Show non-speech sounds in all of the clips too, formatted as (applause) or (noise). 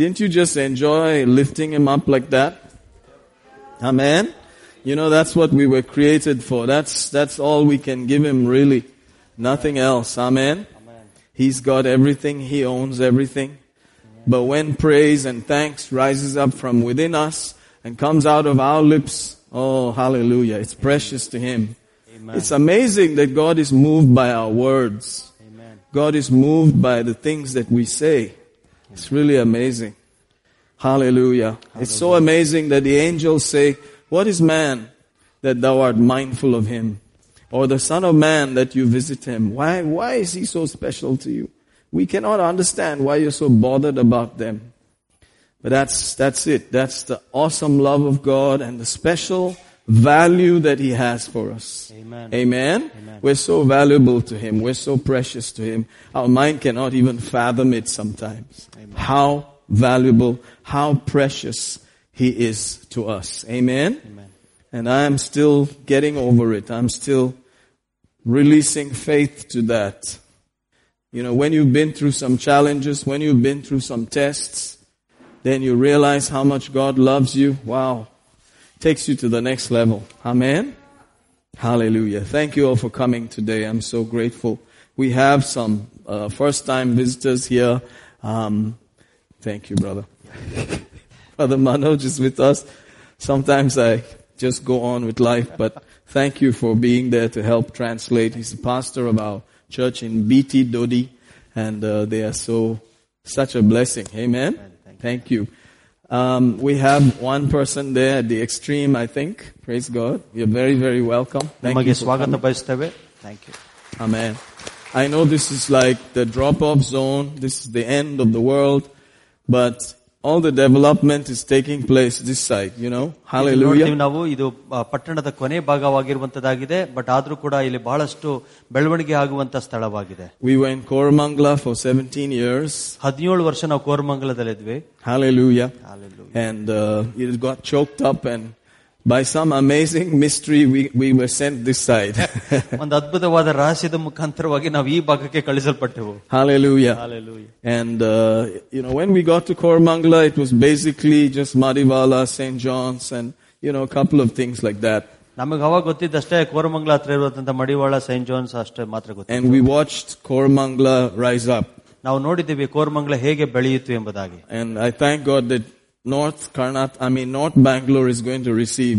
Didn't you just enjoy lifting him up like that? Amen. You know, that's what we were created for. That's, that's all we can give him really. Nothing else. Amen. He's got everything. He owns everything. But when praise and thanks rises up from within us and comes out of our lips, oh, hallelujah. It's precious to him. It's amazing that God is moved by our words. God is moved by the things that we say. It's really amazing. Hallelujah. It's so amazing that the angels say, what is man that thou art mindful of him? Or the son of man that you visit him? Why, why is he so special to you? We cannot understand why you're so bothered about them. But that's, that's it. That's the awesome love of God and the special value that He has for us. Amen. Amen. We're so valuable to Him. We're so precious to Him. Our mind cannot even fathom it sometimes. How valuable, how precious He is to us. Amen. Amen. And I am still getting over it. I'm still releasing faith to that. You know, when you've been through some challenges, when you've been through some tests, then you realize how much God loves you. Wow. Takes you to the next level. Amen. Hallelujah. Thank you all for coming today. I'm so grateful. We have some uh, first time visitors here. Um, thank you, brother. (laughs) brother Manoj is with us. Sometimes I just go on with life, but thank you for being there to help translate. He's the pastor of our church in BT Dodi, and uh, they are so such a blessing. Amen. Thank you. Um, we have one person there at the extreme, I think. Praise God. You're very, very welcome. Thank you. Thank you. Amen. I know this is like the drop-off zone. This is the end of the world. But all the development is taking place this side, you know. ನೋಡ್ತೀವಿ Hallelujah. ನಾವು ಇದು ಆ, ಪಟ್ಟಣದ ಕೊನೆ ಭಾಗವಾಗಿರುವಂತದ್ದಾಗಿದೆ but ಆದ್ರೂ ಕೂಡ ಇಲ್ಲಿ ಬಹಳಷ್ಟು ಬೆಳವಣಿಗೆ ಆಗುವಂತ ಸ್ಥಳವಾಗಿದೆ We were in Koramangala for 17 years. ಹದಿನೇಳು ವರ್ಷ ನಾವು ಕೋರಮಂಗಲದಲ್ಲಿದ್ವಿ Hallelujah. Hallelujah. And uh, it got choked up and by some amazing mystery we, we were sent this side. (laughs) Hallelujah. Hallelujah. And uh, you know when we got to Koramangala it was basically just Madivala, St. John's and you know a couple of things like that. ನಮಗೆ ಅವಾಗ ಗೊತ್ತಿದ್ದಷ್ಟೇ ಕೋರಮಂಗ್ಲ ಹತ್ರ ಇರುವಂತಹ ಮಡಿವಾಳ Saint John's ಅಷ್ಟೇ ಮಾತ್ರ And we watched Koramangala rise up. ನಾವು ನೋಡಿದ್ದೀವಿ ಕೋರಮಂಗ್ಲ ಹೇಗೆ ಬೆಳೆಯಿತು ಎಂಬುದಾಗಿ And I thank God that North Karnat, I mean, North Bangalore is going to receive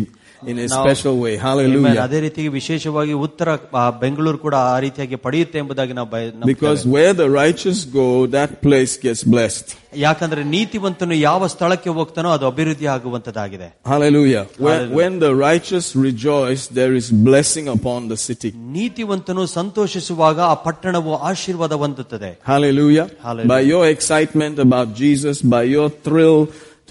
in a Now- special way. Amen. Hallelujah. ಅದೇ ರೀತಿ ವಿಶೇಷವಾಗಿ ಉತ್ತರ ಆ, ಬೆಂಗಳೂರು ಕೂಡ ಆ ರೀತಿಯಾಗಿ ಪಡೆಯುತ್ತೆ ಎಂಬುದಾಗಿ ನಾವು ಬಯ- ನಂಬ್ತೇವೆ. Because where the righteous go, that place gets blessed. ಯಾಕಂದ್ರೆ ನೀತಿವಂತನು ಯಾವ ಸ್ಥಳಕ್ಕೆ ಹೋಗ್ತಾನೋ ಅದು ಅಭಿವೃದ್ಧಿ ಆಗುವಂತದ್ದಾಗಿದೆ Hallelujah. When, Hallelujah. when the righteous rejoice, there is blessing upon the city. ನೀತಿವಂತನು ಸಂತೋಷಿಸುವಾಗ ಆ ಪಟ್ಟಣವು ಆಶೀರ್ವಾದ ಹೊಂದುತ್ತದೆ Hallelujah. Hallelujah. By your excitement about Jesus, by your thrill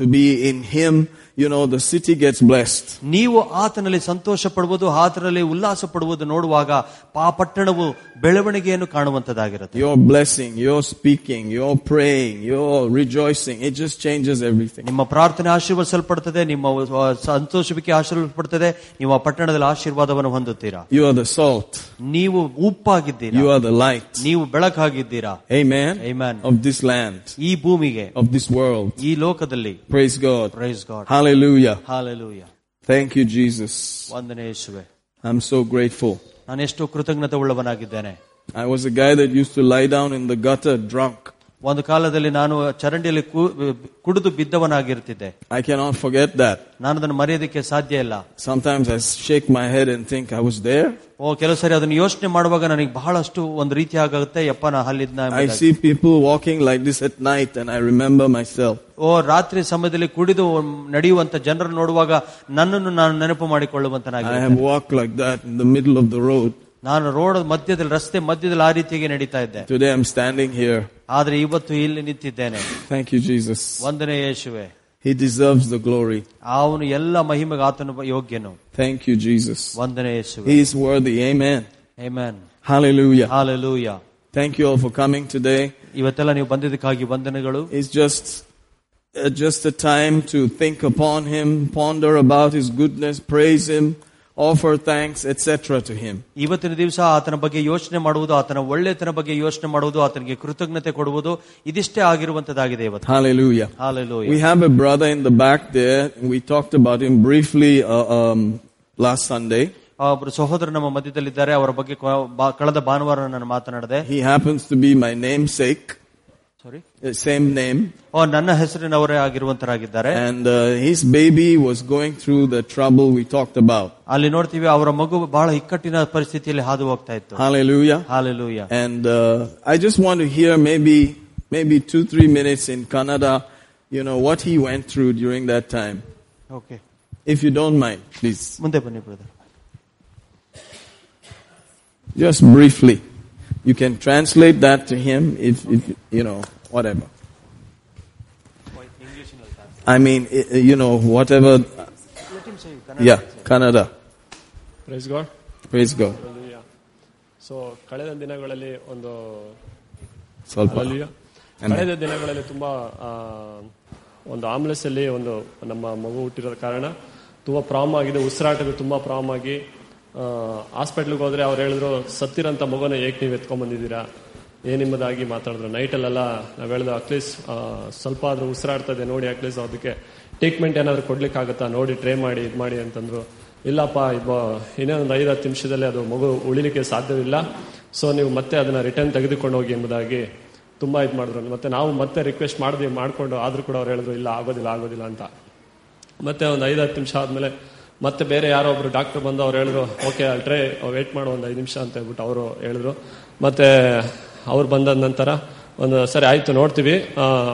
to be in Him, you know, the city gets blessed. ನೀವು ಆತನಲ್ಲಿ ಸಂತೋಷ ಪಡುವುದು ಆತನಲ್ಲಿ ಉಲ್ಲಾಸ ಪಡುವುದು ನೋಡುವಾಗ ಆ ಪಟ್ಟಣವು ಬೆಳವಣಿಗೆಯನ್ನು ಕಾಣುವಂತದ್ದಾಗಿರುತ್ತೆ Your blessing, your speaking, your praying, your rejoicing, it just changes everything. ನಿಮ್ಮ ಪ್ರಾರ್ಥನೆ ಆಶೀರ್ವದಿಸಲ್ಪಡ್ತದೆ ನಿಮ್ಮ ಆ, ಸಂತೋಷವಿಕೆ ಆಶೀರ್ವದಿಸಲ್ಪಡ್ತದೆ ನೀವು ಆ ಪಟ್ಟಣದಲ್ಲಿ ಆಶೀರ್ವಾದವನ್ನು ಹೊಂದುತ್ತೀರಾ You are the salt. ನೀವು ಉಪ್ಪಾಗಿದ್ದೀರಾ You are the light. ನೀವು ಬೆಳಕಾಗಿದ್ದೀರಾ Amen. Amen. Of this land, ಈ ಭೂಮಿಗೆ of this world. ಈ ಲೋಕದಲ್ಲಿ Praise God. Price God Hallelujah. Hallelujah Thank you, Jesus. ವಂದನೆ ಯೇಸುವೆ I'm so grateful. ನಾನು ಎಷ್ಟು ಕೃತಜ್ಞತೆ ಉಳ್ಳವನಾಗಿದ್ದೇನೆ I was a guy that used to lie down in the gutter drunk. ಒಂದು ಕಾಲದಲ್ಲಿ ನಾನು ಚರಂಡಿಯಲ್ಲಿ ಕು- ಕುಡಿದು ಬಿದ್ದವನಾಗಿರ್ತಿದ್ದೆ I cannot forget that. ನಾನು ಅದನ್ನು ಮರೆಯೋದಕ್ಕೆ ಸಾಧ್ಯ ಇಲ್ಲ Sometimes I shake my head and think I was there. ಓ ಕೆಲವು ಸರಿ ಅದನ್ನು ಯೋಚನೆ ಮಾಡುವಾಗ ನನಗೆ ಬಹಳಷ್ಟು ಒಂದು ರೀತಿ ಆಗುತ್ತೆ ಯಪ್ಪ ನಾ ಅಲ್ಲಿದ್ನ I ಎಂಬುದಾಗಿ. see people walking like this at night and I remember myself. ಓ ರಾತ್ರಿ ಸಮಯದಲ್ಲಿ ಕುಡಿದು ನಡೆಯುವಂತ ಜನರನ್ನು ನೋಡುವಾಗ ನನ್ನನ್ನು ನಾನು ನೆನಪು I ಮಾಡಿಕೊಳ್ಳುವಂತನಾಗಿ have walked like that in the middle of the road. ನಾನು ರೋಡ್ ಮಧ್ಯದಲ್ಲಿ ರಸ್ತೆ ಮಧ್ಯದಲ್ಲಿ ಆ ರೀತಿಯಾಗಿ ನಡೀತಾ ಇದ್ದೆ Today I'm standing here. ಆದ್ರೆ ಇವತ್ತು ಇಲ್ಲಿ ನಿಂತಿದ್ದೇನೆ Thank you, Jesus. ವಂದನೆ ಯೇಸುವೆ He deserves the glory. ಅವನು ಎಲ್ಲ ಮಹಿಮೆಗೆ ಆತನು ಯೋಗ್ಯನು Thank you, Jesus. ವಂದನೆ ಯೇಸುವೆ He is worthy. Amen. Amen. Hallelujah. Hallelujah. Thank you all for coming today. ಇವತ್ತೆಲ್ಲ ನೀವು ಬಂದಿದ್ದಕ್ಕಾಗಿ ವಂದನೆಗಳು It's just, uh, just a time to think upon Him, ponder about His goodness, praise Him, offer thanks, etc. to Him. ಇವತ್ತಿನ ದಿವಸ ಆತನ ಬಗ್ಗೆ ಯೋಚನೆ ಮಾಡುವುದು ಆತನ ಒಳ್ಳೆತನ ಬಗ್ಗೆ ಯೋಚನೆ ಮಾಡುವುದು ಆತನಿಗೆ ಕೃತಜ್ಞತೆ ಕೊಡುವುದು ಇದಿಷ್ಟೇ ಆಗಿರುವಂತದ್ದಾಗಿದೆ ಇವತ್ತು Hallelujah. Hallelujah. We have a brother in the back there. We talked about him briefly uh, um, last Sunday. ಆ ಒಬ್ರು ಸಹೋದರ ನಮ್ಮ ಮಧ್ಯದಲ್ಲಿದ್ದಾರೆ ಅವರ ಬಗ್ಗೆ ಕ- ಬಾ- ಕಳೆದ ಭಾನುವಾರ ನಾನು ಮಾತನಾಡಿದೆ He happens to be my namesake, sorry uh, same name. ಓ ನನ್ನ ಹೆಸರಿನವರೇ ಆಗಿರುವಂತರಾಗಿದ್ದಾರೆ And uh, his baby was going through the trouble we talked about. ಅಲ್ಲಿ ನೋಡ್ತೀವಿ ಅವರ ಮಗು ಬಹಳ ಇಕ್ಕಟ್ಟಿನ ಪರಿಸ್ಥಿತಿಯಲ್ಲಿ ಹಾದು ಹೋಗ್ತಾ ಇತ್ತು Hallelujah. Hallelujah And uh, I just want to hear maybe maybe two three minutes in Kannada, you know what he went through during that time. Okay If you don't mind, please, ಮುಂದೆ ಬನ್ನಿ brother just briefly, you can translate that to him if, if you know, whatever. I mean, you know, whatever. Yeah, Kannada. Praise God. Praise God. So ಕಳೆದ ದಿನಗಳಲ್ಲಿ ಒಂದು ಸ್ವಲ್ಪ ಕಳೆದ ದಿನಗಳಲ್ಲಿ ತುಂಬಾ ಒಂದು ಆಂಬುಲೆನ್ಸ್ ಅಲ್ಲಿ ಒಂದು ನಮ್ಮ ಮಗು ಹುಟ್ಟಿರೋ ಕಾರಣ ತುಂಬಾ ಪ್ರಾಬ್ಲಮ್ ಆಗಿದೆ ಉಸಿರಾಟದ ತುಂಬಾ ಪ್ರಾಬ್ಲಮ್ ಆಗಿ ಹಾಸ್ಪಿಟ್ಲ್ಗೆ ಹೋದ್ರೆ ಅವ್ರು ಹೇಳಿದ್ರು ಸತ್ತಿರಂತ ಮಗುನ ಏಕೆ ನೀವು ಎತ್ಕೊಂಡ್ ಬಂದಿದ್ದೀರಾ ಏನ್ ನಿಮ್ಮದಾಗಿ ಮಾತಾಡಿದ್ರು. ನೈಟಲ್ಲೆಲ್ಲ ನಾವು ಹೇಳಿದ್ರು ಅಟ್ಲೀಸ್ಟ್ ಸ್ವಲ್ಪ ಆದ್ರೂ ಉಸಿರಾಡ್ತಾ ಇದೆ ನೋಡಿ ಅಟ್ಲೀಸ್ಟ್ ಅದಕ್ಕೆ ಟ್ರೀಟ್ಮೆಂಟ್ ಏನಾದರೂ ಕೊಡ್ಲಿಕ್ಕೆ ಆಗುತ್ತಾ ನೋಡಿ, ಟ್ರೈ ಮಾಡಿ, ಇದು ಮಾಡಿ, ಅಂತಂದ್ರು. ಇಲ್ಲಪ್ಪ, ಇಬ್ಬ, ಇನ್ನೇ ಒಂದು ಐದು ಹತ್ತು ನಿಮಿಷದಲ್ಲಿ ಅದು ಮಗು ಉಳಿಲಿಕ್ಕೆ ಸಾಧ್ಯವಿಲ್ಲ. ಸೊ ನೀವು ಮತ್ತೆ ಅದನ್ನ ರಿಟರ್ನ್ ತೆಗೆದುಕೊಂಡು ಹೋಗಿ ಎಂಬುದಾಗಿ ತುಂಬಾ ಇದು ಮಾಡಿದ್ರು. ಮತ್ತೆ ನಾವು ಮತ್ತೆ ರಿಕ್ವೆಸ್ಟ್ ಮಾಡಿದ್ವಿ ಮಾಡಿಕೊಂಡು ಆದ್ರೂ ಕೂಡ ಅವ್ರು ಹೇಳಿದ್ರು, ಇಲ್ಲ, ಆಗೋದಿಲ್ಲ ಆಗೋದಿಲ್ಲ, ಅಂತ. ಮತ್ತೆ ಒಂದು ಐದು ಹತ್ತು ನಿಮಿಷ ಆದ್ಮೇಲೆ ಮತ್ತೆ ಬೇರೆ ಯಾರೋ ಒಬ್ರು ಡಾಕ್ಟರ್ ಬಂದು ಅವ್ರು ಹೇಳಿದ್ರು, ಓಕೆ ಅಲ್ಟ್ರೆ ಟ್ರೈ ವೇಟ್ ಮಾಡೋ ಒಂದು ಐದು ನಿಮಿಷ ಅಂತ ಹೇಳ್ಬಿಟ್ಟು ಅವರು ಹೇಳಿದ್ರು. ಮತ್ತೆ ಅವ್ರು ಬಂದ ನಂತರ ಒಂದು, ಸರಿ, ಆಯ್ತು, ನೋಡ್ತೀವಿ.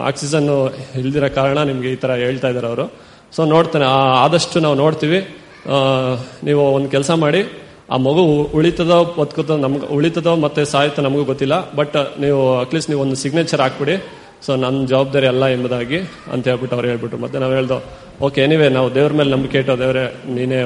ಆಕ್ಸಿಜನ್ ಇಲ್ದಿರೋ ಕಾರಣ ನಿಮ್ಗೆ ಈ ತರ ಹೇಳ್ತಾ ಇದಾರೆ ಅವರು. ಸೊ ನೋಡ್ತಾನೆ. ಆದಷ್ಟು ನಾವು ನೋಡ್ತೀವಿ. ನೀವು ಒಂದು ಕೆಲಸ ಮಾಡಿ. ಆ ಮಗು ಉಳಿತದೋ ಬದುಕುತ್ತೋ ನಮ್ಗೆ, ಉಳಿತದೋ ಮತ್ತೆ ಸಾಯಿತೋ ನಮಗೂ ಗೊತ್ತಿಲ್ಲ. ಬಟ್ ನೀವು, ಅಟ್ಲೀಸ್ಟ್ ನೀವು ಒಂದು ಸಿಗ್ನೇಚರ್ ಹಾಕ್ಬಿಡಿ. ಸೊ ನನ್ನ ಜವಾಬ್ದಾರಿ ಅಲ್ಲ ಎಂಬುದಾಗಿ ಅಂತ ಹೇಳ್ಬಿಟ್ಟು ಅವ್ರು ಹೇಳ್ಬಿಟ್ರು. ಮತ್ತೆ ನಾವು ಹೇಳ್ದೋ ಓಕೆ ಎನಿವೇ ನಾವು ದೇವ್ರ ಮೇಲೆ ನಂಬಿಕೆ ಇಟ್ಟೋ, ದೇವರೇ, ನೀನೇ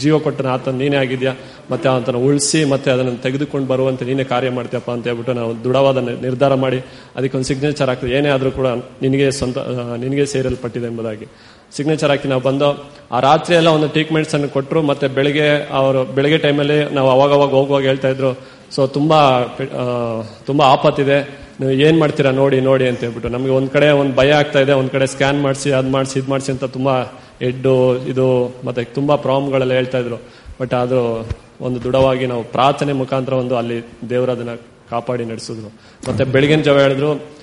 ಜೀವ ಕೊಟ್ಟನ ಆತನ, ನೀನೇ ಆಗಿದ್ಯಾ? ಮತ್ತೆ ಆತನ ಉಳಿಸಿ, ಮತ್ತೆ ಅದನ್ನು ತೆಗೆದುಕೊಂಡು ಬರುವಂತೆ ನೀನೇ ಕಾರ್ಯ ಮಾಡ್ತೀಯಪ್ಪ ಅಂತ ಹೇಳ್ಬಿಟ್ಟು ನಾವು ದೃಢವಾದ ನಿರ್ಧಾರ ಮಾಡಿ, ಅದಕ್ಕೆ ಒಂದು ಸಿಗ್ನೇಚರ್ ಹಾಕ್ತೀವಿ. ಏನೇ ಆದರೂ ಕೂಡ ನಿನಗೆ ಸ್ವಂತ ನಿನಗೆ ಸೇರಲ್ಪಟ್ಟಿದೆ ಎಂಬುದಾಗಿ. ಸಿಗ್ನೇಚರ್ ಹಾಕಿ ನಾವು ಬಂದು, ಆ ರಾತ್ರಿ ಎಲ್ಲ ಒಂದು ಟ್ರೀಟ್ಮೆಂಟ್ಸ್ ಅನ್ನು ಕೊಟ್ಟರು ಮತ್ತೆ ಬೆಳಿಗ್ಗೆ ಅವರು, ಬೆಳಿಗ್ಗೆ ಟೈಮಲ್ಲಿ ನಾವು ಅವಾಗ ಅವಾಗ ಹೋಗುವಾಗ ಹೇಳ್ತಾ ಇದ್ರು. ಸೊ ತುಂಬಾ ತುಂಬಾ ಆಪತ್ತಿದೆ. ನೀವು ಏನ್ ಮಾಡ್ತೀರಾ ನೋಡಿ ನೋಡಿ ಅಂತ ಹೇಳ್ಬಿಟ್ಟು. ನಮಗೆ ಒಂದ್ ಕಡೆ ಒಂದ್ ಭಯ ಆಗ್ತಾ ಇದೆ, ಒಂದ್ ಕಡೆ ಸ್ಕ್ಯಾನ್ ಮಾಡಿಸಿ, ಅದ್ ಮಾಡಿಸಿ, ಇದ್ ಮಾಡಿಸಿ ಅಂತ ತುಂಬಾ ಎಡ್ಡು, ಇದು, ಮತ್ತೆ ತುಂಬಾ ಪ್ರಾಬ್ಲಮ್ಗಳೆಲ್ಲ ಹೇಳ್ತಾ ಇದ್ರು. ಬಟ್ ಅದು ಒಂದು ದೃಢವಾಗಿ ನಾವು ಪ್ರಾರ್ಥನೆ ಮುಖಾಂತರ ಒಂದು ಅಲ್ಲಿ ದೇವರ ಅದನ್ನ ಕಾಪಾಡಿ ನಡೆಸಿದ್ರು. ಮತ್ತೆ ಬೆಳಗಿನ ಜಾವ ಹೇಳಿದ್ರು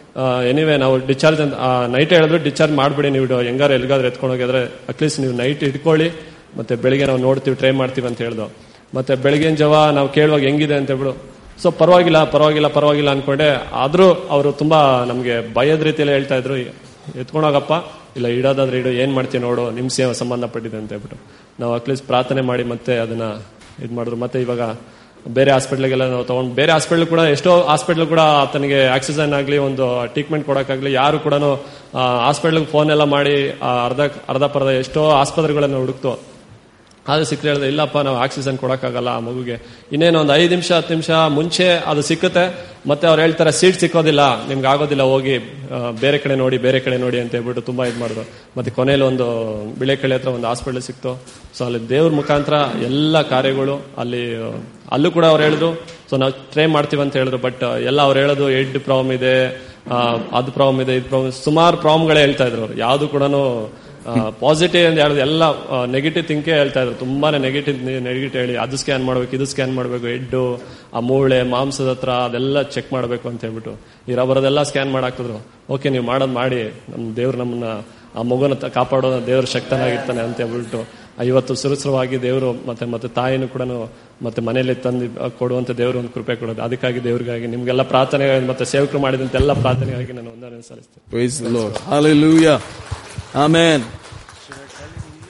ಎನಿವೆ ನಾವು ಡಿಸ್ಚಾರ್ಜ್ ಅಂತ ನೈಟ್ ಹೇಳಿದ್ರು ಡಿಸ್ಚಾರ್ಜ್ ಮಾಡ್ಬಿಡಿ ನೀವು ಹೆಂಗಾರು ಎಲ್ಗಾದ್ರು ಎತ್ಕೊಂಡು ಹೋಗಿದ್ರೆ ಅಟ್ಲೀಸ್ಟ್ ನೀವು ನೈಟ್ ಇಟ್ಕೊಳ್ಳಿ ಮತ್ತೆ ಬೆಳಿಗ್ಗೆ ನಾವು ನೋಡ್ತೀವಿ ಟ್ರೈ ಮಾಡ್ತೀವಿ ಅಂತ ಹೇಳ್ದು ಮತ್ತೆ ಬೆಳಗಿನ ಜಾವ ನಾವು ಕೇಳುವಾಗ ಹೆಂಗಿದೆ ಅಂತ ಹೇಳ್ಬಿಡು ಸೊ ಪರವಾಗಿಲ್ಲ ಪರವಾಗಿಲ್ಲ ಪರವಾಗಿಲ್ಲ ಅನ್ಕೊಂಡೆ. ಆದರೂ ಅವರು ತುಂಬಾ ನಮಗೆ ಭಯದ ರೀತಿಯಲ್ಲಿ ಹೇಳ್ತಾ ಇದ್ರು. ಎತ್ಕೊಂಡೋಗಪ್ಪ, ಇಲ್ಲ ಇಡೋದಾದ್ರೆ ಇಡು ಏನು ಮಾಡ್ತೀವಿ ನೋಡು ನಿಮ್ಮ ಸೇವೆ ಸಂಬಂಧಪಟ್ಟಿದೆ ಅಂತ ಹೇಳ್ಬಿಟ್ಟು. ನಾವು ಅಟ್ಲೀಸ್ಟ್ ಪ್ರಾರ್ಥನೆ ಮಾಡಿ ಮತ್ತೆ ಅದನ್ನ ಇದು ಮಾಡಿದ್ರು. ಮತ್ತೆ ಇವಾಗ ಬೇರೆ ಹಾಸ್ಪಿಟ್ಲಿಗೆಲ್ಲ ನಾವು ತಗೊಂಡು, ಬೇರೆ ಹಾಸ್ಪಿಟ್ಲ್ ಕೂಡ, ಎಷ್ಟೋ ಹಾಸ್ಪಿಟ್ಲ್ ಕೂಡ ಆತನಿಗೆ ಆಕ್ಸಿಜನ್ ಆಗಲಿ, ಒಂದು ಟ್ರೀಟ್ಮೆಂಟ್ ಕೊಡೋಕ್ಕಾಗಲಿ, ಯಾರು ಕೂಡ ಹಾಸ್ಪಿಟ್ಲಿಗೆ ಫೋನ್ ಎಲ್ಲ ಮಾಡಿ ಅರ್ಧ ಅರ್ಧ ಪರ್ಧ ಎಷ್ಟೋ ಆಸ್ಪತ್ರೆಗಳನ್ನು ಹುಡುಕ್ತು. ಆದ್ರೆ ಸಿಕ್ಕರೆ ಹೇಳಿದೆ, ಇಲ್ಲಪ್ಪ, ನಾವು ಆಕ್ಸಿಜನ್ ಕೊಡೋಕ್ಕಾಗಲ್ಲ ಆ ಮಗುಗೆ. ಇನ್ನೇನು ಒಂದು ಐದು ನಿಮಿಷ, ಹತ್ತು ನಿಮಿಷ ಮುಂಚೆ ಅದು ಸಿಕ್ಕುತ್ತೆ, ಮತ್ತೆ ಅವ್ರು ಹೇಳ್ತಾರೆ, ಸೀಟ್ ಸಿಕ್ಕೋದಿಲ್ಲ, ನಿಮ್ಗೆ ಆಗೋದಿಲ್ಲ, ಹೋಗಿ ಬೇರೆ ಕಡೆ ನೋಡಿ, ಬೇರೆ ಕಡೆ ನೋಡಿ ಅಂತ ಹೇಳ್ಬಿಟ್ಟು ತುಂಬಾ ಇದು ಮಾಡಿದ್ರು ಮತ್ತೆ ಕೊನೆಯಲ್ಲಿ ಒಂದು ಬಿಳೆಕಳೆ ಹತ್ರ ಒಂದು ಹಾಸ್ಪಿಟಲ್ ಸಿಕ್ತು. ಸೊ ಅಲ್ಲಿ ದೇವ್ರ ಮುಖಾಂತರ ಎಲ್ಲ ಕಾರ್ಯಗಳು ಅಲ್ಲಿ, ಅಲ್ಲೂ ಕೂಡ ಅವ್ರು ಹೇಳಿದ್ರು. ಸೊ ನಾವು ಟ್ರೈ ಮಾಡ್ತೀವಿ ಅಂತ ಹೇಳಿದ್ರು ಬಟ್ ಎಲ್ಲ ಅವ್ರು ಹೇಳೋದು ಎಡ್ ಪ್ರಾಬ್ಲಮ್ ಇದೆ ಅದು ಪ್ರಾಬ್ಲಮ್ ಇದೆ, ಇದು ಪ್ರಾಬ್ಲಮ್ ಸುಮಾರು ಪ್ರಾಬ್ಲಮ್ಗಳೇ ಹೇಳ್ತಾ ಇದ್ರು ಅವ್ರು. ಯಾವುದು ಕೂಡ ಪಾಸಿಟಿವ್ ಅಂತ ಹೇಳೋದು ಎಲ್ಲ ನೆಗೆಟಿವ್ ಥಿಂಕೇ ಹೇಳ್ತಾ ಇದ್ರು. ತುಂಬಾನೇ ನೆಗೆಟಿವ್ ನೆಗೆಟಿವ್ ಹೇಳಿ, ಅದು ಸ್ಕ್ಯಾನ್ ಮಾಡ್ಬೇಕು, ಇದು ಸ್ಕ್ಯಾನ್ ಮಾಡಬೇಕು ಹೆಡ್ಡು ಆ ಮೂಳೆ, ಮಾಂಸದ ಹತ್ರ ಅದೆಲ್ಲ ಚೆಕ್ ಮಾಡಬೇಕು ಅಂತ ಹೇಳ್ಬಿಟ್ಟು. ಈ ರಬ್ಬರದೆಲ್ಲ ಸ್ಕ್ಯಾನ್ ಮಾಡಾಕಿದ್ರು ಓಕೆ ನೀವು ಮಾಡೋದು ಮಾಡಿ. ನಮ್ಮ ದೇವ್ರು ನಮ್ಮನ್ನ, ಆ ಮಗುನ ಕಾಪಾಡೋದ ಕಾಪಾಡೋ ದೇವ್ರ ಶಕ್ತನಾಗಿರ್ತಾನೆ ಅಂತ ಹೇಳ್ಬಿಟ್ಟು. ಇವತ್ತು ಸುರಸುರವಾಗಿ ದೇವರು ಮತ್ತೆ ಮತ್ತೆ ತಾಯಿನೂ ಕೂಡ ಮತ್ತೆ ಮನೆಯಲ್ಲಿ ತಂದು ಕೊಡುವಂತ ದೇವರು ಒಂದು ಕೃಪೆ ಕೊಡೋದು. ಅದಕ್ಕಾಗಿ ದೇವ್ರಿಗಾಗಿ ನಿಮ್ಗೆಲ್ಲ ಪ್ರಾರ್ಥನೆ ಮತ್ತೆ ಸೇವಕರು ಮಾಡಿದಂತೆಲ್ಲ ಪ್ರಾರ್ಥನೆಗಾಗಿ ನಾನು ಒಂದನೇ ಸಲ್ಲಿಸ್ತೇನೆ Amen.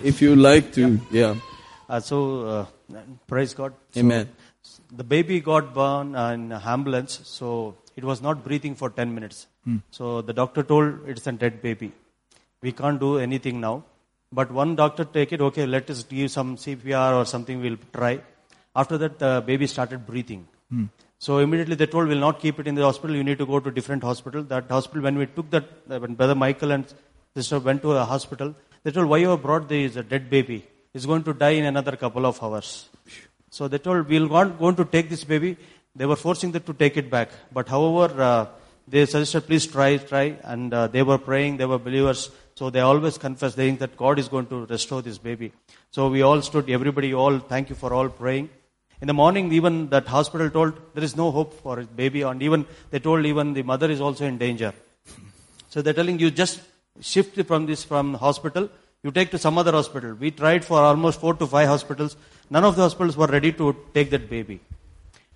If you like to, yeah. yeah. Uh, so, uh, praise God. So Amen. The baby got born in ambulance, so it was not breathing for 10 minutes. Hmm. So the doctor told it's a dead baby. We can't do anything now. But one doctor take it, okay, let us give some CPR or something, we'll try. After that, the baby started breathing. Hmm. So immediately they told, we'll not keep it in the hospital. You need to go to different hospital. That hospital, when we took that, uh, when Brother Michael and sister went to a hospital, they told, why you have brought this dead baby? is going to die in another couple of hours. So they told, we're going to take this baby. They were forcing them to take it back. But however, uh, they suggested, please try, try. And uh, they were praying, they were believers. So they always confessed, saying that God is going to restore this baby. So we all stood, everybody, all, thank you for all praying. In the morning, even that hospital told, there is no hope for his baby. And even, they told even the mother is also in danger. So they're telling you just shift from this from hospital, you take to some other hospital. We tried for almost four to five hospitals. None of the hospitals were ready to take that baby.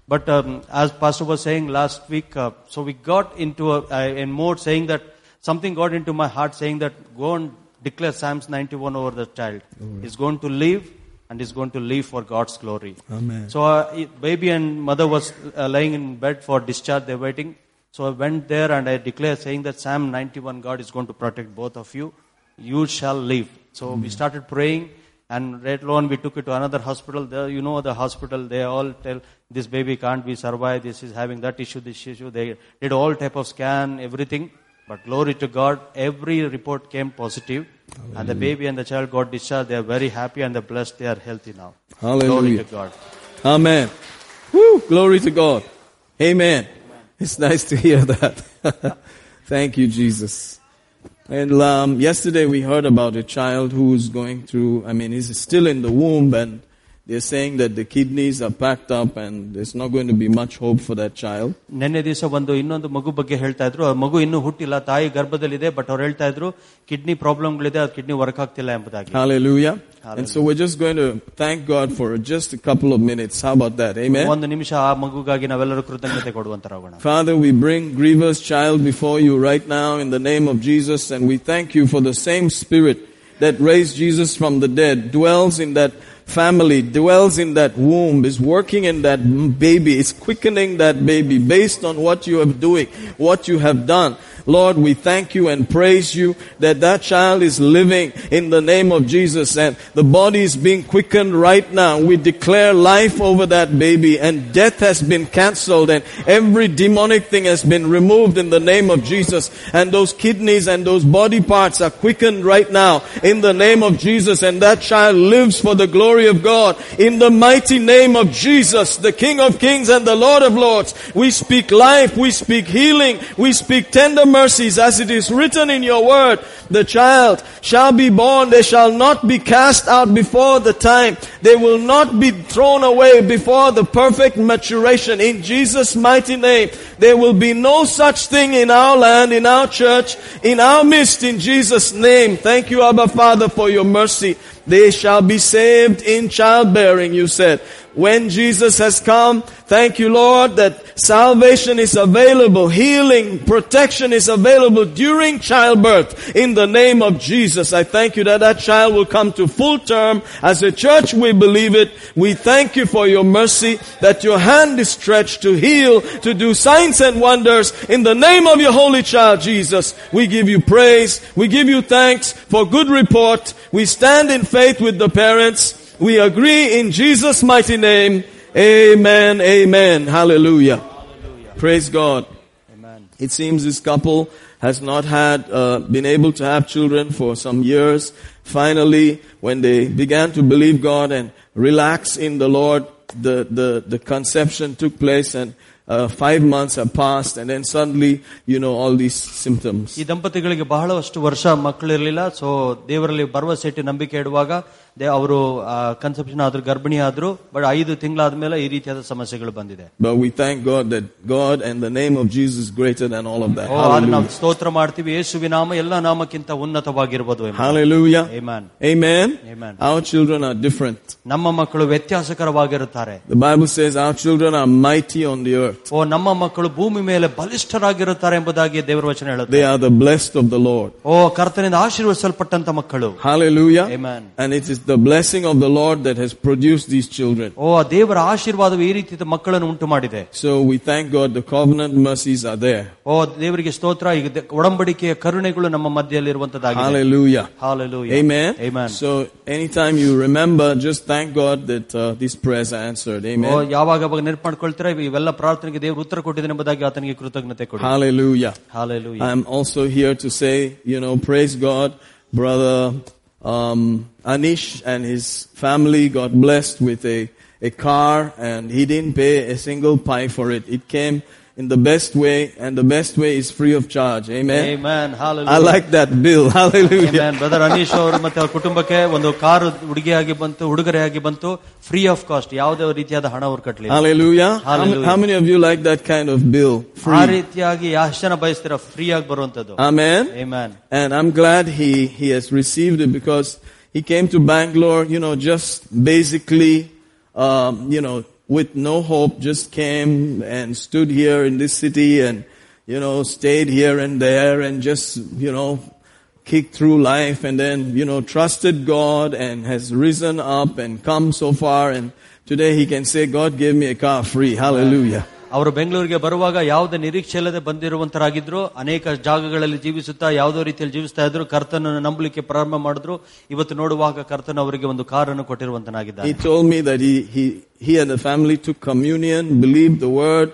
But um, as Pastor was saying last week, uh, so we got into a, a mode saying that something got into my heart saying that go and declare Psalms 91 over the child. He's going to live and he's going to live for God's glory. Amen. So uh, baby and mother was uh, lying in bed for discharge. They're waiting. So I went there and I declared saying that Psalm 91, God is going to protect both of you. You shall live. So we hmm. started praying and later on we took it to another hospital. There, you know the hospital, they all tell this baby can't be survived. This is having that issue, this issue. They did all type of scan, everything. But glory to God, every report came positive, And the baby and the child got discharged. They are very happy and they're blessed. They are healthy now. Glory to God. Amen. Woo, glory to God. Amen. It's nice to hear that. (laughs) Thank you, Jesus. And um, yesterday we heard about a child who's going through, I mean, he's still in the womb and they're saying that the kidneys are packed up and there's not going to be much hope for that child. ನಿನ್ನೆ ದಿವಸ ಒಂದು ಇನ್ನೊಂದು ಮಗು ಬಗ್ಗೆ ಹೇಳ್ತಾ ಇದ್ರು ಆ ಮಗು ಇನ್ನೂ ಹುಟ್ಟಿಲ್ಲ ತಾಯಿ ಗರ್ಭದಲ್ಲಿದೆ ಬಟ್ ಅವ್ರು ಹೇಳ್ತಾ ಇದ್ರು ಕಿಡ್ನಿ ಪ್ರಾಬ್ಲಮ್ಗಳಿದೆ ಅದು ಕಿಡ್ನಿ ವರ್ಕ್ ಆಗ್ತಿಲ್ಲ ಎಂಬುದಾಗಿ Hallelujah. And so we're just going to thank God for just a couple of minutes. How about that? Amen. ಒಂದು ನಿಮಿಷ ಆ ಮಗುಗಾಗಿ ನಾವೆಲ್ಲರೂ ಕೃತಜ್ಞತೆ ಕೊಡುವಂತರಾಗೋಣ Father, we bring grievous child before you right now in the name of Jesus and we thank you for the same spirit that raised Jesus from the dead dwells in that family, dwells in that womb, is working in that baby, is quickening that baby based on what you are doing, what you have done. Lord, we thank you and praise you that that child is living in the name of Jesus and the body is being quickened right now. We declare life over that baby and death has been cancelled and every demonic thing has been removed in the name of Jesus and those kidneys and those body parts are quickened right now in the name of Jesus and that child lives for the glory of God in the mighty name of Jesus, the King of Kings and the Lord of Lords. We speak life, we speak healing, we speak tender mercies as it is written in your word. The child shall be born, they shall not be cast out before the time. They will not be thrown away before the perfect maturation. In Jesus' mighty name, there will be no such thing in our land, in our church, in our midst, in Jesus' name. Thank you, Abba Father, for your mercy. They shall be saved in childbearing, you said. When Jesus has come, thank you, Lord, that salvation is available, healing, protection is available during childbirth. In the name of Jesus, I thank you that that child will come to full term. As a church, we believe it. We thank you for your mercy, that your hand is stretched to heal, to do signs and wonders. In the name of your holy child, Jesus, we give you praise. We give you thanks for good report. We stand in faith with the parents. We agree in Jesus' mighty name. Amen. Amen. Hallelujah. Praise God. Amen. It seems this couple has not had, uh, been able to have children for some years. Finally, when they began to believe God and relax in the Lord, the, the, the conception took place and uh, five months have passed and then suddenly, you know, all these symptoms. ಈ ದಂಪತಿಗಳಿಗೆ ಬಹಳಷ್ಟು ವರ್ಷ ಮಕ್ಕಳಿರಲಿಲ್ಲ so ದೇವರಲ್ಲಿ ಭರವಸೆ ಇಟ್ಟು ನಂಬಿಕೆ ಇಡುವಾಗ they ಅವರು ಕನ್ಸೆಪ್ಷನ್ ಆದ್ರು ಗರ್ಭಿಣಿ ಆದ್ರು ಬಟ್ ಐದು ತಿಂಗಳಾದ್ಮೇಲೆ ಈ ರೀತಿಯಾದ ಸಮಸ್ಯೆಗಳು ಬಂದಿದೆ But we thank God that God and the name of Jesus is greater than all of that. ಓ, ಆದ್ರೆ Hallelujah. ನಾವು ಸ್ತೋತ್ರ ಮಾಡ್ತೀವಿ ಯೇಸುವಿ ನಾಮ ಎಲ್ಲ ನಾಮಕ್ಕಿಂತ ಉನ್ನತವಾಗಿರ್ಬೋದು Hallelujah. Amen. Amen. Amen. Our children are different. ನಮ್ಮ ಮಕ್ಕಳು ವ್ಯತ್ಯಾಸಕರವಾಗಿರುತ್ತಾರೆ The Bible says our children are mighty on the earth. ಓ ನಮ್ಮ ಮಕ್ಕಳು ಭೂಮಿ ಮೇಲೆ ಬಲಿಷ್ಠರಾಗಿರುತ್ತಾರೆ ಎಂಬುದಾಗಿ ದೇವರ ವಚನ ಹೇಳುತ್ತೆ They are the blessed of the Lord. ಓ ಕರ್ತನಿಂದ ಆಶೀರ್ವದಿಸಲ್ಪಟ್ಟಂತ ಮಕ್ಕಳು Hallelujah. Amen. And it is the blessing of the Lord that has produced these children. ಓ ಆ ದೇವರ ಆಶೀರ್ವಾದವು ಈ ರೀತಿಯ ಮಕ್ಕಳನ್ನು ಉಂಟು ಮಾಡಿದೆ So we thank God the covenant mercies are there. ಓ ದೇವರಿಗೆ ಸ್ತೋತ್ರ ಈಗ ದೆ- ಒಡಂಬಡಿಕೆಯ ಕರುಣೆಗಳು ನಮ್ಮ ಮಧ್ಯದಲ್ಲಿ ಇರುವಂತದ್ದಾಗಿದೆ Hallelujah. Hallelujah. Amen. Amen. So anytime you remember, just thank God that uh, these prayers are answered. O, Amen. ಯಾವಾಗ ಅವಾಗ ನೆನಪು ಮಾಡ್ಕೊಳ್ತೀರಾ ಇವೆಲ್ಲ ಪ್ರಾರ್ಥನೆಗೆ ದೇವರು ಉತ್ತರ ಕೊಟ್ಟಿದ್ದಾನೆ ಎಂಬುದಾಗಿ ಆತನಿಗೆ ಕೃತಜ್ಞತೆ ಕೊಡಿ Hallelujah. Hallelujah. I'm also here to say, you know, praise God, brother um, Anish and his family got blessed with a, a car and he didn't pay a single pie for it. It came in the best way and the best way is free of charge. Amen. Amen. Hallelujah. I like that bill. (laughs) Hallelujah. Amen. Brother Anish ಅವರು ಮತ್ತೆ ಅವ್ರ ಕುಟುಂಬಕ್ಕೆ ಒಂದು car ಹುಡುಗಿಯಾಗಿ ಬಂತು ಉಡುಗೊರೆಯಾಗಿ ಬಂತು free of cost ಯಾವುದೇ ರೀತಿಯಾದ ಹಣ ಅವ್ರು ಕಟ್ಟಲಿಲ್ಲ Hallelujah. How, Hallelujah. how many of you like that kind of bill? ಆ Free. ರೀತಿಯಾಗಿ ಎಷ್ಟು ಜನ ಬಯಸ್ತೀರಾ ಫ್ರೀ ಆಗಿ ಬರುವಂತದ್ದು Amen. Amen. And I'm glad he, he has received it because he came to Bangalore, you know, just basically, um, you know, with no hope, just came and stood here in this city and, you know, stayed here and there and just, you know, kicked through life and then, you know, trusted God and has risen up and come so far and today he can say, God gave me a car free. Hallelujah. ಅವರು ಬೆಂಗಳೂರಿಗೆ ಬರುವಾಗ ಯಾವುದೇ ನಿರೀಕ್ಷೆ ಇಲ್ಲದೆ ಬಂದಿರುವಂತರಾಗಿದ್ರು ಅನೇಕ ಜಾಗಗಳಲ್ಲಿ ಜೀವಿಸುತ್ತಾ ಯಾವುದೋ ರೀತಿಯಲ್ಲಿ ಜೀವಿಸ್ತಾ ಇದ್ರು ಕರ್ತನನ್ನು ನಂಬಲಿಕ್ಕೆ ಪ್ರಾರಂಭ ಮಾಡಿದ್ರು ಇವತ್ತು ನೋಡುವಾಗ ಕರ್ತನ ಅವರಿಗೆ ಒಂದು ಕಾರನ್ನು ಕೊಟ್ಟಿರುವಂತನಾಗಿದ್ದಾರೆ He told me that he, he, he and the family took communion, believed the word,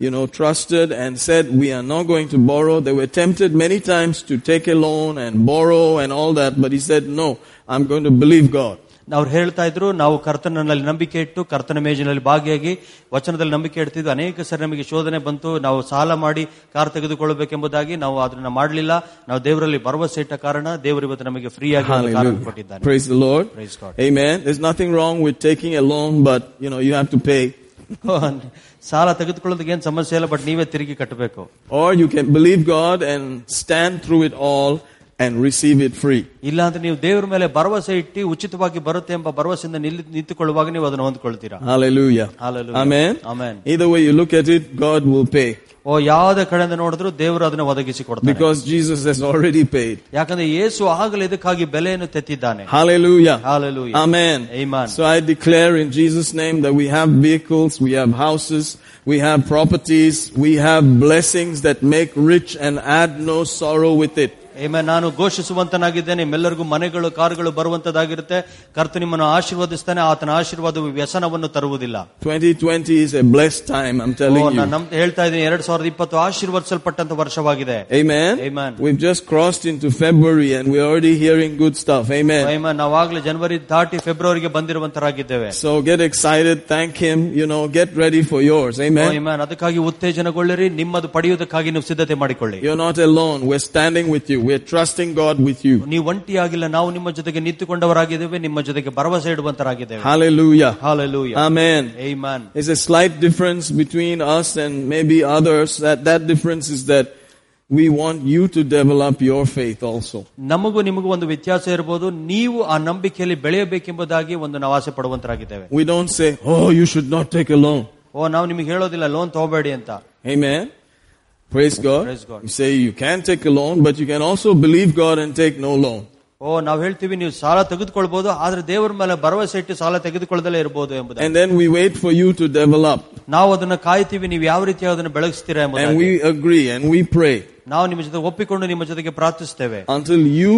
you know, trusted and said, we are not going to borrow. They were tempted many times to take a loan and borrow and all that, but he said, no, I'm going to believe God. ಅವ್ರು ಹೇಳ್ತಾ ಇದ್ರು ನಾವು ಕರ್ತನಲ್ಲಿ ನಂಬಿಕೆ ಇಟ್ಟು ಕರ್ತನ ಮೇಜಿನಲ್ಲಿ ಭಾಗಿಯಾಗಿ ವಚನದಲ್ಲಿ ನಂಬಿಕೆ ಇಡ್ತಿದ್ವಿ ಅನೇಕ ಸರಿ ನಮಗೆ ಶೋಧನೆ ಬಂತು ನಾವು ಸಾಲ ಮಾಡಿ ಕಾರ್ ತೆಗೆದುಕೊಳ್ಳಬೇಕೆಂಬುದಾಗಿ ನಾವು ಅದನ್ನ ಮಾಡಲಿಲ್ಲ ನಾವು ದೇವರಲ್ಲಿ ಭರವಸೆ ಇಟ್ಟ ಕಾರಣ ದೇವರು ಇವತ್ತು ನಮಗೆ ಫ್ರೀ ಆಗಿ ಒಂದು ಕಾರನ್ನು Hallelujah. ಕೊಟ್ಟಿದ್ದಾನೆ Praise the Lord. Praise God. Amen. There's nothing wrong with taking a loan, but you know, you have to pay. ಸಾಲ ತೆಗೆದುಕೊಳ್ಳೋದಕ್ಕೆ ಏನ್ ಸಮಸ್ಯೆ ಇಲ್ಲ ಬಟ್ ನೀವೇ ತಿರುಗಿ ಕಟ್ಟಬೇಕು Or you can believe God and stand through it all and receive it free. ಇಲ್ಲಾಂದ್ರೆ ನೀವು ದೇವರ ಮೇಲೆ ಭರವಸೆ ಇಟ್ಟು ಉಚಿತವಾಗಿ ಬರುತ್ತೆ ಎಂಬ ಭರವಸೆಯಿಂದ ನಿಲ್ಲಿ ನಿಂತುಕೊಳ್ಳುವಾಗ ನೀವು ಅದನ್ನು ಹೊಂದ್ಕೊಳ್ತೀರಾ Hallelujah. Hallelujah. Amen. Amen. Either way you look at it, God will pay. ಓ ಯಾವುದೇ ಕಡೆಯಿಂದ ನೋಡಿದ್ರು ದೇವರು ಅದನ್ನ ಒದಗಿಸಿ ಕೊಡ್ತಾರೆ Because Jesus has already paid. ಯಾಕಂದ್ರೆ ಯೇಸು ಆಗಲೇ ಇದಕ್ಕಾಗಿ ಬೆಲೆಯನ್ನು ತೆತ್ತಿದ್ದಾನೆ Hallelujah. Hallelujah. Amen. Amen. So I declare in Jesus' name that we have vehicles, we have houses, we have properties, we have blessings that make rich and add no sorrow with it. ಏಮೆ ನಾನು ಘೋಷಿಸುವಂತನಾಗಿದ್ದೇನೆ ನಿಮ್ಮೆಲ್ಲರಿಗೂ ಮನೆಗಳು ಕಾರುಗಳು ಬರುವಂತದಾಗಿರುತ್ತೆ ಕರ್ತ ನಿಮ್ಮನ್ನು ಆಶೀರ್ವದಿಸ್ತಾನೆ ಆತನ ಆಶೀರ್ವಾದವು ವ್ಯಸನವನ್ನು ತರುವುದಿಲ್ಲ 2020 is a blessed time, I'm O, telling ನಾನು you. ನಮ್ ಹೇಳ್ತಾ ಇದ್ದೀನಿ ಎರಡ್ ಸಾವಿರದ ಇಪ್ಪತ್ತು ಆಶೀರ್ವದಿಸಲ್ಪಟ್ಟಂತ ವರ್ಷವಾಗಿದೆ Amen. Amen. We've just crossed into February and we're already hearing good stuff. Amen. ಏಮೆ ನಾವಾಗ್ಲೇ ಜನವರಿ ದಾಟಿ ಫೆಬ್ರವರಿಗೆ ಬಂದಿರುವಂತರಾಗಿದ್ದೇವೆ So get excited, thank Him, you know, get ready for yours. Amen. ಏಮನ್ ಅದಕ್ಕಾಗಿ ಉತ್ತೇಜನಗೊಳ್ಳಿರಿ ನಿಮ್ಮದು ಪಡೆಯುವುದಕ್ಕಾಗಿ ನೀವು ಸಿದ್ಧತೆ ಮಾಡಿಕೊಳ್ಳಿ You're not alone. We're standing with you. We're trusting God with you. ನೀವು ಒಂಟಿಯಾಗಿಲ್ಲ ನಾವು ನಿಮ್ಮ ಜೊತೆಗೆ ನಿಂತುಕೊಂಡವರಾಗಿದ್ದೇವೆ ನಿಮ್ಮ ಜೊತೆಗೆ ಭರವಸೆ ಇಡುವಂತರಾಗಿದ್ದೇವೆ Hallelujah. Hallelujah. Amen. Amen. There's a slight difference between us and maybe others. That, that difference is that we want you to develop your faith also. ನಮಗೂ ನಿಮಗೂ ಒಂದು ವ್ಯತ್ಯಾಸ ಇರಬಹುದು ನೀವು ಆ ನಂಬಿಕೆಯಲ್ಲಿ ಬೆಳೆಯಬೇಕೆಂಬುದಾಗಿ ಒಂದು ನಾವು ಆಸೆ ಪಡುವಂತರಾಗಿದ್ದೇವೆ We don't say, oh, you should not take a loan. ಓ ನಾವು ನಿಮಗೆ ಹೇಳೋದಿಲ್ಲ ಲೋನ್ ತಗೋಬೇಡಿ ಅಂತ Amen. Praise God. Praise God. You say you can take a loan, but you can also believe God and take no loan. ಓ ನಾವು ಹೇಳ್ತೀವಿ ನೀವು ಸಾಲ ತೆಗೆದುಕೊಳ್ಬಹುದು ಆದ್ರೆ ದೇವರ ಮೇಲೆ ಭರವಸೆ ಇಟ್ಟು ಸಾಲ ತೆಗೆದುಕೊಳ್ಳದಲ್ಲೇ ಇರಬಹುದು ಎಂಬುದು And then we wait for you to develop. ನಾವು ಅದನ್ನ ಕಾಯ್ತೀವಿ ನೀವು ಯಾವ ರೀತಿ ಅದನ್ನು ಬೆಳಗಿಸ್ತೀರಾ And ಎಂಬುದಾಗಿ we agree and we pray ನಾವು ನಿಮ್ಮ ಜೊತೆ ಒಪ್ಪಿಕೊಂಡು ನಿಮ್ಮ ಜೊತೆಗೆ ಪ್ರಾರ್ಥಿಸ್ತೇವೆ until you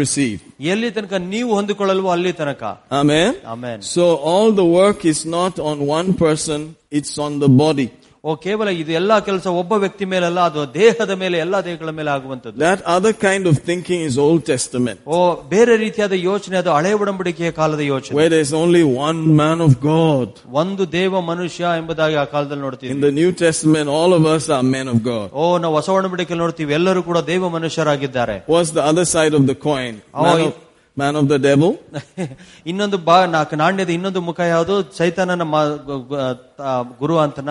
receive. ಎಲ್ಲಿ ತನಕ ನೀವು ಹೊಂದಿಕೊಳ್ಳಲ್ವೋ ಅಲ್ಲಿ ತನಕ Amen. Amen So all the work is not on one person, it's on the body. ಓ ಕೇವಲ ಇದು ಎಲ್ಲಾ ಕೆಲಸ ಒಬ್ಬ ವ್ಯಕ್ತಿ ಮೇಲಲ್ಲ ಅದು ದೇಹದ ಮೇಲೆ ಎಲ್ಲಾ ದೇಹಗಳ ಮೇಲೆ ಆಗುವಂತದ್ದು that other kind of thinking is old testament ಓ ಬೇರೆ ರೀತಿಯಾದ ಯೋಚನೆ ಅದು ಹಳೆ ಒಡಂಬಡಿಕೆಯ ಕಾಲದ ಯೋಚನೆ. Where is only one man of God ಒಂದು ದೇವ ಮನುಷ್ಯ ಎಂಬುದಾಗಿ ಆ ಕಾಲದಲ್ಲಿ ನೋಡ್ತೀವಿ. In the new testament all of us are man of God ಓ ನಾವು ಹೊಸ ಒಡಂಬಡಿಕೆ ನೋಡ್ತೀವಿ. ಎಲ್ಲರೂ ಕೂಡ ದೇವ ಮನುಷ್ಯರಾಗಿದ್ದಾರೆ. Was the other side of the coin man of the devil ಇನ್ನೊಂದು ಬಾ ನಾಣ್ಯದ ಇನ್ನೊಂದು ಮುಖ ಯಾವುದು? ಚೈತನ್ಯನ ಗುರು ಅಂತನ?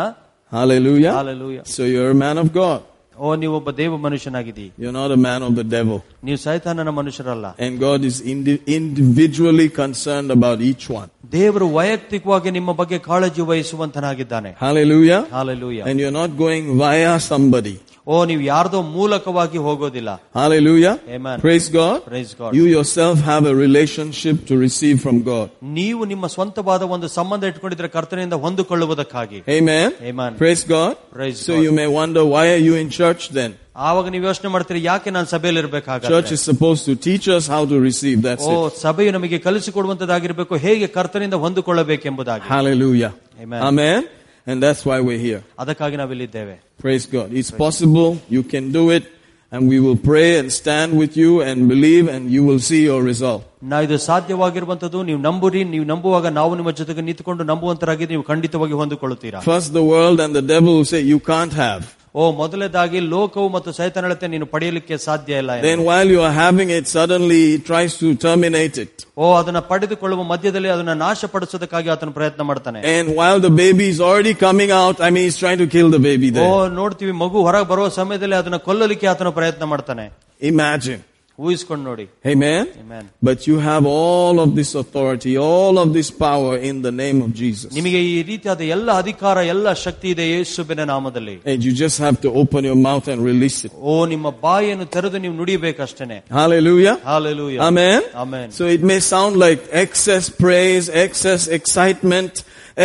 Hallelujah. Hallelujah. So you're a man of God. ಓ ನೀವೊಬ್ಬ ದೇವ ಮನುಷ್ಯನಾಗಿದ್ದೀ You're not a man of the devil. ನೀವು ಸೈತಾನನ ಮನುಷ್ಯರಲ್ಲ And God is indi- individually concerned about each one. ದೇವರು ವೈಯಕ್ತಿಕವಾಗಿ ನಿಮ್ಮ ಬಗ್ಗೆ ಕಾಳಜಿ ವಹಿಸುವಂತನಾಗಿದ್ದಾನೆ Hallelujah. Hallelujah And you're not going via somebody. ಓ ನೀವು ಯಾರ್ದೋ ಮೂಲಕವಾಗಿ ಹೋಗೋದಿಲ್ಲ Hallelujah. Amen. Praise God. Praise God. You yourself have a relationship to receive from God. ನೀವು ನಿಮ್ಮ ಸ್ವಂತವಾದ ಒಂದು ಸಂಬಂಧ ಇಟ್ಕೊಂಡಿದ್ರೆ ಕರ್ತನೆಯಿಂದ ಹೊಂದಿಕೊಳ್ಳುವುದಕ್ಕಾಗಿ Amen. Amen. Praise God. Praise so God. you may wonder, why are you in church then? ಆವಾಗ ನೀವು ಯೋಚನೆ ಮಾಡ್ತೀರಿ ಯಾಕೆ ನಾನು ಸಭೆಯಲ್ಲಿ Church ಇರ್ಬೇಕಾಗ is supposed to teach us how to receive. That's O it. ಸಭೆಯು ನಮಗೆ ಕಲಿಸಿಕೊಡುವಂತದ್ದಾಗಿರ್ಬೇಕು ಹೇಗೆ ಕರ್ತನಿಂದ ಹೊಂದಿಕೊಳ್ಳಬೇಕೆಂಬುದಾಗಿ Hallelujah. Amen. Amen. And that's why we're here. ಅದಕ್ಕಾಗಿ ನಾವಿಲ್ಲಿದ್ದೇವೆ Praise God. It's possible. You can do it. And we will pray and stand with you and believe and you will see your result. ನಾ ಇದು ಸಾಧ್ಯವಾಗಿರುವಂತದ್ದು ನೀವು ನಂಬುರಿ ನೀವು ನಂಬುವಾಗ ನಾವು ನಿಮ್ಮ ಜೊತೆಗೆ ನಿಂತುಕೊಂಡು ನಂಬುವಂತರಾಗಿ ನೀವು ಖಂಡಿತವಾಗಿ ಹೊಂದಿಕೊಳ್ಳುತ್ತೀರಾ First the world and the devil will say you can't have. ಓ ಮೊದಲನೇದಾಗಿ ಲೋಕವು ಮತ್ತು ಸೈತಾನಳತೆ ನೀನು ಪಡೆಯಲಿಕ್ಕೆ ಸಾಧ್ಯ ಇಲ್ಲ ಎಂದು. Then while you are having it, suddenly he tries to terminate it. ಓ ಅದನ್ನ ಪಡೆದುಕೊಳ್ಳುವ ಮಧ್ಯದಲ್ಲಿ ಅದನ್ನ ನಾಶಪಡಿಸೋದಕ್ಕಾಗಿ ಆತನ ಪ್ರಯತ್ನ ಮಾಡ್ತಾನೆ And while the baby is already coming out, I mean he's trying to kill the baby O there. ನೋಡ್ತೀವಿ ಮಗು ಹೊರಗೆ ಬರುವ ಸಮಯದಲ್ಲಿ ಅದನ್ನ ಕೊಲ್ಲಲಿಕ್ಕೆ ಆತನ ಪ್ರಯತ್ನ ಮಾಡ್ತಾನೆ Imagine. ಊಹಿಸ್ಕೊಂಡು ನೋಡಿ Amen? Amen. But you have all of this authority, all of this power in the name of Jesus. ನಿಮಗೆ ಈ ರೀತಿಯಾದ ಎಲ್ಲ ಅಧಿಕಾರ ಎಲ್ಲ ಶಕ್ತಿ ಇದೆ ಯೇಸುವಿನ ನಾಮದಲ್ಲಿ And you just have to open your mouth and release it. ಓ ನಿಮ್ಮ ಬಾಯಿಯನ್ನು ತೆರೆದು ನೀವು ನುಡಿಬೇಕಷ್ಟೇನೆ Hallelujah. Hallelujah Amen. Amen. So it may sound like excess praise, excess excitement,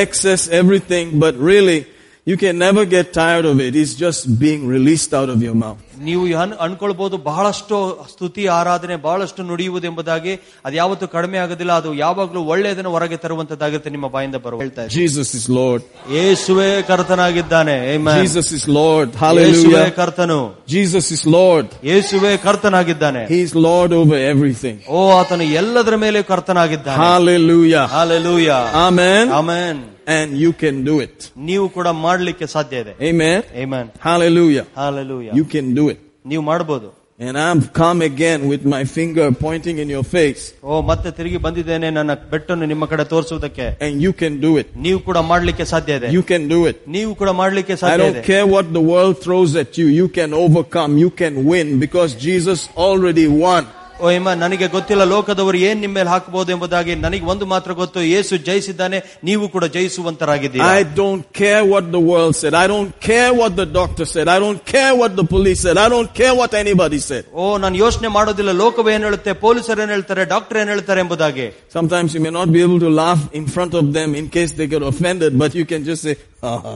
excess everything, but really you can never get tired of it. It's just being released out of your mouth. ನೀವು ಅನ್- ಅನ್ಕೊಳ್ಬಹುದು ಬಹಳಷ್ಟು ಸ್ತುತಿ ಆರಾಧನೆ ಬಹಳಷ್ಟು ನುಡಿಯುವುದು ಎಂಬುದಾಗಿ ಅದು ಯಾವತ್ತೂ ಕಡಿಮೆ ಆಗೋದಿಲ್ಲ ಅದು ಯಾವಾಗಲೂ ಒಳ್ಳೆಯದನ್ನು ಹೊರಗೆ ತರುವಂತದ್ದಾಗಿರುತ್ತೆ ನಿಮ್ಮ ಬಾಯಿಂದ ಬರುವ ಹೇಳ್ತಾ ಇದ್ದೀನಿ. Jesus is Lord. ಯೇಸುವೇ ಕರ್ತನಾಗಿದ್ದಾನೆ Amen. Jesus is Lord. ಯೇಸುವೇ Hallelujah. ಕರ್ತನು Jesus is Lord. ಯೇಸುವೇ ಕರ್ತನಾಗಿದ್ದಾನೆ He's Lord over everything. ಓ ಆತನು ಎಲ್ಲದರ ಮೇಲೆ ಕರ್ತನಾಗಿದ್ದಾನೆ Hallelujah. Hallelujah Amen. Amen And you can do it. ನೀವು ಕೂಡ ಮಾಡ್ಲಿಕ್ಕೆ ಸಾಧ್ಯ ಇದೆ Amen. Amen. Hallelujah. Hallelujah You can do it. ನೀವು ಮಾಡಬಹುದು And I'm come again with my finger pointing in your face. ಓ ಮತ್ತೆ ತಿರುಗಿ ಬಂದಿದ್ದೇನೆ ನನ್ನ ಬೆಟ್ಟನ್ನು ನಿಮ್ಮ ಕಡೆ ತೋರಿಸುವುದಕ್ಕೆ And you can do it. ನೀವು ಕೂಡ ಮಾಡ್ಲಿಕ್ಕೆ ಸಾಧ್ಯ ಇದೆ You can do it. ನೀವು ಕೂಡ ಮಾಡ್ಲಿಕ್ಕೆ I ಸಾಧ್ಯ don't ಇದೆ care what the world throws at you. You can overcome. You can win because Jesus already won. ಓ ಇಮ್ಮ ನನಗೆ ಗೊತ್ತಿಲ್ಲ ಲೋಕದವರು ಏನ್ ನಿಮ್ಮ ಮೇಲೆ ಹಾಕಬಹುದು ಎಂಬುದಾಗಿ ನನಗೆ ಒಂದು ಮಾತ್ರ ಗೊತ್ತು ಯೇಸು ಜಯಿಸಿದ್ದಾನೆ ನೀವು ಕೂಡ ಜಯಿಸುವಂತರಾಗಿದ್ದೀರಾ I don't care what the world said. I don't care what the doctor said. I don't care what the police said. I don't care what anybody said. ಓ ನಾನು ಯೋಚನೆ ಮಾಡೋದಿಲ್ಲ ಲೋಕವು ಏನ್ ಹೇಳುತ್ತೆ ಪೊಲೀಸರು ಏನ್ ಹೇಳ್ತಾರೆ ಡಾಕ್ಟರ್ ಏನ್ ಹೇಳ್ತಾರೆ ಎಂಬುದಾಗಿ Sometimes you may not be able to laugh in front of them in case they get offended, but you can just say, "Haha."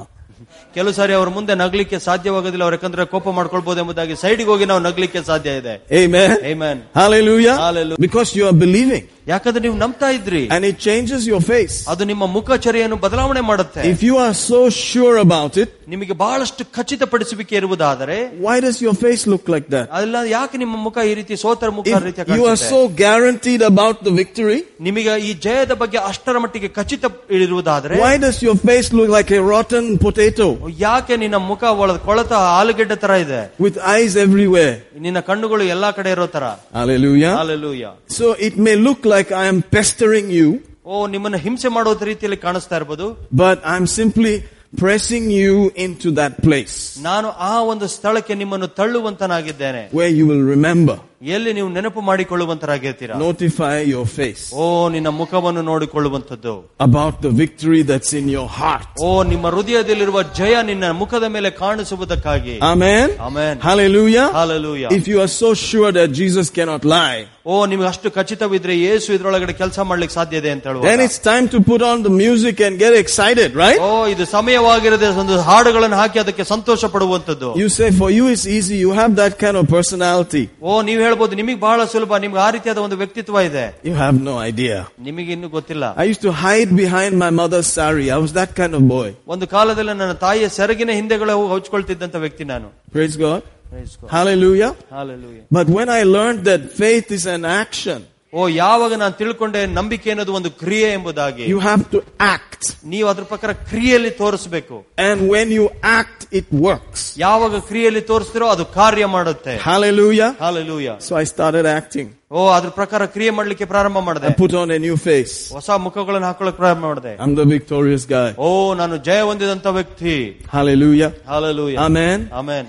ಕೆಲವು ಸಾರಿ ಅವ್ರ ಮುಂದೆ ನಗ್ಲಿಕ್ಕೆ ಸಾಧ್ಯವಾಗೋದಿಲ್ಲ ಅವ್ರ ಯಾಕಂದ್ರೆ ಕೋಪ ಮಾಡ್ಕೊಳ್ಬಹುದು ಎಂಬುದಾಗಿ ಸೈಡ್ಗೆ ಹೋಗಿ ನಾವು ನಗ್ಲಿಕ್ಕೆ ಸಾಧ್ಯ ಇದೆ Amen. Amen. Hallelujah. Hallelujah. Because you are believing ಯಾಕಂದ್ರೆ ನೀವು ನಂಬ್ತಾ ಇದ್ರಿ and it changes your face. ಅದು ನಿಮ್ಮ ಮುಖಚರ್ಯನ್ನು ಬದಲಾವಣೆ ಮಾಡುತ್ತೆ If you are so sure about it, ನಿಮಗೆ ಬಹಳಷ್ಟು ಖಚಿತಪಡಿಸುವಿಕೆ ಇರುವುದಾದರೆ why does your face look like that? ಅದೆಲ್ಲ ಯಾಕೆ ನಿಮ್ಮ ಮುಖ ಈ ರೀತಿ ಸೋತರ ಮುಖ If ರೀತಿಯ you are ಕಾಣಿಸುತ್ತೆ? so guaranteed about the victory, ನಿಮಗೆ ಈ ಜಯದ ಬಗ್ಗೆ ಅಷ್ಟರ ಮಟ್ಟಿಗೆ ಖಚಿತ ಇರುವುದಾದ್ರೆ why does your face look like a rotten potato ಯಾಕೆ ನಿನ್ನ ಮುಖ ಒಳ ಕೊಳತ ಆಲೂಗೆಡ್ಡೆ ತರ ಇದೆ with eyes everywhere? ನಿನ್ನ ಕಣ್ಣುಗಳು ಎಲ್ಲಾ ಕಡೆ ಇರೋ ತರ Hallelujah. Hallelujah So it may look like I am pestering you, ಓ ನಿಮ್ಮನ್ನ ಹಿಂಸೆ ಮಾಡೋ ರೀತಿಯಲ್ಲಿ ಕಾಣಿಸ್ತಾ ಇರ್ಬೋದು but I'm simply pressing you into that place ನಾನು ಆ ಒಂದು ಸ್ಥಳಕ್ಕೆ ನಿಮ್ಮನ್ನು ತಳ್ಳುವಂತನಾಗಿದ್ದೇನೆ where you will remember, ಎಲ್ಲಿ ನೀವು ನೆನಪು ಮಾಡಿಕೊಳ್ಳುವಂತರಾಗಿರ್ತೀರಾ notify your face ಓ ನಿನ್ನ ಮುಖವನ್ನು ನೋಡಿಕೊಳ್ಳುವಂತದ್ದು about the victory that's in your heart. ಓ ನಿಮ್ಮ ಹೃದಯದಲ್ಲಿರುವ ಜಯ ನಿನ್ನ ಮುಖದ ಮೇಲೆ ಕಾಣಿಸುವುದಕ್ಕಾಗಿ Amen. Amen. Hallelujah. Hallelujah. If you are so sure that Jesus cannot lie, ಓ ನಿಮ್ಗೆ ಅಷ್ಟು ಖಚಿತವಿದ್ರೆ ಯೇಸು ಇದ್ರೊಳಗಡೆ ಕೆಲಸ ಮಾಡ್ಲಿಕ್ಕೆ ಸಾಧ್ಯ ಇದೆ ಅಂತ then ಹೇಳುವ it's time to put on the music and get excited, right? ಓ ಇದು ಸಮಯವಾಗಿರದೆ ಒಂದು ಹಾಡುಗಳನ್ನು ಹಾಕಿ ಅದಕ್ಕೆ ಸಂತೋಷ ಪಡುವಂತದ್ದು You say for you it's easy. You have that kind of personality. ಓ ನೀವ್ ಹೇಳ್ಬೋದು ನಿಮಗೆ ಬಹಳ ಸುಲಭ ನಿಮ್ಗೆ ಆ ರೀತಿಯಾದ ಒಂದು ವ್ಯಕ್ತಿತ್ವ ಇದೆ You have no idea. ನಿಮಗೆ ಇನ್ನು ಗೊತ್ತಿಲ್ಲ I used to hide behind my mother's sari. I was that kind of boy. ಒಂದು ಕಾಲದಲ್ಲಿ ನನ್ನ ತಾಯಿಯ ಸೆರಗಿನ ಹಿಂದೆಗಳ ಹಚ್ಕೊಳ್ತಿದ್ದಂತ ವ್ಯಕ್ತಿ ನಾನು Praise God. Hallelujah. Hallelujah. But when I learned that faith is an action, ಓ ಯಾವಾಗ ನಾನು ತಿಳ್ಕೊಂಡೆ ನಂಬಿಕೆ ಅನ್ನೋದು ಒಂದು ಕ್ರಿಯೆ ಎಂಬುದಾಗಿ you have to act. ನೀವು ಅದ್ರ ಪ್ರಕಾರ ಕ್ರಿಯೆಯಲ್ಲಿ ತೋರಿಸಬೇಕು And when you act, it works. ಯಾವಾಗ ಕ್ರಿಯೆಯಲ್ಲಿ ತೋರಿಸ್ತಿರೋ ಅದು ಕಾರ್ಯ ಮಾಡುತ್ತೆ Hallelujah. Hallelujah So I started acting. ಓ ಅದ್ರ ಪ್ರಕಾರ ಕ್ರಿಯೆ ಮಾಡ್ಲಿಕ್ಕೆ ಪ್ರಾರಂಭ ಮಾಡಿದೆ I put on a new face. ಹೊಸ ಮುಖಗಳನ್ನು ಹಾಕೊಳ್ಳಕ್ ಪ್ರಾರಂಭ ಮಾಡಿದೆ I'm the victorious guy. ಓ ನಾನು ಜಯ ಹೊಂದಿದಂತ ವ್ಯಕ್ತಿ Hallelujah. Hallelujah Amen. ಆಮೇನ್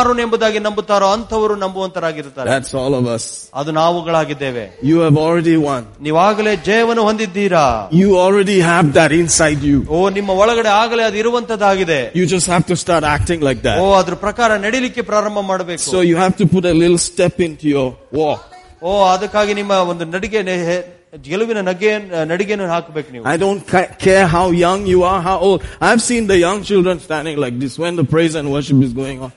ದೇವಕುಮಾರನು ಎಂಬುದಾಗಿ ನಂಬುತ್ತಾರೋ ಅಂಥವರು ನಂಬುವಂತರಾಗಿರುತ್ತಾರೆ That's all of us. ಅದು ನಾವುಗಳಾಗಿದ್ದೇವೆ You have already won. ನೀವಾಗಲೇ ಜಯವನ್ನು ಹೊಂದಿದ್ದೀರಾ You already have that inside you. ಓ ನಿಮ್ಮ ಒಳಗಡೆ ಆಗಲೇ ಅದು ಇರುವಂತದ್ದಾಗಿದೆ You just have to start acting like O that. ಅದ್ರ ಪ್ರಕಾರ ನಡಿಲಿಕ್ಕೆ ಪ್ರಾರಂಭ ಮಾಡಬೇಕು So you have to put a little step into your walk. ಓ ಅದಕ್ಕಾಗಿ ನಿಮ್ಮ ಒಂದು ನಡಿಗೆ ನೆ- ಹೆ- ಗೆಲುವಿನ ನಗೆ ನಡಿಗೆಯನ್ನು ಹಾಕಬೇಕು ನೀವು I don't ca- care how young you are, how old. I've seen the young children standing like this when the praise and worship is going on.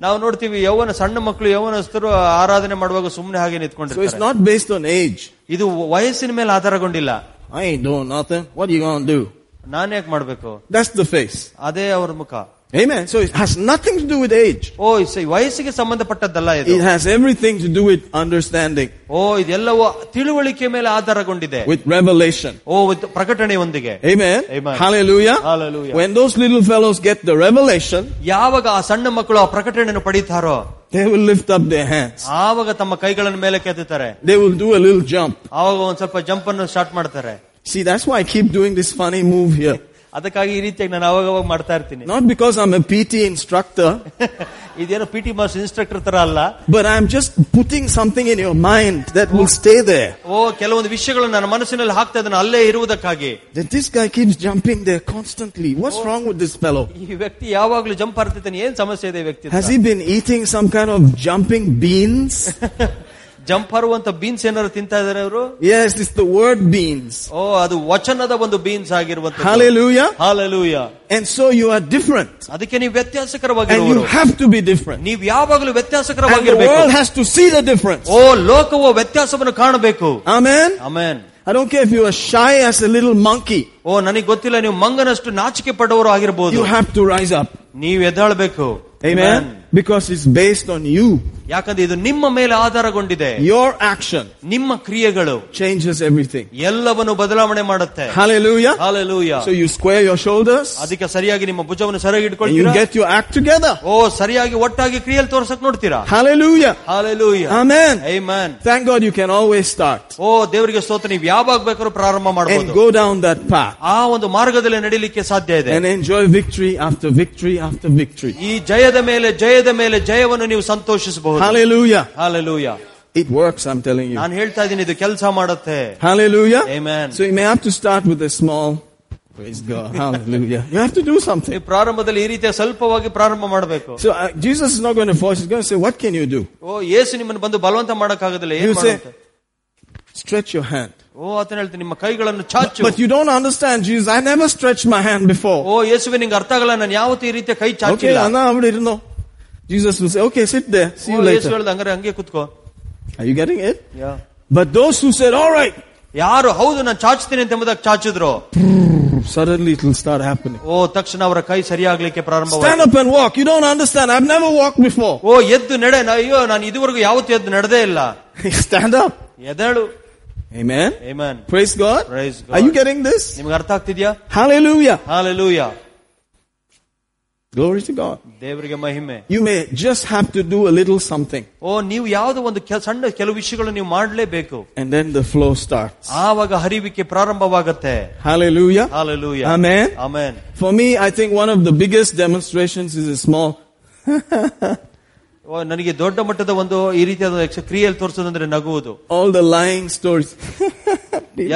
ನಾವು ನೋಡ್ತೀವಿ ಯೌವನ ಸಣ್ಣ ಮಕ್ಕಳು ಯೌವನಸ್ಥರು ಆರಾಧನೆ ಮಾಡುವಾಗ ಸುಮ್ಮನೆ ಹಾಗೆ ನಿಂತ್ಕೊಂಡು it's not based on age ಇದು ವಯಸ್ಸಿನ ಮೇಲೆ ಆಧಾರಗೊಂಡಿಲ್ಲ. I do nothing what you gonna do ನಾನು ಯಾಕೆ ಮಾಡಬೇಕು? ದಟ್ಸ್ ದ ಫೇಸ್ ಅದೇ ಅವರ ಮುಖ. Amen. So it has nothing to do with age. ಓ ಈ ವಯಸ್ಸಿಗೆ ಸಂಬಂಧಪಟ್ಟದ್ದಲ್ಲ ಇದು It has everything to do with understanding, ಓ ಇದೆಲ್ಲವೂ ತಿಳುವಳಿಕೆ ಮೇಲೆ ಆಧಾರಗೊಂಡಿದೆ with revelation. O with ಪ್ರಕಟಣೆಯೊಂದಿಗೆ Amen. Amen. Hallelujah. Hallelujah. When those little fellows get the revelation, ಯಾವಾಗ ಆ ಸಣ್ಣ ಮಕ್ಕಳು ಆ ಪ್ರಕಟಣೆಯನ್ನು ಪಡೀತಾರೋ they will lift up their hands. ಆವಾಗ ತಮ್ಮ ಕೈಗಳನ್ನು ಮೇಲೆ ಕೆತ್ತುತ್ತಾರೆ They will do a little jump. ಆವಾಗ ಒಂದ್ ಸ್ವಲ್ಪ ಜಂಪ್ ಅನ್ನು ಸ್ಟಾರ್ಟ್ ಮಾಡ್ತಾರೆ See, that's why I keep doing this funny move here. ಅದಕ್ಕಾಗಿ ಈ ರೀತಿಯಾಗಿ ನಾನು ಅವಾಗ ಅವಾಗ ಮಾಡ್ತಾ ಇರ್ತೀನಿ Not because I'm a PT instructor, ಇದೇನೋ ಪಿ ಟಿ ಮಾಸ್ಟರ್ ಇನ್ಸ್ಟ್ರಕ್ಟರ್ ತರ ಅಲ್ಲ but I'm just putting something in your mind that will stay there. ಓ ಕೆಲವೊಂದು ವಿಷಯಗಳು ನನ್ನ ಮನಸ್ಸಿನಲ್ಲಿ ಹಾಕ್ತಾ ಇದನ್ನ ಅಲ್ಲೇ ಇರುವುದಕ್ಕಾಗಿ That this guy keeps jumping there constantly. What's wrong with this fellow? ಈ ವ್ಯಕ್ತಿ ಯಾವಾಗ್ಲೂ ಜಂಪ್ ಆಗ್ತಿದ್ದಾನೆ ಏನ್ ಸಮಸ್ಯೆ ಇದೆ ಈ ವ್ಯಕ್ತಿ Has he been eating some kind of jumping beans? Jump ಹರುವಂತ ಬೀನ್ಸ್ ಏನಾದ್ರು ತಿಂತಾ ಇದಾರೆ ಅವರು Yes, it's the word beans. ಓ ಅದು ವಚನದ ಒಂದು ಬೀನ್ಸ್ ಆಗಿರುವಂತ Hallelujah. Hallelujah And so you are different. ಅದಕ್ಕೆ ನೀವು And ವ್ಯತ್ಯಾಸಕರವಾಗಿರುವರು you have to be different. ನೀವು ಯಾವಾಗಲೂ And the ವ್ಯತ್ಯಾಸಕರವಾಗಿರ್ಬೇಕು world has to see the difference. ಓ ಲೋಕವು ವ್ಯತ್ಯಾಸವನ್ನು ಕಾಣಬೇಕು Amen. Amen I don't care if you are shy as a little monkey. ಓ ನನಗೆ ಗೊತ್ತಿಲ್ಲ ನೀವು ಮಂಗನಷ್ಟು ನಾಚಿಕೆ ಪಡುವವರು ಆಗಿರ್ಬೋದು You have to rise up. ನೀವು ಎದ್ದಾಳ್ಬೇಕು Amen. Because it's based on you. ಯಾಕಂದ್ರೆ ಇದು ನಿಮ್ಮ ಮೇಲೆ ಆಧಾರಗೊಂಡಿದೆ Your action ನಿಮ್ಮ ಕ್ರಿಯೆಗಳು changes everything. ಎಲ್ಲವನ್ನು ಬದಲಾವಣೆ ಮಾಡುತ್ತೆ Hallelujah. Hallelujah So you square your shoulders ಅದಕ್ಕೆ ಸರಿಯಾಗಿ ನಿಮ್ಮ ಭುಜವನ್ನು ಸರಿಯಾಗಿ and you ಇಟ್ಕೊಳ್ತೀರಾ get your act together. ಓ ಸರಿಯಾಗಿ ಒಟ್ಟಾಗಿ ಕ್ರಿಯೆಯಲ್ಲಿ ತೋರ್ಸಕ್ ನೋಡ್ತೀರಾ Hallelujah. Hallelujah Amen. Amen. Thank God you can always start ಓ ದೇವರಿಗೆ ಸ್ತೋತ್ರ ನೀವು ಯಾವಾಗ ಬೇಕಾದ್ರೂ ಪ್ರಾರಂಭ and ಮಾಡಬಹುದು go down that path ಆ ಒಂದು ಮಾರ್ಗದಲ್ಲಿ ನಡೀಲಿಕ್ಕೆ ಸಾಧ್ಯ ಇದೆ and enjoy victory after victory after victory. ಈ ಜಯದ ಮೇಲೆ ಜಯದ ಮೇಲೆ ಜಯವನ್ನು ನೀವು ಸಂತೋಷಿಸಬಹುದು Hallelujah. Hallelujah It works, I'm telling you. ನಾನು ಹೇಳ್ತಾ ಇದ್ದೀನಿ ಇದು ಕೆಲಸ ಮಾಡುತ್ತೆ Hallelujah. Amen. So you may have to start with a small, praise God. (laughs) Hallelujah. You have to do something. ನೀವು ಪ್ರಾರಂಭದಲ್ಲಿ ಈ ರೀತಿಯ ಸ್ವಲ್ಪವಾಗಿ ಪ್ರಾರಂಭ ಮಾಡಬೇಕು So uh, Jesus is not going to force, he's going to say, what can you do? ಓ ಯೇಸು ನಿಮ್ಮನ್ನು ಬಂದು ಬಲವಂತ ಮಾಡಕ್ಕಾಗೋದಿಲ್ಲ ಏನ್ You say, ಮಾಡುತ್ತೆ stretch your hand. ಓ ಆತನ ಹೇಳ್ತೀನಿ ನಿಮ್ಮ ಕೈಗಳನ್ನು ಚಾಚು But you don't understand, Jesus. I never stretched my hand before. ಓ ಯೇಸುವೆ ನಿಂಗೆ ಅರ್ಥ ಆಗಲ್ಲ ನಾನು ಯಾವತ್ತೂ ಈ ರೀತಿಯ ಕೈ Okay, ಚಾಚಿಲ್ಲ Anna, I didn't know. Jesus will say, okay, sit there. See O, you Yesu later. ಹೇಳ್ದ ಹಂಗಾರೆ ಹಂಗೆ ಕುತ್ಕೋ Are you getting it? Yeah. But those who said, all right, ಯಾರು ಹೌದು ನಾನು ಚಾಚ್ತೀನಿ ಅಂತ ಎಂಬುದಾಗಿ ಚಾಚಿದ್ರು suddenly it will start happening. ಓ ತಕ್ಷಣ ಅವರ ಕೈ ಸರಿಯಾಗ್ಲಿಕ್ಕೆ ಪ್ರಾರಂಭ Stand up and walk. You don't understand. I've never walked before. ಓ ಎದ್ದು ನಡೆ ನಾ- ಅಯ್ಯೋ ನಾನು ಇದುವರೆಗೂ ಯಾವತ್ತೂ ಎದ್ದು ನಡೆದೇ ಇಲ್ಲ (laughs) Stand up. ಎದಳು Amen. Amen. Praise God. Praise God. Are you getting this? ನಿಮ್ಗೆ ಅರ್ಥ ಆಗ್ತಿದ್ಯಾ Hallelujah. Hallelujah Glory to God. ದೇವರಿಗೆ ಮಹಿಮೆ You may just have to do a little something ಓ ನೀವು ಯಾವುದೋ ಒಂದು ಕೆಲ- ಸಣ್ಣ ಕೆಲವು ವಿಷಯಗಳು ನೀವು ಮಾಡಲೇಬೇಕು and then the flow starts. ಆವಾಗ ಹರಿವಿಕೆ ಪ್ರಾರಂಭವಾಗುತ್ತೆ Hallelujah. Hallelujah Amen. Amen For me, I think one of the biggest demonstrations is a small, ಓ (laughs) ನನಗೆ ದೊಡ್ಡ ಮಟ್ಟದ ಒಂದು ಈ ರೀತಿಯಾದ ಎಕ್ಸ- ಕ್ರಿಯೆಯಲ್ಲಿ ತೋರಿಸೋದಂದ್ರೆ ನಗುವುದು all the lying stories.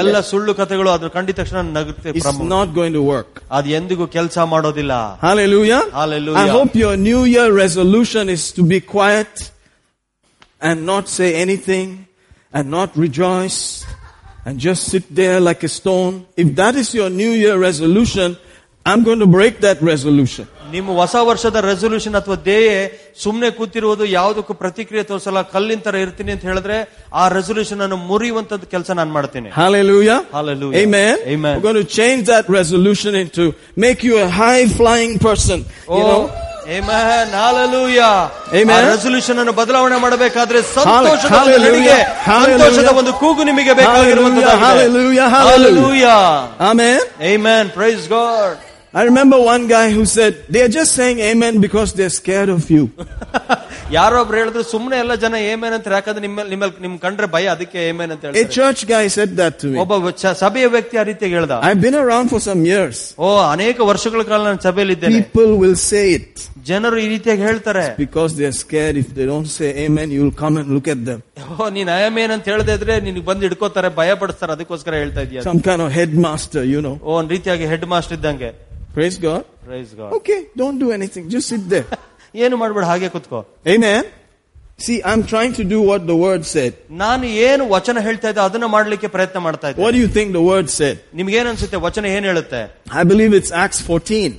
ಎಲ್ಲ ಸುಳ್ಳು ಕಥೆಗಳು ಅದ್ರ ಕಂಡಿದ ತಕ್ಷಣ ನಗುತ್ತೆ It's ಪ್ರಾರಂಭ. not going to work. ಅದು ಎಂದಿಗೂ ಕೆಲಸ ಮಾಡೋದಿಲ್ಲ Hallelujah. Hallelujah. I hope your new year resolution is to be quiet and not say anything and not rejoice and just sit there like a stone. If that is your new year resolution, I'm going to break that resolution. ನಿಮ್ಮ ಹೊಸ ವರ್ಷದ resolution ಅಥವಾ ಧ್ಯೇಯ ಸುಮ್ಮನೆ ಕೂತಿರುವುದು ಯಾವುದಕ್ಕೂ ಪ್ರತಿಕ್ರಿಯೆ ತೋರಿಸಲ್ಲ ಕಲ್ಲಿನ ತರ ಇರ್ತೀನಿ ಅಂತ ಹೇಳಿದ್ರೆ ಆ ರೆಸೊಲ್ಯೂಷನ್ ಅನ್ನು ಮುರಿಯುವಂತದ್ದು ಕೆಲಸ ನಾನು ಮಾಡ್ತೀನಿ Hallelujah. Hallelujah. Amen. Amen. We're going to change that resolution into make you a high flying person. You know? Amen. Hallelujah. Amen. ಆ ರೆಸೊಲ್ಯೂಷನ್ ಅನ್ನು ಬದಲಾವಣೆ ಮಾಡಬೇಕಾದ್ರೆ ಸಂತೋಷದ ಒಂದು Hallelujah. ನಡಿಗೆ, Hallelujah. ಸಂತೋಷದ ಒಂದು ಕೂಗು ನಿಮಗೆ ಬೇಕಾಗಿರುವಂತಹ Hallelujah. Hallelujah. Hallelujah. Amen. Amen. Praise God. I remember one guy who said, they're just saying amen because they're scared of you. (laughs) ಯಾರೋ ಒಬ್ರು ಹೇಳಿದ್ರು ಸುಮ್ನೆ ಎಲ್ಲ ಜನ ಏಮೇನ್ ಅಂತ ಯಾಕಂದ್ರೆ ನಿಮ್ಮ ನಿಮ್ಮ ನಿಮ್ ಕಂಡ್ರೆ ಭಯ ಅದಕ್ಕೆ ಏಮೇನ್ ಅಂತ A ಹೇಳ್ತಾರೆ church guy said that to me. ಒಬ್ಬ ಚ- ಸಭೆಯ ವ್ಯಕ್ತಿ ಆ ರೀತಿಯಾಗಿ ಹೇಳ್ದ I've been around for some years. ಓ ಅನೇಕ ವರ್ಷಗಳ ಕಾಲ ನಾನು ಸಭೆಯಲ್ಲಿದ್ದೇನೆ People will say it ಜನರು ಈ ರೀತಿಯಾಗಿ ಹೇಳ್ತಾರೆ because they're scared. If they don't say amen, you'll come and look at them. ಓ ನೀನ್ ಅಯಮೇನ್ ಅಂತ ಹೇಳ್ದೆ ಇದ್ರೆ ನಿನ್ಗೆ ಬಂದು ಹಿಡ್ಕೋತಾರೆ ಭಯ ಪಡಿಸ್ತಾರೆ ಅದಕ್ಕೋಸ್ಕರ ಹೇಳ್ತಾ ಇದೀಯ Some kind of headmaster, you know. ಓ ಒಂದ್ ರೀತಿಯಾಗಿ ಹೆಡ್ ಮಾಸ್ಟರ್ ಇದ್ದಂಗೆ Praise God. Praise God. Okay, don't do anything. Just sit there. (laughs) ಏನು ಮಾಡ್ಬೇಡ ಹಾಗೆ ಕುತ್ಕೋ Amen. See, I'm trying to do what the word said. ನಾನು ಏನು ವಚನ ಹೇಳ್ತಾ ಇದ್ದೆ ಅದನ್ನ ಮಾಡ್ಲಿಕ್ಕೆ ಪ್ರಯತ್ನ ಮಾಡ್ತಾ ಇದ್ದೆ What do you think the word said? ನಿಮ್ಗೇನ್ ಅನ್ಸುತ್ತೆ ವಚನ ಏನ್ ಹೇಳುತ್ತೆ I believe it's Acts 14.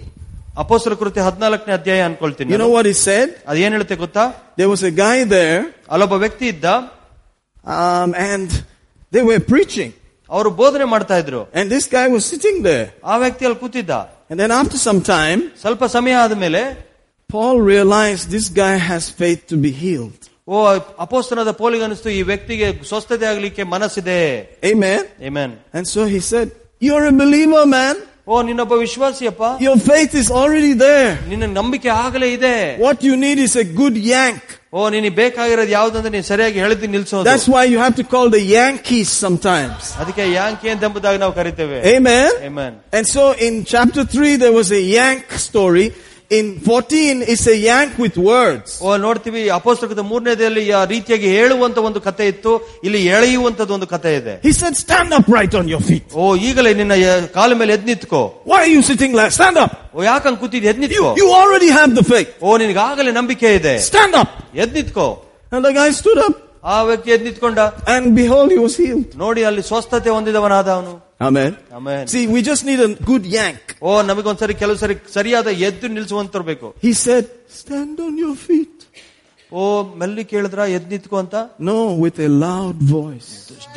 ಅಪೋಸ್ತರ ಕೃತ್ಯ ಹದಿನಾಲ್ಕನೇ ಅಧ್ಯಾಯ ಅನ್ಕೊಳ್ತೀನಿ You know what he said? ಅದೇನ್ ಹೇಳುತ್ತೆ ಗೊತ್ತಾ There was a guy there, ಅಲ್ಲೊಬ್ಬ ವ್ಯಕ್ತಿ ಇದ್ದ um, and they were preaching. ಅವರು ಬೋಧನೆ ಮಾಡ್ತಾ ಇದ್ರು And this guy was sitting there. ಆ ವ್ಯಕ್ತಿ ಅಲ್ಲಿ ಕೂತಿದ್ದ And then after some time, ಸ್ವಲ್ಪ ಸಮಯ ಆದ್ಮೇಲೆ Paul realized this guy has faith to be healed. ಓ ಅಪೋಸ್ತನದ ಪೋಲಿಗೆ ಅನಿಸ್ತು ಈ ವ್ಯಕ್ತಿಗೆ ಸ್ವಸ್ಥತೆ ಆಗ್ಲಿಕ್ಕೆ ಮನಸ್ಸಿದೆ Amen. Amen. And so he said, You're a believer, man. O ನಿನ್ನೊಬ್ಬ ವಿಶ್ವಾಸಿಯಪ್ಪ Your faith is already there. ನಿನ್ನ ನಂಬಿಕೆ ಆಗಲೇ ಇದೆ What you need is a good yank. ಓ ನಿನಗೆ ಬೇಕಾಗಿರೋದು ಯಾವ್ದಂದ್ರೆ ನೀನು ಸರಿಯಾಗಿ ಹೇಳಿದ್ದು ನಿಲ್ಸೋದು That's why you have to call the Yankees sometimes. ಅದಕ್ಕೆ ಯಾಂಕಿ ಅಂತ ಎಂಬುದಾಗಿ ನಾವು ಕರಿತೇವೆ Amen. Amen. And so in chapter 3 there was a yank story. In 14 it's a yank with words. ಓ ನೋಡ್ತೀವಿ ಅಪೋಸ್ತಕದ ಮೂರನೇದಲ್ಲಿ ಆ ರೀತಿಯಾಗಿ ಹೇಳುವಂತ ಒಂದು ಕತೆ ಇತ್ತು ಇಲ್ಲಿ ಎಳೆಯುವಂತದ್ದು ಒಂದು ಕತೆ ಇದೆ He said, stand upright on your feet. ಓ ಈಗಲೇ ನಿನ್ನ ಯ- ಕಾಲ ಮೇಲೆ ಎದ್ ನಿಂತ್ಕೋ Why are you sitting like, stand up. ಓ ಯಾಕಂಗ್ ಕೂತಿದ್ ಎದ್ You, ನಿಂತ್ಕೋ you already have the faith. ಓ ನಿನಗಾಗಲೇ ನಂಬಿಕೆ ಇದೆ Stand up. ಎದ್ ನಿಂತ್ಕೋ And the guy stood up ಆ ವ್ಯಕ್ತಿ ಎದ್ ನಿಂತ್ಕೊಂಡ and behold, he was healed. ನೋಡಿ ಅಲ್ಲಿ ಸ್ವಸ್ಥತೆ ಹೊಂದಿದವನಾದ ಅವನು Amen. ಆಮೇಲೆ See, we just need a good yank. ಓ ನಮಗೊಂದ್ಸರಿ ಕೆಲವು ಸರಿ ಸರಿಯಾದ ಎದ್ದು ನಿಲ್ಸುವಂತಿರ್ಬೇಕು He said, stand on your feet. ಓ ಮೆಲ್ಲಿ ಕೇಳಿದ್ರ ಎದ್ ನಿಂತ್ಕೋ ಅಂತ No, with a loud voice.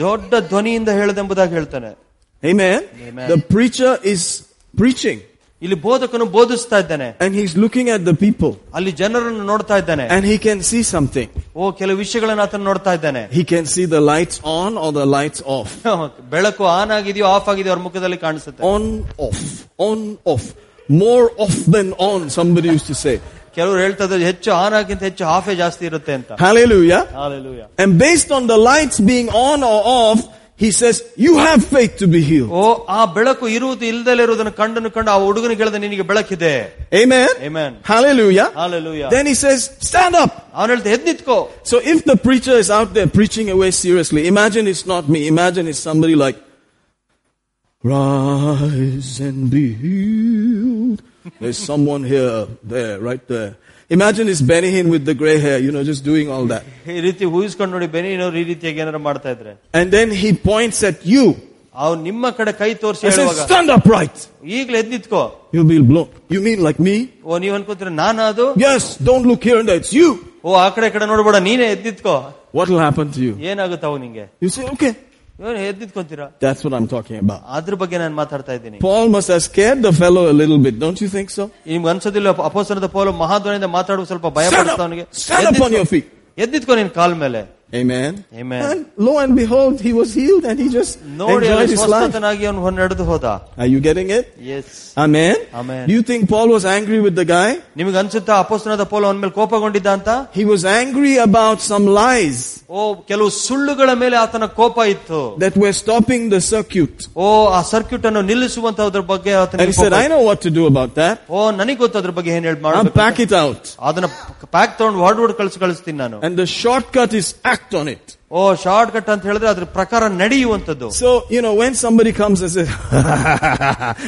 ದೊಡ್ಡ ಧ್ವನಿಯಿಂದ ಹೇಳದೆಂಬುದಾಗಿ ಹೇಳ್ತಾನೆ Amen. Amen. The preacher is preaching ಇಲ್ಲಿ ಬೋಧಕನು ಬೋಧಿಸ್ತಾ ಇದ್ದಾನೆ and he's looking at the people ಅಲ್ಲಿ ಜನರನ್ನು ನೋಡ್ತಾ ಇದ್ದಾನೆ and he can see something. ಓ ಕೆಲವು ವಿಷಯಗಳನ್ನ ಆತನು ನೋಡ್ತಾ ಇದ್ದಾನೆ He can see the lights on or the lights off. ಬೆಳಕು ಆನ್ ಆಗಿದೆಯೋ ಆಫ್ ಆಗಿದೆಯೋ ಅವ್ರ ಮುಖದಲ್ಲಿ ಕಾಣಿಸುತ್ತೆ On, off. On, off. More off than on, somebody used to say. ಕೆಲವರು ಹೇಳ್ತಾ ಇದ್ದಾರೆ ಹೆಚ್ಚು ಆನ್ ಆಗಿಂತ ಹೆಚ್ಚು ಆಫೇ ಜಾಸ್ತಿ ಇರುತ್ತೆ ಅಂತ Hallelujah. Hallelujah. And based on the lights being on or off, he says, you have faith to be healed. ಓ ಆ ಬೆಳಕು ಇರುವುದು ಇಲ್ದಲೇ ಇರುವುದನ್ನು ಕಂಡನು ಕಂಡು ಆ ಹುಡುಗನಿಗೆ ಹೇಳಿದ ನಿನಗೆ ಬೆಳಕಿದೆ Amen. Amen. Hallelujah. Hallelujah. Then he says, stand up. ಅವನು ಹೇಳ್ತಾ ಎದ್ ನಿತ್ಕೋ So if the preacher is out there preaching away seriously, imagine it's not me. Imagine it's somebody like, rise and be healed. There's someone here, there, right there. Imagine it's Benny Hinn with the gray hair, you know, just doing all that. ಈ ರೀತಿ ಊಹಿಸ್ಕೊಂಡು ನೋಡಿ ಬೆನಿನವ್ರು ಈ ರೀತಿಯಾಗಿ ಏನಾರು ಮಾಡ್ತಾ ಇದ್ರೆ And then he points at you ಅವ್ನು ನಿಮ್ಮ ಕಡೆ ಕೈ ತೋರಿಸಿ and ಹೇಳುವಾಗ says, stand upright. ಈಗಲೇ ಎದ್ ನಿತ್ಕೋ You'll be blown. You mean like me? ಓ ನೀವ್ ಅನ್ಕೋತೀರ ನಾನು ಅದು Yes, don't look here and there. It's you. ಓ ಆ ಕಡೆ ಈ ಕಡೆ ನೋಡ್ಬೇಡ ನೀನೇ ಎದ್ ನಿತ್ಕೋ What will happen to you? ಏನಾಗುತ್ತಾವ ನಿಂಗೆ You say, okay. ಇವನು ಎದ್ ನಿಂತ್ಕೊಂತೀರಾ That's what I'm talking about. ಅದ್ರ ಬಗ್ಗೆ ನಾನು ಮಾತಾಡ್ತಾ ಇದ್ದೀನಿ Paul must have scared the fellow a little bit, don't you think so? ನಿಮ್ಗೆ ಅನ್ಸೋದಿಲ್ಲ ಅಪೋಸರದ ಪೌಲು ಮಹಾಧ್ವನಿಯಿಂದ ಮಾತಾಡುವ ಸ್ವಲ್ಪ ಭಯ Stand ಪಡಿಸ್ತಾ up. ಅವನಿಗೆ Stand up on your feet. ಎದ್ದಿತ್ಕೋ ನಿನ್ ಕಾಲ್ ಮೇಲೆ Amen. Amen. And lo and behold, he was healed and he just ನೋಡಿ enjoyed ಅಲ್ಲಿ his life. ಸ್ವಸ್ಥತನಾಗಿ ಅವನು ನಡೆದು ಹೋದ Are you getting it? S Amen. Amen. Do you think Paul was angry with the guy? ನಿಮಗೆ ಅನ್ಸುತ್ತಾ ಅಪೋಸ್ತನದ Paul ಅವನ ಮೇಲೆ ಕೋಪಗೊಂಡಿದ್ದ ಅಂತ He was angry about some lies ಓ ಕೆಲವು ಸುಳ್ಳುಗಳ ಮೇಲೆ ಆತನ ಕೋಪ ಇತ್ತು that were stopping the circuit. ಓ ಆ ಸರ್ಕ್ಯೂಟ್ ಅನ್ನು ನಿಲ್ಲಿಸುವಂತದ್ರ ಬಗ್ಗೆ And ಆತನಿಗೆ he said, ಕೋಪ I know what to do about that. ಓ ನನಗೆ ಗೊತ್ತು ಅದ್ರ ಬಗ್ಗೆ ಏನ್ ಹೇಳಿ I'll ಮಾಡ್ಬೇಕು pack it out. ಅದನ್ನ ಪ್ಯಾಕ್ ತಗೊಂಡು ಹೊಡ್ ಹೊಡ್ ಕಳ್ಸಿ ಕಳಿಸ್ತೀನಿ ನಾನು And the shortcut is act on it. ಓ ಶಾರ್ಟ್ ಕಟ್ ಅಂತ ಹೇಳಿದ್ರೆ ಅದ್ರ ಪ್ರಕಾರ ನಡೆಯುವಂತದ್ದು So, you know, when somebody comes and says,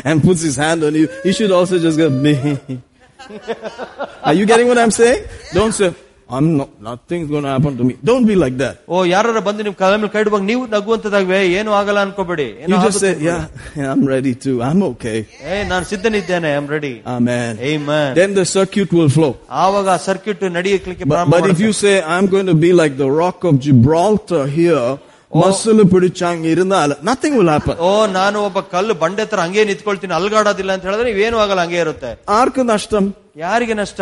(laughs) and puts his hand on you, you should also just go, (laughs) me. (laughs) Are you getting what I'm saying? Don't say, I'm not, nothing's going to happen to me. Don't be like that. ಓ ಯಾರಾರ ಬಂದು ನಿಮ್ ಕೈ ಮೇಲೆ ಕೈ ಇಡುವಾಗ ನೀವು ನಗುವಂತದಾಗವೆ ಏನು ಆಗಲ್ಲ ಅನ್ಕೋಬೇಡಿ You just say, yeah, yeah, I'm ready too. I'm okay. ಏ ನಾನು ಸಿದ್ಧನಿದ್ದೇನೆ I am ready Amen. Amen. Then the circuit will flow. ಆವಾಗ ಸರ್ಕ್ಯೂಟ್ ನಡೆಯಲಿಕ್ಕೆ But, ಪ್ರಾರಂಭ but if you say, I'm going to be like the rock of Gibraltar here, muscle pritchang irundal, nothing will happen. ಓ ನಾನು ಒಬ್ಬ ಕಲ್ಲು ಬಂಡೆ ತರ ಹಂಗೆ ನಿಂತ್ಕೊಳ್ತೀನಿ ಅಲ್ಗಾಡೋದಿಲ್ಲ ಅಂತ ಹೇಳಿದ್ರೆ ನೀವೇನು ಆಗಲ್ಲ ಹಂಗೆ ಇರುತ್ತೆ Arkanashtam, ಯಾರಿಗೆ ನಷ್ಟ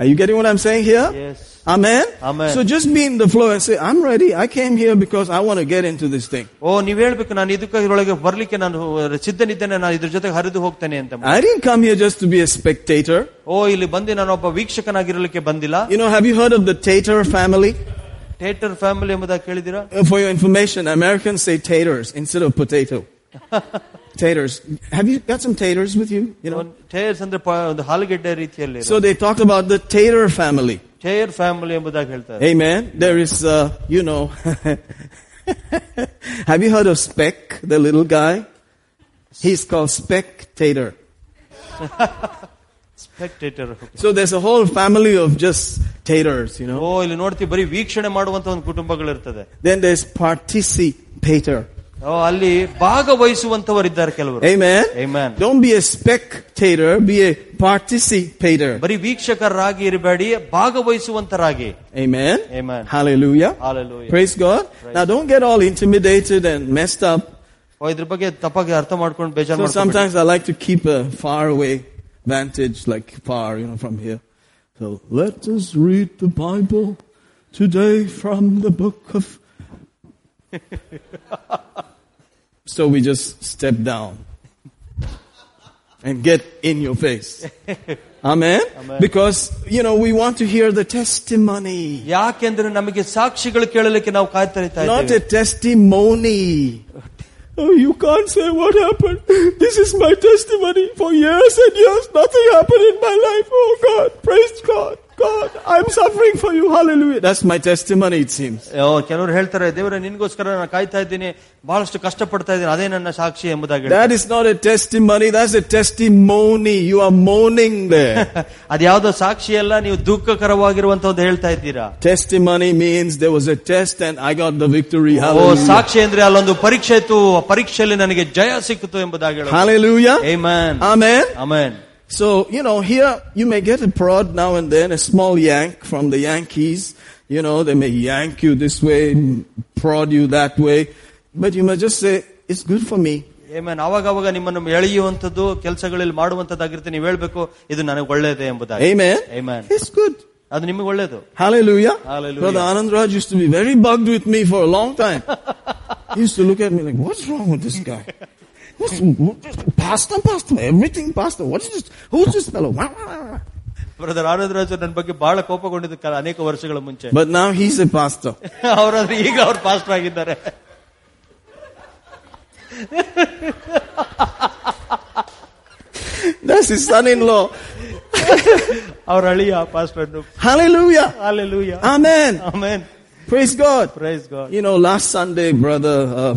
Are you getting what I'm saying here? S Amen? Amen. So just be in the flow and say, I'm ready. I came here because I want to get into this thing. ಓ ನೀವ್ ಹೇಳ್ಬೇಕು ನಾನು ಇದಕ್ಕೆ ಇದ್ರೊಳಗೆ ಬರ್ಲಿಕ್ಕೆ ನಾನು ಸಿದ್ಧನಿದ್ದೇನೆ ನಾನು ಇದ್ರ ಜೊತೆ ಹರಿದು ಹೋಗ್ತೇನೆ ಅಂತ I didn't come here just to be a spectator. ಓ ಇಲ್ಲಿ ಬಂದು ನಾನು ಒಬ್ಬ ವೀಕ್ಷಕನಾಗಿರಲಿಕ್ಕೆ ಬಂದಿಲ್ಲ You know, have you heard of the Tater family? Theatre family ಎಂಬುದಾಗಿ ಕೇಳಿದಿರಾ Uh, For your information, Americans say taters instead of potato. (laughs) taters. Have you got some taters with you? You know? ಟೇರ್ಸ್ ಅಂದ್ರೆ ಪ- ಒಂದು ಹಾಲುಗೆಡ್ಡೆ ರೀತಿಯಲ್ಲಿ So they talk about the Tater family. Tear family ಎಂಬುದಾಗಿ ಹೇಳ್ತಾರೆ Amen. There is, uh, you know, (laughs) have you heard of Speck, the little guy? He's called Spectator. (laughs) Spectator. So there's a whole family of just taters, you know. ಓ ಇಲ್ಲಿ ನೋಡ್ತೀವಿ ಬರೀ ವೀಕ್ಷಣೆ ಮಾಡುವಂತ ಒಂದು ಕುಟುಂಬಗಳಿರ್ತದೆ Then there's participator. ಓ ಅಲ್ಲಿ ಭಾಗವಹಿಸುವಂತವರಿದ್ದಾರೆ ಕೆಲವರು Amen. Amen. Don't be a spectator, be a participator. ಬರೀ ವೀಕ್ಷಕರಾಗಿ ಇರಬೇಡಿ ಭಾಗವಹಿಸುವಂತರಾಗಿ Amen. Amen. Hallelujah. Hallelujah. Praise God. Now don't get all intimidated and messed up. ಓ ಇದ್ರ ಬಗ್ಗೆ ತಪ್ಪಾಗಿ ಅರ್ಥ ಮಾಡ್ಕೊಂಡು ಬೇಜಾರು So ಮಾಡ್ಕೊಂಡ್ಬಿಡಿ. sometimes I like to keep a far away vantage, like far, you know, from here. So let us read the Bible today from the book of. so we just step down and get in your face. (laughs) Amen? Amen. Because, you know, we want to hear the testimony. ಯಾಕೆಂದ್ರೆ ನಮಗೆ ಸಾಕ್ಷಿಗಳು ಕೇಳಲಿಕ್ಕೆ ನಾವು ಕಾಯ್ತಾ ಇರ್ತಾ Not ಇದ್ದೇವೆ a testimony. Oh, you can't say what happened. This is my testimony. For years and years, nothing happened in my life. Oh God, praise God. God, I'm suffering for you. Hallelujah. That's my testimony, it seems. ಓ, ಕೆಲವರು ಹೇಳ್ತಾರೆ ದೇವರ ನಿನ್ಗೋಸ್ಕರ ನಾನು ಕಾಯ್ತಾ ಇದ್ದೀನಿ ಬಹಳಷ್ಟು ಕಷ್ಟ ಪಡ್ತಾ ಇದ್ದೀನಿ ಅದೇ ನನ್ನ ಸಾಕ್ಷಿ ಎಂಬುದಾಗಿ ಹೇಳ್ತಾರೆ. That is not a testimony, that's a testimony. You are mourning there. (laughs) ಅದ್ಯಾವ್ದೋ ಸಾಕ್ಷಿ ಅಲ್ಲ ನೀವು ದುಃಖಕರವಾಗಿರುವಂತ ಒಂದು ಹೇಳ್ತಾ ಇದ್ದೀರಾ testimony means there was a test and I got the victory. O Hallelujah. ಸಾಕ್ಷಿ ಅಂದ್ರೆ ಅಲ್ಲೊಂದು ಪರೀಕ್ಷೆ ಇತ್ತು ಆ ಪರೀಕ್ಷೆಯಲ್ಲಿ ನನಗೆ ಜಯ ಸಿಕ್ಕಿತು ಎಂಬುದಾಗಿ ಹೇಳೋದು. Hallelujah. Amen. Amen. Amen. So, you know, here you may get a prod now and then, a small yank from the Yankees. You know, they may yank you this way, prod you that way. But you must just say, it's good for me. Amen. ಅವಾಗ ಅವಾಗ ನಿಮ್ಮನ್ನು ಎಳೆಯುವಂತದ್ದು ಕೆಲಸಗಳಲ್ಲಿ ಮಾಡುವಂತದ್ದಾಗಿರುತ್ತೆ ನೀವು ಹೇಳ್ಬೇಕು ಇದು ನನಗೆ ಒಳ್ಳೇದೇ ಎಂಬುದಾಗಿ Amen. Amen. It's good. ಅದು ನಿಮಗೆ ಒಳ್ಳೇದು Hallelujah. Hallelujah. Brother Anand Raj used to be very bugged with me for a long time. (laughs) he used to look at me like, what's wrong with this guy? (laughs) What's, what, pastor, pastor, everything pastor. What's this? Who's this fellow? Wah, wah, wah. Brother Anand Raj ನನ್ನ ಬಗ್ಗೆ ಬಹಳ ಕೋಪಗೊಂಡಿದ್ದ ಕಾಲ ಅನೇಕ ವರ್ಷಗಳ ಮುಂಚೆ But now he's a pastor. (laughs) ಅವರಾದ್ರೆ ಈಗ ಅವ್ರು pastor ಆಗಿದ್ದಾರೆ (laughs) That's his son-in-law. (laughs) ಅವ್ರ ಅಳಿಯ pastor Hallelujah. Hallelujah. Amen. Amen. Praise God. Praise God. You know, last Sunday, brother uh,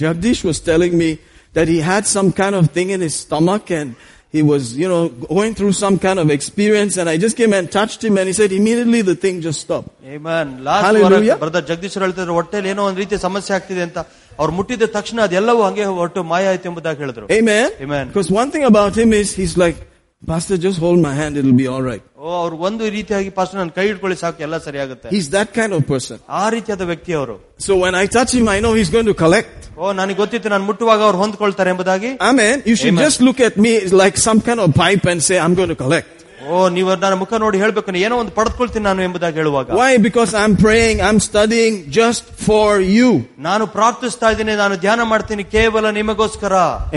Jagdish was telling me that he had some kind of thing in his stomach and he was, you know, going through some kind of experience and I just came and touched him and he said immediately the thing just stopped. Amen. Last Hallelujah. Brother Jagadish ಹೇಳ್ತಿದ್ರು ಹೊಟ್ಟೆಲಿ ಏನೋ ಒಂದ್ ರೀತಿ ಸಮಸ್ಯೆ ಆಗ್ತಿದೆ ಅಂತ ಅವ್ರು ಮುಟ್ಟಿದ ತಕ್ಷಣ ಅದೆಲ್ಲವೂ ಹಂಗೆ ಒಟ್ಟು ಮಾಯ ಆಯ್ತು ಎಂಬುದಾಗಿ ಹೇಳಿದ್ರು Amen. Amen. Because one thing about him is he's like, Pastor, just hold my hand, it'll be alright. ಓ ಅವ್ರು ಒಂದು ರೀತಿಯಾಗಿ ಪಾಸ್ಟರ್ ನನ್ನ ಕೈ ಹಿಡ್ಕೊಳ್ಳಿ ಸಾಕು ಎಲ್ಲ ಸರಿಯಾಗುತ್ತೆ He's that kind of person. ಆ ರೀತಿಯಾದ ವ್ಯಕ್ತಿ ಅವರು So when I touch him, I know he's going to collect. ಓ ನನಗೆ ಗೊತ್ತಿತ್ತು ನಾನು ಮುಟ್ಟುವಾಗ ಅವ್ರು ಹೊಂದ್ಕೊಳ್ತಾರೆ ಎಂಬುದಾಗಿ Amen. You should Amen. just look at me like some kind of pipe and say, I'm going to collect. ಓ ನೀವು ನನ್ನ ಮುಖ ನೋಡಿ ಹೇಳ್ಬೇಕು ಏನೋ ಒಂದು ಪಡೆದುಕೊಳ್ತೀನಿ ನಾನು ಎಂಬುದಾಗಿ ಹೇಳುವಾಗ Why? Because I'm praying, I'm studying just for you. ನಾನು ಪ್ರಾರ್ಥಿಸ್ತಾ ಇದ್ದೀನಿ ನಾನು ಧ್ಯಾನ ಮಾಡ್ತೀನಿ ಕೇವಲ ನಿಮಗೋಸ್ಕರ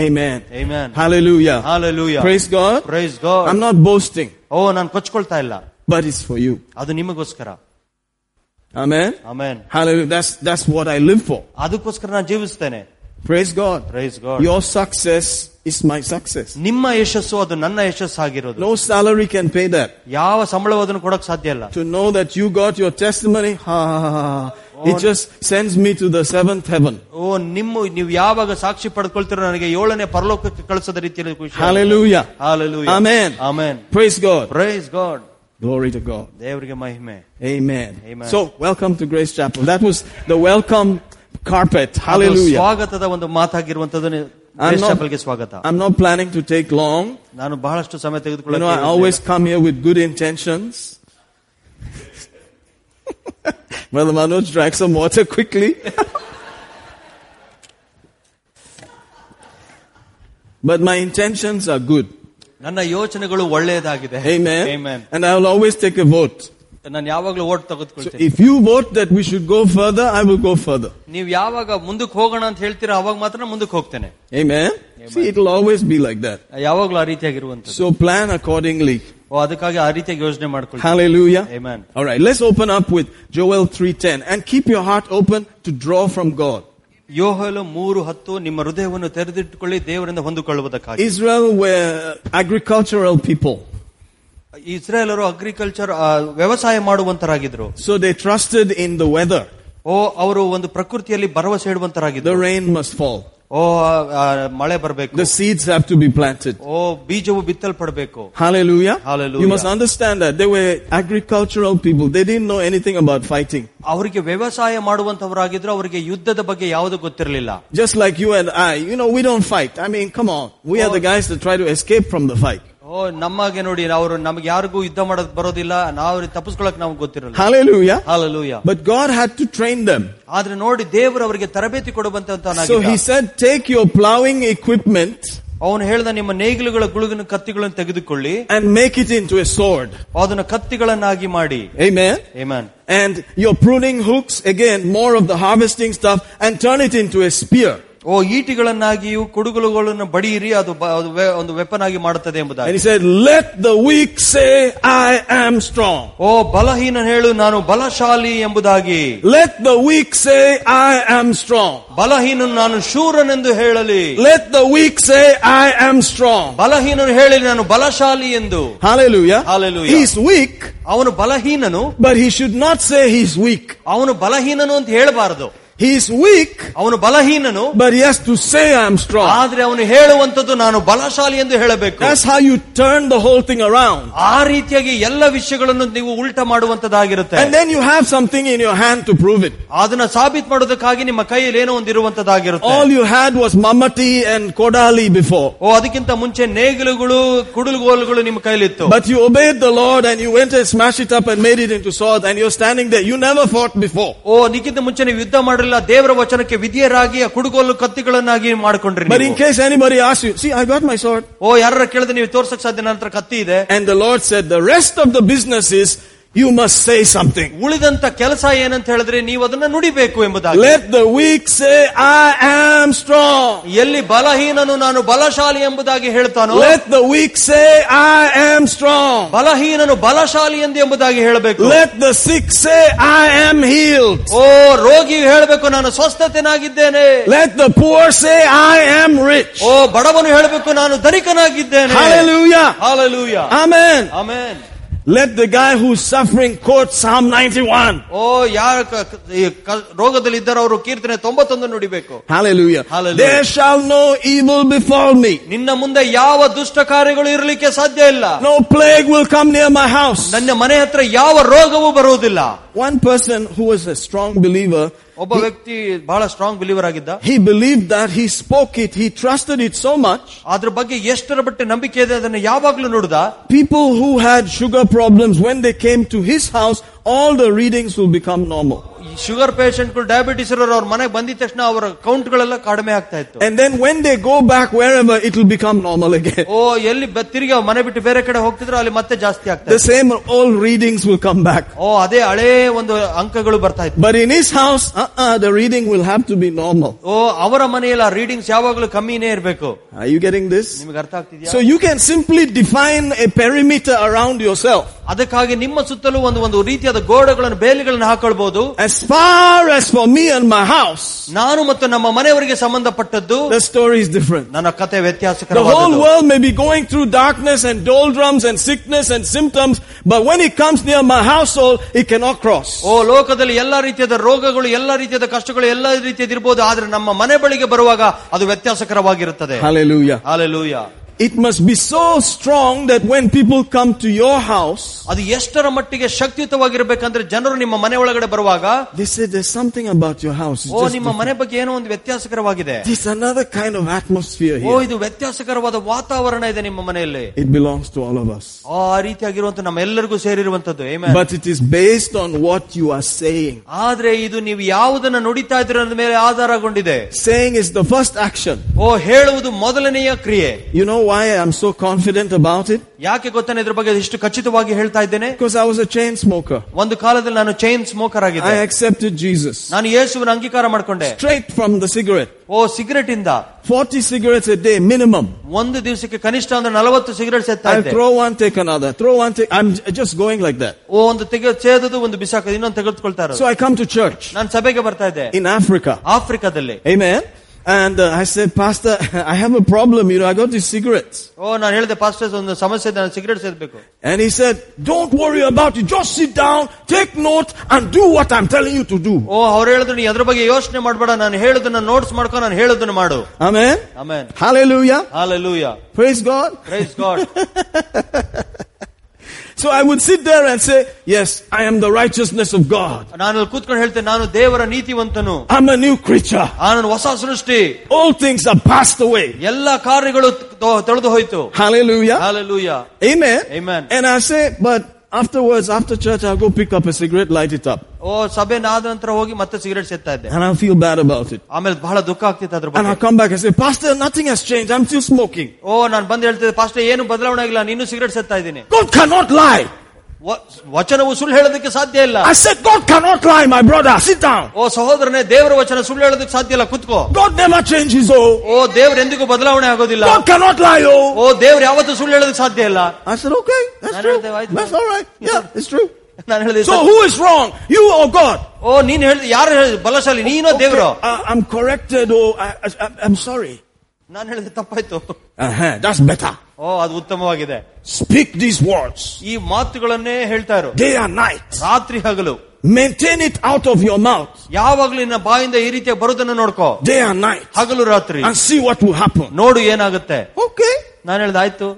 Amen. Amen. Hallelujah. Hallelujah. Praise God. Praise God. I'm not boasting, ಓ ನಾನು ಕೊಚ್ಕೊಳ್ತಾ ಇಲ್ಲ but it's for you. ಅದು ನಿಮಗೋಸ್ಕರ Amen. Amen Hallelujah. That's, that's what I live for. ಅದಕ್ಕೋಸ್ಕರ ನಾನು ಜೀವಿಸ್ತೇನೆ Praise God. Praise God Your success is my success. ನಿಮ್ಮ ಯಶಸ್ಸು ಅದು ನನ್ನ ಯಶಸ್ಸು ಆಗಿರೋದು No salary can pay that. ಯಾವ ಸಂಬಳವೂ ಅದನ್ನು ಕೊಡಕ್ ಸಾಧ್ಯ ಇಲ್ಲ To know that you got your testimony, ha, ha, ha, ha, ha. it just sends me to the seventh heaven. ಓ ನಿಮ್ಮ ನೀವು ಯಾವಾಗ ಸಾಕ್ಷಿ ಪಡ್ಕೊಳ್ತೀರೋ ನನಗೆ ಏಳನೇ ಪರಲೋಕಕ್ಕೆ ಕಳಿಸದ ರೀತಿಯಲ್ಲಿ ಖುಷಿ Hallelujah. Hallelujah. Amen. Amen. Praise God. Price God Glory to God. ದೇವರಿಗೆ ಮಹಿಮೆ Amen. Amen. So, welcome to Grace Chapel. That was the welcome carpet. ಅದು Hallelujah. ಸ್ವಾಗತದ ಒಂದು ಮಾತಾಗಿರುವಂತದ್ದು I'm not- ಚಾಪಲ್ಗೆ ಸ್ವಾಗತ I'm not planning to take long. ನಾನು ಬಹಳಷ್ಟು ಸಮಯ You know, I ತೆಗೆದುಕೊಳ್ಳ always come here with good intentions. Brother Manoj drank some water quickly. (laughs) but my intentions are good. ನನ್ನ ಯೋಚನೆಗಳು ಒಳ್ಳೆಯದಾಗಿದೆ Amen. Amen. And I will always take a vote. ನಾನು ಯಾವಾಗ್ಲೂ vote So ತೆಗೆದುಕೊಳ್ತೀನಿ if you vote that we should go further, I will go further. ನೀವು ಯಾವಾಗ ಮುಂದಕ್ಕೆ ಹೋಗೋಣ ಅಂತ ಹೇಳ್ತೀರಾ ಅವಾಗ ಮಾತ್ರ ಮುಂದಕ್ಕೆ ಹೋಗ್ತೇನೆ Amen. See, it will always be like that. ಯಾವಾಗ್ಲೂ ಆ ರೀತಿಯಾಗಿರುವಂತ So plan accordingly. ಓ ಅದಕ್ಕಾಗಿ ಆ ರೀತಿಯಾಗಿ ಯೋಚನೆ ಮಾಡ್ಕೊಳ್ತೀನಿ Hallelujah. Amen. All right, let's open up with Joel 3:10 and keep your heart open to draw from God. ಯೋಹಲು ಮೂರು ಹತ್ತು ನಿಮ್ಮ ಹೃದಯವನ್ನು ತೆರೆದಿಟ್ಟುಕೊಳ್ಳಿ ದೇವರಿಂದ ಹೊಂದಿಕೊಳ್ಳುವುದಕ್ಕಾಗಿ Israel were agricultural people. ಇಸ್ರಾಯೇಲರು ಅಗ್ರಿಕಲ್ಚರ್ ವ್ಯವಸಾಯ ಮಾಡುವಂತರಾಗಿದ್ರು So they trusted in the weather. ಓ ಅವರು ಒಂದು ಪ್ರಕೃತಿಯಲ್ಲಿ ಭರವಸೆ The ಇಡುವಂತರಾಗಿದ್ರು rain must fall. ಓ ಆ, ಮಳೆ ಬರಬೇಕು The seeds have to be planted. ಓ ಬೀಜವು ಬಿತ್ತಲ್ಪಡಬೇಕು Hallelujah. Hallelujah. You must understand that they were agricultural people. They didn't know anything about fighting. ಅವರಿಗೆ ವ್ಯವಸಾಯ ಮಾಡುವಂತವರಾಗಿದ್ರು ಅವರಿಗೆ ಯುದ್ಧದ ಬಗ್ಗೆ ಯಾವುದು ಗೊತ್ತಿರಲಿಲ್ಲ Just like you and I, you know, we don't fight. I mean, come on. We are the guys that try to escape from the fight. ಓ ನಮಗೆ ನೋಡಿ ಅವರು ನಮ್ಗೆ ಯಾರಿಗೂ ಯುದ್ಧ ಮಾಡೋದ್ ಬರೋದಿಲ್ಲ ನಾವು ತಪ್ಪಿಸ್ಕೊಳಕ್ ನಮ್ಗೆ ಗೊತ್ತಿರಲ್ಲ Hallelujah. Hallelujah But God had to train them. ಆದ್ರೆ ನೋಡಿ ದೇವರು ಅವರಿಗೆ ತರಬೇತಿ So he ಕೊಡುವಂತ said, take your plowing equipment ಅವನು ಹೇಳ್ದ ನಿಮ್ಮ ನೇಗಿಲುಗಳ ಗುಳುಗಿನ ಕತ್ತಿಗಳನ್ನು ತೆಗೆದುಕೊಳ್ಳಿ and make it into a sword. ಅದನ್ನ ಕತ್ತಿಗಳನ್ನಾಗಿ ಮಾಡಿ Amen. ಏಮನ್ And your pruning hooks, again, more of the harvesting stuff, and turn it into a spear. ಓ ಈಟಿಗಳನ್ನಾಗಿಯೂ ಕುಡುಗುಲುಗಳನ್ನು ಬಡಿಯಿರಿ ಅದು ಬ- ಅದು ವೆ- ಒಂದು ವೆಪನ್ ಆಗಿ ಮಾಡುತ್ತದೆ And ಎಂಬುದಾಗಿ he said, let the weak say, I am strong. ಓ ಬಲಹೀನ ಹೇಳು ನಾನು ಬಲಶಾಲಿ ಎಂಬುದಾಗಿ Let the weak say, I am strong. ಬಲಹೀನನು ನಾನು ಶೂರನೆಂದು ಹೇಳಲಿ Let the weak say, I am strong. ಬಲಹೀನನು ಹೇಳಿ ನಾನು ಬಲಶಾಲಿ ಎಂದು Hallelujah. Hallelujah. He's weak, ಅವನು ಬಲಹೀನನು but he should not say he's weak. ಅವನು ಬಲಹೀನನು ಅಂತ ಹೇಳಬಾರದು He's weak, ಅವನು ಬಲಹೀನನು but he has to say I'm strong. ಆದ್ರೆ ಅವನು ಹೇಳುವಂತದ್ದು ನಾನು ಬಲಶಾಲಿ ಎಂದು ಹೇಳಬೇಕು That's how you turn the whole thing around. ಆ ರೀತಿಯಾಗಿ ಎಲ್ಲ ವಿಷಯಗಳನ್ನು ನೀವು ಉಲ್ಟ ಮಾಡುವಂತದ್ದಾಗಿರುತ್ತೆ And then you have something in your hand to prove it. ಅದನ್ನ ಸಾಬೀತ್ ಮಾಡೋದಕ್ಕಾಗಿ ನಿಮ್ಮ ಕೈಯಲ್ಲಿ ಏನೋ ಒಂದು ಇರುವಂತದ್ದಾಗಿರುತ್ತೆ All you had was Mamati and Kodali before. ಓ ಅದಕ್ಕಿಂತ ಮುಂಚೆ ನೇಗಿಲುಗಳು ಕುಡುಗೋಲುಗಳು ನಿಮ್ಮ ಕೈಲಿತ್ತು But you obeyed the Lord and you went and smashed it up and made it into swords and you're standing there. You never fought before. ಓ ನಿಕ್ಕಿಂತ ಮುಂಚೆ ನೀವು ಯುದ್ಧ ಮಾಡಲಿಲ್ಲ ದೇವರ ವಚನಕ್ಕೆ ವಿಧಿಯರಾಗಿ ಆ ಕುಡುಗೋಲು ಕತ್ತಿಗಳನ್ನಾಗಿ ಮಾಡ್ಕೊಂಡ್ರಿ But in ನೀವು. case anybody asks you, see, I got my sword. ಓ ಯಾರ ಕೇಳಿದ್ರೆ ನೀವು ತೋರ್ಸಕ್ ಸಾಧ್ಯ ನಂತರ ಕತ್ತಿ ಇದೆ And the Lord said, the rest of the business is you must say something. ಉಳಿದಂತ ಕೆಲಸ ಏನಂತ ಹೇಳಿದ್ರೆ ನೀವು ಅದನ್ನ ನುಡಿಬೇಕು ಎಂಬುದಾಗಿ Let the weak say, I am strong. ಎಲ್ಲಿ ಬಲಹೀನನು ನಾನು ಬಲಶಾಲಿ ಎಂಬುದಾಗಿ ಹೇಳ್ತಾನೋ Let the weak say, I am strong. ಬಲಹೀನನು ಬಲಶಾಲಿ ಎಂದು ಎಂಬುದಾಗಿ ಹೇಳಬೇಕು Let the sick say, I am healed. ಓ ರೋಗಿ ಹೇಳಬೇಕು ನಾನು ಸ್ವಸ್ಥತೆನಾಗಿದ್ದೇನೆ Let the poor say, I am rich. ಓ ಬಡವನು ಹೇಳಬೇಕು ನಾನು ಧನಿಕನಾಗಿದ್ದೇನೆ Hallelujah. Hallelujah Amen. Amen Let the guy who's suffering quote Psalm 91. ಓ ಯಾರ ಕ- ಈ ಕ- ರೋಗದಲ್ಲಿ ಇದ್ದಾರೋ ಅವರು ಕೀರ್ತನೆ ತೊಂಬತ್ತೊಂದು ನುಡಿಬೇಕು Hallelujah. Hallelujah. There shall no evil befall me. ನಿನ್ನ ಮುಂದೆ ಯಾವ ದುಷ್ಟ ಕಾರ್ಯಗಳು ಇರಲಿಕ್ಕೆ ಸಾಧ್ಯ ಇಲ್ಲ No plague will come near my house. ನನ್ನ ಮನೆ ಹತ್ರ ಯಾವ ರೋಗವೂ ಬರುವುದಿಲ್ಲ One person who was a strong believer, ಒಬ್ಬ ವ್ಯಕ್ತಿ ಬಹಳ ಸ್ಟ್ರಾಂಗ್ ಬಿಲೀವರ್ ಆಗಿದ್ದ he believed that he spoke it, he trusted it so much. ಅದ್ರ ಬಗ್ಗೆ ಎಷ್ಟರ ಬಟ್ಟೆ ನಂಬಿಕೆ ಇದೆ ಅದನ್ನ ಯಾವಾಗ್ಲೂ ನೋಡ್ದ People who had sugar problems, when they came to his house, all the readings will become normal. ಈ ಶುಗರ್ ಪೇಷಂಟ್ಗಳು ಡಯಾಬಿಟಿಸ್ ಇರೋರು ಅವ್ರ ಮನೆಗೆ ಬಂದಿದ ತಕ್ಷಣ ಅವರ ಕೌಂಟ್ ಗಳೆಲ್ಲ ಕಡಿಮೆ ಆಗ್ತಾ ಇತ್ತು And then when they go back wherever, it will become normal again. ಓ ಎಲ್ಲಿ ಬ- ತಿರುಗಿ ಅವ್ರ ಮನೆ ಬಿಟ್ಟು ಬೇರೆ ಕಡೆ ಹೋಗ್ತಿದ್ರು ಅಲ್ಲಿ ಮತ್ತೆ ಜಾಸ್ತಿ ಆಗ್ತಾ The ಇತ್ತು. same old readings will come back. ಓ ಅದೇ ಹಳೇ ಒಂದು ಅಂಕಗಳು ಬರ್ತಾ ಇತ್ತು But in his house, uh-uh, the reading will have to be normal. ಓ ಅವರ ಮನೆಯಲ್ಲಿ ಆ ರೀಡಿಂಗ್ಸ್ ಯಾವಾಗಲೂ ಕಮ್ಮಿನೇ ಇರಬೇಕು Are you getting this? ನಿಮ್ಗೆ ಅರ್ಥ ಆಗ್ತಿದ್ಯಾ So you can simply define a perimeter around yourself. ಅದಕ್ಕಾಗಿ ನಿಮ್ಮ ಸುತ್ತಲೂ ಒಂದು ಒಂದು ರೀತಿಯಾದ ಗೋಡೆಗಳನ್ನು ಬೇಲಿಗಳನ್ನು ಹಾಕೊಳ್ಬಹುದು As far as for me and my house, ನಾನು ಮತ್ತು ನಮ್ಮ ಮನೆಯವರಿಗೆ ಸಂಬಂಧಪಟ್ಟದ್ದು the story is different. ನನ್ನ ಕತೆ The whole ವ್ಯತ್ಯಾಸಕರವಾದದ್ದು world may be going through darkness and doldrums and sickness and symptoms, but when it comes near my household, it cannot cross. ಓ ಲೋಕದಲ್ಲಿ ಎಲ್ಲಾ ರೀತಿಯಾದ ರೋಗಗಳು ಎಲ್ಲಾ ರೀತಿಯಾದ ಕಷ್ಟಗಳು ಎಲ್ಲಾ ರೀತಿಯದ ಇರಬಹುದು ಆದ್ರೆ ನಮ್ಮ ಮನೆ ಬಳಿಗೆ ಬರುವಾಗ ಅದು ವ್ಯತ್ಯಾಸಕರವಾಗಿರುತ್ತದೆ Hallelujah. Hallelujah It must be so strong that when people come to your house, ಅದು ಎಷ್ಟರ ಮಟ್ಟಿಗೆ ಶಕ್ತಿಯುತವಾಗಿರ್ಬೇಕಂದ್ರೆ ಜನರು ನಿಮ್ಮ ಮನೆ ಒಳಗಡೆ ಬರುವಾಗ they say there's something about your house. It's O just ನಿಮ್ಮ ಮನೆ ಬಗ್ಗೆ ಏನೋ ಒಂದು ವ್ಯತ್ಯಾಸಕರವಾಗಿದೆ There's another kind of atmosphere O here. ಇದು ವ್ಯತ್ಯಾಸಕರವಾದ ವಾತಾವರಣ ಇದೆ ನಿಮ್ಮ ಮನೆಯಲ್ಲಿ It belongs to all of us. ಆ ರೀತಿಯಾಗಿರುವಂತ ನಮ್ಮ ಎಲ್ಲರಿಗೂ ಸೇರಿರುವಂತದ್ದು Amen. But it is based on what you are saying. ಆದ್ರೆ ಇದು ನೀವು ಯಾವುದನ್ನ ನುಡಿತಾ ಇದ್ರ ಮೇಲೆ ಆಧಾರಗೊಂಡಿದೆ Saying is the first action. ಓ ಹೇಳುವುದು ಮೊದಲನೆಯ ಕ್ರಿಯೆ You know why I'm so confident about it? ಯಾಕೆ ಗೊತ್ತಾನೆ ಇದ್ರ ಬಗ್ಗೆ ಇಷ್ಟು ಖಚಿತವಾಗಿ ಹೇಳ್ತಾ ಇದ್ದೇನೆ Because I was a chain smoker. ಒಂದು ಕಾಲದಲ್ಲಿ ನಾನು ಚೈನ್ ಸ್ಮೋಕರ್ ಆಗಿದ್ದೆ I accepted Jesus. ನಾನು ಯೇಸುವಿನ ಅಂಗೀಕಾರ ಮಾಡ್ಕೊಂಡೆ Straight from the cigarette. O cigarette ಇಂದ 40 cigarettes a day minimum. ಒಂದು ದಿವಸಕ್ಕೆ ಕನಿಷ್ಠ ಅಂದ್ರೆ ನಲವತ್ತು ಸಿಗರೆಟ್ ಎತ್ತಾ I'll ಇದ್ದೆ throw one, take another. Throw one, take. I'm j- just going like that. ಓ ಒಂದು ತೆಗೆ ಸೇದದು ಒಂದು ಬಿಸಾಕೋದು ಇನ್ನೊಂದು ತೆಗೆದುಕೊಳ್ತಾ So ಇರೋದು I come to church ನಾನು ಸಭೆಗೆ ಬರ್ತಾ ಇದ್ದೆ in Africa. ಆಫ್ರಿಕಾದಲ್ಲಿ Amen. And uh, I said, Pastor, (laughs) I have a problem. You know, I got these cigarettes. ಓ ನಾನು ಹೇಳಿದೆ ಪಾಸ್ಟರ್ಸ್ ಒಂದು ಸಮಸ್ಯೆ ಇದೆ ನಾನು cigarette ಸೇರ್ಬೇಕು And he said, don't worry about it. Just sit down, take note, and do what I'm telling you to do. ಓ ಅವ್ರು ಹೇಳಿದ್ರು ನೀ ಅದ್ರ ಬಗ್ಗೆ ಯೋಚನೆ ಮಾಡಬೇಡ ನಾನು ಹೇಳುದನ್ನ ನೋಟ್ಸ್ ಮಾಡ್ಕೊ ನಾನು ಹೇಳುದನ್ನ ಮಾಡು Amen. Amen Hallelujah. Hallelujah Praise God. Praise God (laughs) So I would sit there and say, yes, I am the righteousness of God. ನಾನು ಅಲ್ಲಿ ಕೂತ್ಕೊಂಡು ಹೇಳ್ತೇನೆ ನಾನು ದೇವರ ನೀತಿವಂತನು I'm a new creature. ನಾನು ಹೊಸ ಸೃಷ್ಟಿ All things are passed away. ಎಲ್ಲ ಕಾರ್ಯಗಳು ತೊ- ತೊಳೆದು ಹೋಯ್ತು Hallelujah. Hallelujah Amen. Amen. And I say, but afterwards, after church, I'll go pick up a cigarette, light it up. ಓ ಸಭೆನ ಆದ ನಂತರ ಹೋಗಿ ಮತ್ತೆ ಸಿಗರೇಟ್ ಸೇರ್ತಾ ಇದ್ದೆ And I'll feel bad about it. ಆಮೇಲೆ ಬಹಳ ದುಃಖ ಆಗ್ತಿತ್ತು ಅದ್ರ And I'll ಬಗ್ಗೆ come back and say, Pastor, nothing has changed. I'm still smoking. ಓ ನಾನು ಬಂದು ಹೇಳ್ತಿದ್ದೆ ಪಾಸ್ಟರ್ ಏನು ಬದಲಾವಣೆ ಆಗಿಲ್ಲ ನೀನು ಸಿಗರೇಟ್ ಸೇರ್ತಾ ಇದ್ದೀನಿ God cannot lie. ವ- ವಚನವು ಸುಳ್ಳು ಹೇಳೋದಕ್ಕೆ ಸಾಧ್ಯ ಇಲ್ಲ I said, God cannot lie, my brother. Sit down. ಓ ಸಹೋದರನೇ ದೇವರ ವಚನ ಸುಳ್ಳು ಹೇಳೋದಕ್ಕೆ ಸಾಧ್ಯ ಇಲ್ಲ ಕುತ್ಕೋ God never changes, oh. ಓ ದೇವ್ರ ಎಂದಿಗೂ ಬದಲಾವಣೆ ಆಗೋದಿಲ್ಲ God cannot lie, oh. ಓ ದೇವ್ರ ಯಾವತ್ತೂ ಸುಳ್ಳು ಹೇಳೋದಕ್ಕೆ ಸಾಧ್ಯ ಇಲ್ಲ I said, okay, that's ನಾನು true. ಹೇಳ್ದೆ, ಆಯ್ತು. That's all right. Yeah, (laughs) it's true. ನಾನು ಹೇಳಿದೆ So who is wrong? You or God? ಓ ನೀನ್ ಹೇಳಿದ ಯಾರು ಹೇಳಿದ್ ಬಲಶಾಲಿ ನೀನೋ ದೇವ್ರು I, I'm corrected, oh. I, I, I'm sorry. ನಾನು ಹೇಳಿದೆ ತಪ್ಪಾಯ್ತು Uh-huh, that's better. ಓ ಅದು ಉತ್ತಮವಾಗಿದೆ Speak these words ಈ ಮಾತುಗಳನ್ನೇ ಹೇಳ್ತಾ ಇರು day and night. ರಾತ್ರಿ ಹಗಲು Maintain it out of your mouth ಯಾವಾಗ್ಲೂ ನಿನ್ನ ಬಾಯಿಂದ ಈ ರೀತಿಯ ಬರುದನ್ನ ನೋಡ್ಕೋ day and night ಹಗಲು ರಾತ್ರಿ and see what will happen. ನೋಡು ಏನಾಗುತ್ತೆ Okay. ನಾನು ಹೇಳ್ದೆ ಆಯ್ತು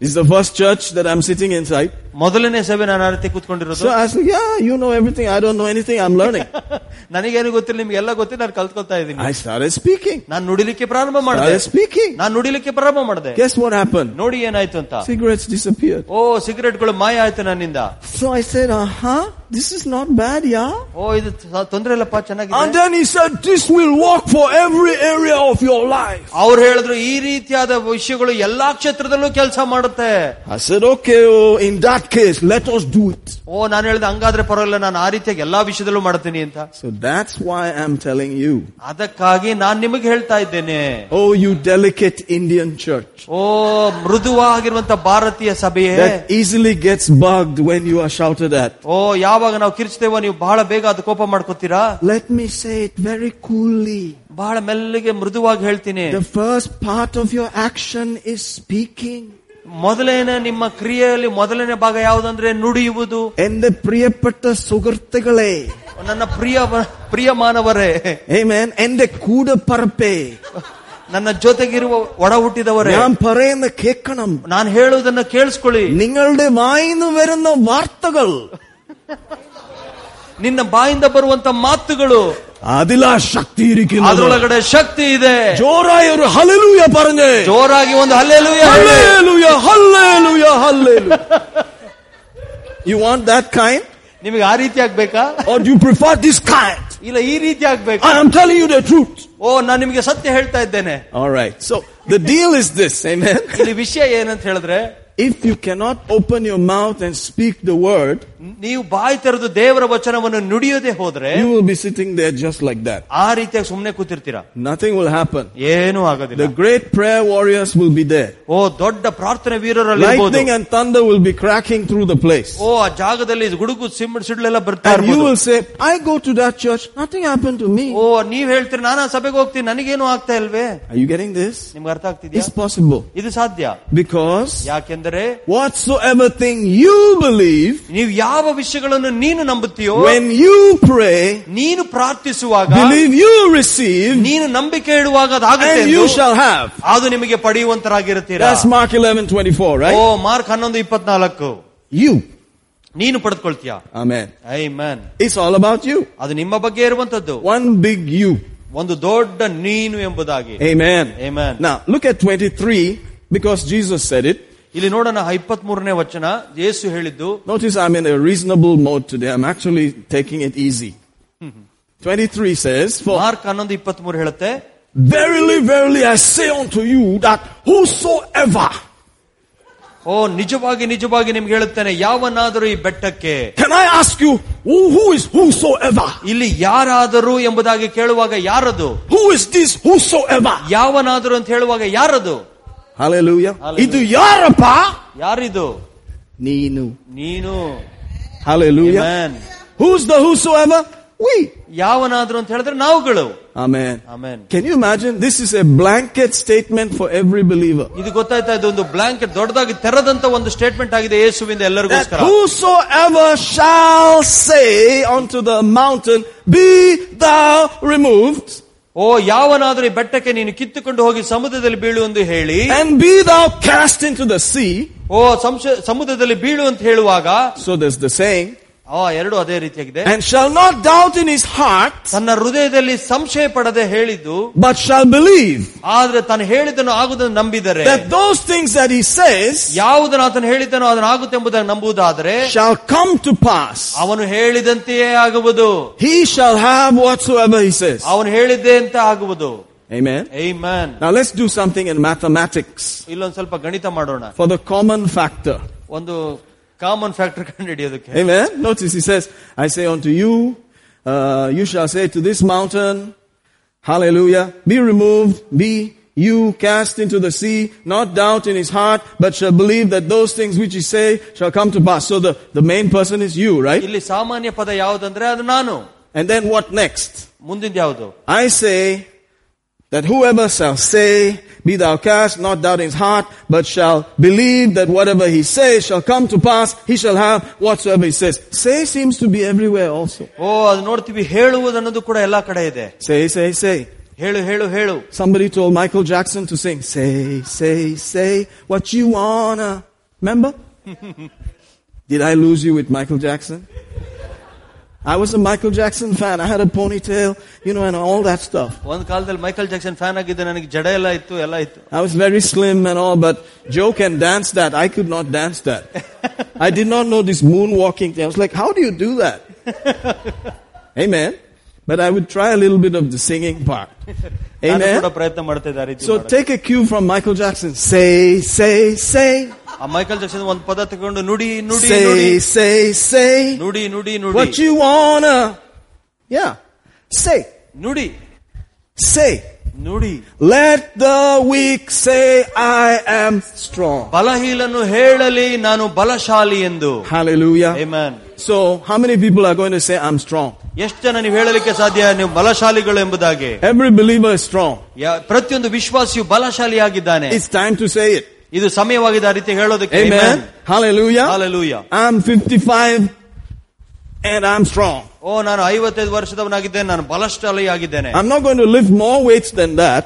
This is the first church that I'm sitting inside. ಮೊದಲನೇ ಸಭೆ ನಾನು ಆ ರೀತಿ ಕೂತ್ಕೊಂಡಿರೋದು So I said, yeah, you know everything. I don't know anything. I'm learning. (laughs) ನನಗೇನು ಗೊತ್ತಿಲ್ಲ ನಿಮ್ಗೆಲ್ಲ ಗೊತ್ತಿಲ್ಲ ನಾನು ಕಲ್ತ್ಕೊತಾ ಇದ್ದೀನಿ I started speaking. ನಾನು ನುಡಿಲಿಕ್ಕೆ ಪ್ರಾರಂಭ ಮಾಡಿದೆ Started speaking. ನಾನು ನುಡಿಲಿಕ್ಕೆ ಪ್ರಾರಂಭ ಮಾಡಿದೆ Guess what happened? ನೋಡಿ ಏನಾಯ್ತು ಅಂತ Cigarettes disappeared. ಓ ಸಿಗರೇಟ್ಗಳು ಮಾಯ ಆಯ್ತು ನನ್ನಿಂದ So I said, uh-huh, this is not bad, yeah? ಓ ಇದು ತ- ತೊಂದ್ರೆ ಇಲ್ಲಪ್ಪ And ಚೆನ್ನಾಗಿದೆ then he said, this will work for every area of your life. ಅವ್ರು ಹೇಳಿದ್ರು ಈ ರೀತಿಯಾದ ವಿಷಯಗಳು ಎಲ್ಲಾ ಕ್ಷೇತ್ರದಲ್ಲೂ ಕೆಲಸ ಮಾಡುತ್ತೆ I said, okay, oh, in that case, let us do it. ಓ ನಾನು ಹೇಳಿದೆ ಹಂಗಾದ್ರೆ ಪರವಾಗಿಲ್ಲ ನಾನು ಆ ರೀತಿಯಾಗಿ ಎಲ್ಲಾ ವಿಷಯದಲ್ಲೂ ಮಾಡ್ತೀನಿ ಅಂತ So that's why I'm telling you. ಅದಕ್ಕಾಗಿ ನಾನ್ ನಿಮಗೆ ಹೇಳ್ತಾ ಇದ್ದೇನೆ Oh, you delicate Indian church ಓ ಮೃದುವಾಗಿರುವಂತ ಭಾರತೀಯ ಸಭೆಯೇ that easily gets bugged when you are shouted at. ಓ ಯಾವಾಗ ನಾವು ಕಿರ್ಚ್ತೇವೋ ನೀವು ಬಹಳ ಬೇಗ ಅದು ಕೋಪ ಮಾಡ್ಕೋತೀರಾ Let me say it very coolly. ಬಹಳ ಮೆಲ್ಲಿಗೆ ಮೃದುವಾಗಿ ಹೇಳ್ತೀನಿ The first part of your action is speaking. ಮೊದಲನೇ ನಿಮ್ಮ ಕ್ರಿಯೆಯಲ್ಲಿ ಮೊದಲನೇ ಭಾಗ ಯಾವುದಂದ್ರೆ ನುಡಿಯುವುದು എന്റെ പ്രിയപ്പെട്ട സുഹൃത്തുക്കളെ ನನ್ನ ಪ್ರಿಯ ಪ್ರಿಯ ಮಾನವರೇ Amen. എന്റെ കൂടപ്പറപ്പേ ನನ್ನ ಜೊತೆಗಿರುವ ಒಡ ಹುಟ್ಟಿದವರೇ ഞാൻ പറയുന്ന കേൾക്കണം ನಾನು ಹೇಳುವುದನ್ನ ಕೇಳಿಸ್ಕೊಳ್ಳಿ നിങ്ങളുടെ വായിന്ന് വരുന്ന വാർത്തകൾ ನಿನ್ನ ಬಾಯಿಂದ ಬರುವಂತ ಮಾತುಗಳು ಅದಿಲ್ಲ ಶಕ್ತಿ ಇರಿಕೆ ಅದರೊಳಗಡೆ ಶಕ್ತಿ ಇದೆ ಜೋರಾಗಿ ಅವರು ಹಲೆಲೂಯ ಪರಂಗೆ ಜೋರಾಗಿ ಒಂದು hallelujah hallelujah hallelujah hallelujah you want that kind ನಿಮಗೆ ಆ ರೀತಿ ಆಗ್ಬೇಕಾ are you prefer this kind ಇಲ್ಲ ಈ ರೀತಿ ಆಗ್ಬೇಕು I am telling you the truth ಓ ನಾನು ನಿಮಗೆ ಸತ್ಯ ಹೇಳ್ತಾ ಇದ್ದೇನೆ alright so the deal is this ಇಲ್ಲಿ ವಿಷಯ ಏನಂತ ಹೇಳಿದ್ರೆ If you cannot open your mouth and speak the word, ನೀವು ಬಾಯಿ ತೆರೆದು ದೇವರ ವಚನವನ್ನು ನುಡಿಯದೆ ಹೋದ್ರೆ you will be sitting there just like that. ಆ ರೀತಿಯಾಗಿ ಸುಮ್ಮನೆ ಕೂತಿರ್ತೀರಾ Nothing will happen. ಏನೂ ಆಗೋದಿಲ್ಲ The great prayer warriors will be there. ಓ ದೊಡ್ಡ ಪ್ರಾರ್ಥನೆ ವೀರರಲ್ಲಿ ಇರ್ಬೋದು. Lightning and thunder will be cracking through the place. ಓ ಆ ಜಾಗದಲ್ಲಿ ಗುಡುಗು ಸಿಮ್ ಸಿಡ್ಲೆಲ್ಲ ಬರ್ತಾ And you ಇರ್ಬೋದು will say, I go to that church, nothing happened to me. ಓ ನೀವ್ ಹೇಳ್ತೀರಿ ನಾನು ಆ ಸಭೆಗೆ ಹೋಗ್ತೀನಿ ನನಗೇನು ಆಗ್ತಾ ಇಲ್ವೇ Are you getting this? ನಿಮ್ಗೆ ಅರ್ಥ ಆಗ್ತಿದ್ಯಾ It's possible. ಇದು ಸಾಧ್ಯ Because ಯಾಕೆಂದರೆ whatsoever thing you believe, ನೀವು ಯಾವ ವಿಷಯಗಳನ್ನು ನೀನು ನಂಬುತ್ತೀಯೋ when you pray, ನೀನು ಪ್ರಾರ್ಥಿಸುವಾಗ believe you receive, ನೀನು ನಂಬಿಕೆ ಇಡುವಾಗ ಅದಾಗುತ್ತೆ and you ಎಂದು shall have. ಅದು ನಿಮಗೆ ಪಡೆಯುವಂತರಾಗಿರುತ್ತೀರಾ That's Mark 11, 24, O right? Mark ಹನ್ನೊಂದು ಇಪ್ಪತ್ನಾಲ್ಕು You. ನೀನು ಪಡೆದುಕೊಳ್ತೀಯ Amen. I man It's all about you. ಅದು ನಿಮ್ಮ ಬಗ್ಗೆ ಇರುವಂತದ್ದು One big you. ಒಂದು ದೊಡ್ಡ ನೀನು ಎಂಬುದಾಗಿ Amen. Amen. Now, look at 23, because Jesus said it. ಇಲ್ಲಿ ನೋಡೋಣ ಇಪ್ಪತ್ತ್ ಮೂರನೇ ವಚನ ಯೇಸು ಹೇಳಿದ್ದು Notice I'm in a reasonable mode today. I'm actually taking it easy. 23 says, For mark ಹನ್ನೊಂದು ಇಪ್ಪತ್ತ್ ಮೂರು ಹೇಳುತ್ತೆ verily, verily, I say unto you that whosoever, ಓ ನಿಜವಾಗಿ ನಿಜವಾಗಿ ನಿಮ್ಗೆ ಹೇಳುತ್ತೇನೆ ಯಾವನಾದರೂ ಈ ಬೆಟ್ಟಕ್ಕೆ can I ask you, who, who is whosoever? ಇಲ್ಲಿ ಯಾರಾದರೂ ಎಂಬುದಾಗಿ ಕೇಳುವಾಗ ಯಾರದು Who is this whosoever? ಯಾವನಾದರೂ ಅಂತ ಹೇಳುವಾಗ ಯಾರದು Hallelujah. Hallelujah. ಇದು ಯಾರಪ್ಪ ಯಾರಿದು ನೀನು ನೀನು Hallelujah. Amen. Who's the whosoever? We. ಯಾವನಾದ್ರು ಅಂತ ಹೇಳಿದ್ರೆ ನಾವುಗಳು Amen. Amen Can you imagine? This is a blanket statement for every believer. ಇದು ಗೊತ್ತಾಯ್ತಾ ಇದು ಒಂದು ಬ್ಲಾಂಕೆಟ್ ದೊಡ್ಡದಾಗಿ ತೆರೆದಂತ ಒಂದು ಸ್ಟೇಟ್ಮೆಂಟ್ ಆಗಿದೆ ಯೇಸುವಿಂದ That ಎಲ್ಲರಿಗೋಸ್ಕರ whosoever shall say unto the mountain, be thou removed, ಓ ಯಾವನಾದ್ರೂ ಈ ಬೆಟ್ಟಕ್ಕೆ ನೀನು ಕಿತ್ತುಕೊಂಡು ಹೋಗಿ ಸಮುದ್ರದಲ್ಲಿ ಬೀಳು ಎಂದು ಹೇಳಿ and be thou cast into the sea. ಓ ಸಂಶ- ಸಮುದ್ರದಲ್ಲಿ ಬೀಳು ಅಂತ ಹೇಳುವಾಗ So there's the saying, ಆ ಎರಡು ಅದೇ ರೀತಿಯಾಗಿದೆ and shall not doubt in his heart, ತನ್ನ ಹೃದಯದಲ್ಲಿ ಸಂಶಯ ಪಡದೆ ಹೇಳಿದ್ದು but shall believe ಆದ್ರೆ ತಾನು ಹೇಳಿದ್ದನ್ನು ಆಗುವುದನ್ನು ನಂಬಿದರೆ that those things that he says ಯಾವುದನ್ನು ಆತನು ಹೇಳಿದ್ದನೋ ಅದನ್ನು ಆಗುತ್ತೆ ಎಂಬುದಾಗಿ ನಂಬುವುದಾದರೆ shall come to pass. ಅವನು ಹೇಳಿದಂತೆಯೇ ಆಗುವುದು He shall have whatsoever he says. ಅವನು ಹೇಳಿದ್ದೆ ಅಂತ ಆಗುವುದು Amen. Man Now let's do something in mathematics ಇಲ್ಲೊಂದ್ ಸ್ವಲ್ಪ ಗಣಿತ ಮಾಡೋಣ for the common factor. ಒಂದು ಕಾಮನ್ ಫ್ಯಾಕ್ಟರ್ ಕಂಡು ಹಿಡಿಯೋದಕ್ಕೆ Amen. Notice he says, I say unto you, uh, you shall say to this mountain, hallelujah, be removed, be you cast into the sea, not doubt in his heart, but shall believe that those things which he say shall come to pass. So the, the main person is you, right? ಇಲ್ಲಿ ಸಾಮಾನ್ಯ ಪದ ಯಾವುದಂದ್ರೆ ಅದು ನಾನು And then what next? ಮುಂದಿನ ಯಾವುದು I say that whoever shall say, be thou cast, not doubt in his heart, but shall believe that whatever he says shall come to pass, he shall have whatsoever he says. Say seems to be everywhere also. ಓ ಅದು ನೋಡ್ತೀವಿ ಹೇಳುವುದು ಅನ್ನೋದು ಕೂಡ ಎಲ್ಲಾ ಕಡೆ ಇದೆ Say, say, say. ಹೇಳು ಹೇಳು ಹೇಳು Somebody told Michael Jackson to sing, say, say, say what you wanna. Remember? (laughs) Did I lose you with Michael Jackson? I was a Michael Jackson fan. I had a ponytail, you know, and all that stuff. ಒಂದ್ ಕಾಲದಲ್ಲಿ Michael Jackson fan ಆಗಿದ್ದೆ ನನಗೆ ಜಡ ಎಲ್ಲ ಇತ್ತು ಎಲ್ಲ ಇತ್ತು I was very slim and all, but Joe can dance that. I could not dance that. (laughs) I did not know this moonwalking thing. I was like, how do you do that? (laughs) Amen. But I would try a little bit of the singing part. (laughs) ನಾನು ಕೂಡ Amen. ಪ್ರಯತ್ನ ಮಾಡ್ತಿದ್ದೆ ಆ ರೀತಿ So ಮಾಡಕ್ಕೆ. take a cue from Michael Jackson. Say, say, say. ಆ Michael Jackson ಒಂದ್ ಪದ ತಗೊಂಡು ನುಡಿ ನುಡಿ ನುಡಿ Say, say, say. ನುಡಿ ನುಡಿ ನುಡಿ What you wanna. Yeah. Say, ನುಡಿ say. ನುಡಿ Let the weak say, I am strong. ಬಲಹೀಲನು ಹೇಳಲಿ ನಾನು ಬಲಶಾಲಿ ಎಂದು Hallelujah. Amen. So, how many people are going to say, I'm strong? ಎಷ್ಟು ಜನ ನೀವು ಹೇಳಲಿಕ್ಕೆ ಸಾಧ್ಯ ನೀವು ಬಲಶಾಲಿಗಳು ಎಂಬುದಾಗಿ Every believer is strong. ಯಾ- ಪ್ರತಿಯೊಂದು ವಿಶ್ವಾಸಿಯು ಬಲಶಾಲಿಯಾಗಿದ್ದಾನೆ It's time to say it. ಇದು ಸಮಯವಾಗಿದೆ ಆ ರೀತಿ ಹೇಳೋದಕ್ಕೆ Amen. Hallelujah. Hallelujah. I'm 55 and I'm strong. ಓ ನಾನು ಐವತ್ತೈದು ವರ್ಷದವನಾಗಿದ್ದೇನೆ ನಾನು ಬಲಶಾಲಿಯಾಗಿದ್ದೇನೆ I'm not going to lift more weights than that.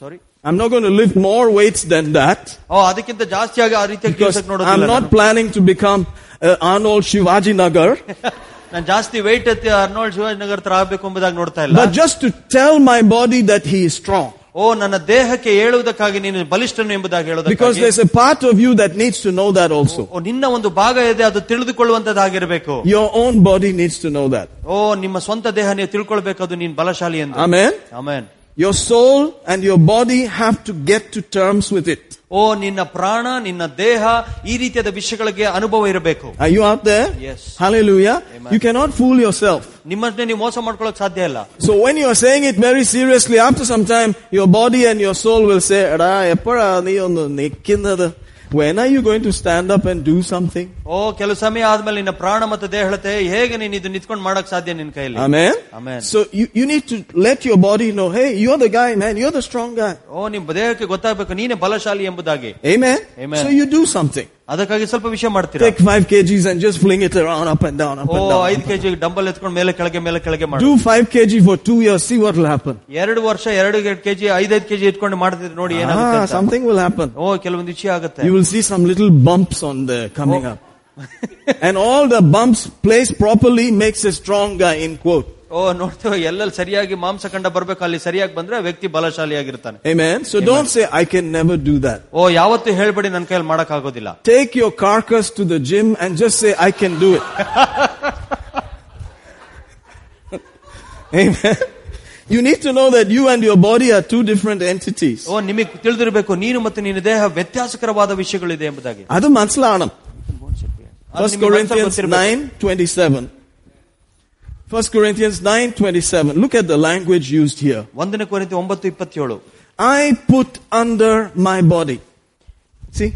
Sorry I'm not going to lift more weights than that. ಓ ಅದಕ್ಕಿಂತ ಜಾಸ್ತಿಯಾಗಿ ಆ ರೀತಿಯಾಗಿ Because ಕೆಲಸಕ್ಕೆ I'm ನೋಡೋದಿಲ್ಲ not ನಾನು. planning to become uh, Arnold Shivaji Nagar. (laughs) ನಾನು ಜಾಸ್ತಿ weight ಎತ್ತಿ ಅರ್ನಾಲ್ಡ್ ಶಿವಾಜಿನಗರ್ ತರ ಆಗ್ಬೇಕು ಎಂಬುದಾಗಿ ನೋಡ್ತಾ ಇಲ್ಲ But just to tell my body that he is strong. ಓ ನನ್ನ ದೇಹಕ್ಕೆ ಹೇಳುವುದಕ್ಕಾಗಿ ನೀನು ಬಲಿಷ್ಠನು ಎಂಬುದಾಗಿ Because ಹೇಳೋದಕ್ಕಾಗಿ there's a part of you that needs to know that also. ಓ ನಿನ್ನ ಒಂದು ಭಾಗ ಇದೆ ಅದು ತಿಳಿದುಕೊಳ್ಳುವಂತದ್ದಾಗಿರ್ಬೇಕು Your own body needs to know that. ಓ ನಿಮ್ಮ ಸ್ವಂತ ದೇಹ ನೀವು ತಿಳ್ಕೊಳ್ಬೇಕು ಅದು ನೀನ್ ಬಲಶಾಲಿ ಎಂದು Amen. Amen Your soul and your body have to get to terms with it. ಓ ನಿನ್ನ ಪ್ರಾಣ ನಿನ್ನ ದೇಹ ಈ ರೀತಿಯಾದ ವಿಷಯಗಳಿಗೆ ಅನುಭವ ಇರಬೇಕು Are you out there? Yes. Hallelujah. Amen. You cannot fool yourself. ನಿಮ್ಮನ್ನೇ ನೀವು ಮೋಸ ಮಾಡ್ಕೊಳ್ಳೋಕೆ ಸಾಧ್ಯ ಇಲ್ಲ So when you are saying it very seriously, after some time, your body and your soul will say, "Ada, ಎಪ್ಪಡ ನೀ ಒಂದು ನೆಕ್ಕಿಂದದ." When are you going to stand up and do something? ಓ ಕೆಲವು ಸಮಯ ಆದ್ಮೇಲೆ ನಿನ್ನ ಪ್ರಾಣ ಮತ್ತು ದೇಹ ಹೇಳುತ್ತೆ ಹೇಗೆ ನೀನು ಇದು ನಿಂತ್ಕೊಂಡು ಮಾಡಕ್ ಸಾಧ್ಯ ನಿನ್ ಕೈಲಿ Amen. Amen. So you, you need to let your body know, hey, you're the guy, man. You're the strong guy. ಓ ನಿಮ್ ದೇಹಕ್ಕೆ ಗೊತ್ತಾಗಬೇಕು ನೀನೇ ಬಲಶಾಲಿ ಎಂಬುದಾಗಿ Amen. Amen. So you do something. ಅದಕ್ಕಾಗಿ ಸ್ವಲ್ಪ ವಿಷಯ ಮಾಡ್ತೀರಾ Take five kgs and just fling it around, up and down, up O and down. ಐದು ಕೆಜಿ ಡಂಬಲ್ ಎತ್ಕೊಂಡು ಮೇಲೆ ಕೆಳಗೆ ಮೇಲೆ ಕೆಳಗೆ ಮಾಡು Do five kg for two years. See what will happen. ಎರಡು ವರ್ಷ ಎರಡು ಕೆಜಿ ಐದೈದು ಕೆಜಿ ಇಟ್ಕೊಂಡು ಮಾಡ್ತಿದ್ರೆ ನೋಡಿ ಏನಾಗುತ್ತೆ Ah, ಅಂತ. something will happen. ಓ ಕೆಲವೊಂದು ವಿಷಯ ಆಗುತ್ತೆ You will see some little bumps on there coming Oh. up. and all the bumps placed properly makes a strong guy, in quote. ಓ ನೋಡ್ತೇವೆ ಎಲ್ಲೆಲ್ಲಿ ಸರಿಯಾಗಿ ಮಾಂಸಖಂಡ ಬರ್ಬೇಕು ಅಲ್ಲಿ ಸರಿಯಾಗಿ ಬಂದ್ರೆ ಆ ವ್ಯಕ್ತಿ ಬಲಶಾಲಿಯಾಗಿರ್ತಾನೆ Amen. So don't say, I can never do that. ಓ ಯಾವತ್ತು ಹೇಳ್ಬೇಡಿ ನನ್ನ ಕೈಯಲ್ಲಿ ಮಾಡಕ್ ಆಗೋದಿಲ್ಲ Take your carcass to the gym and just say, I can do it. (laughs) Amen. You need to know that you and your body are two different entities. ಓ ನಿಮಗೆ ತಿಳಿದಿರಬೇಕು ನೀನು ಮತ್ತು ನಿನ್ನ ದೇಹ ವ್ಯತ್ಯಾಸಕರವಾದ ವಿಷಯಗಳಿದೆ ಎಂಬುದಾಗಿ ಅದು ಮನ್ಸಲಾಣಂ. ಅದು First ನಿಮಗೆ ಮನಸ್ಸಲ್ಲಿ Corinthians ಗೊತ್ತಿರ್ಬೇಕು. 9, 27. First Corinthians 9, 27. Look at the language used here. ಒಂದನೇ ಕೊರಿಂತಿ ಒಂಬತ್ತು ಇಪ್ಪತ್ತೇಳು I put under my body. See?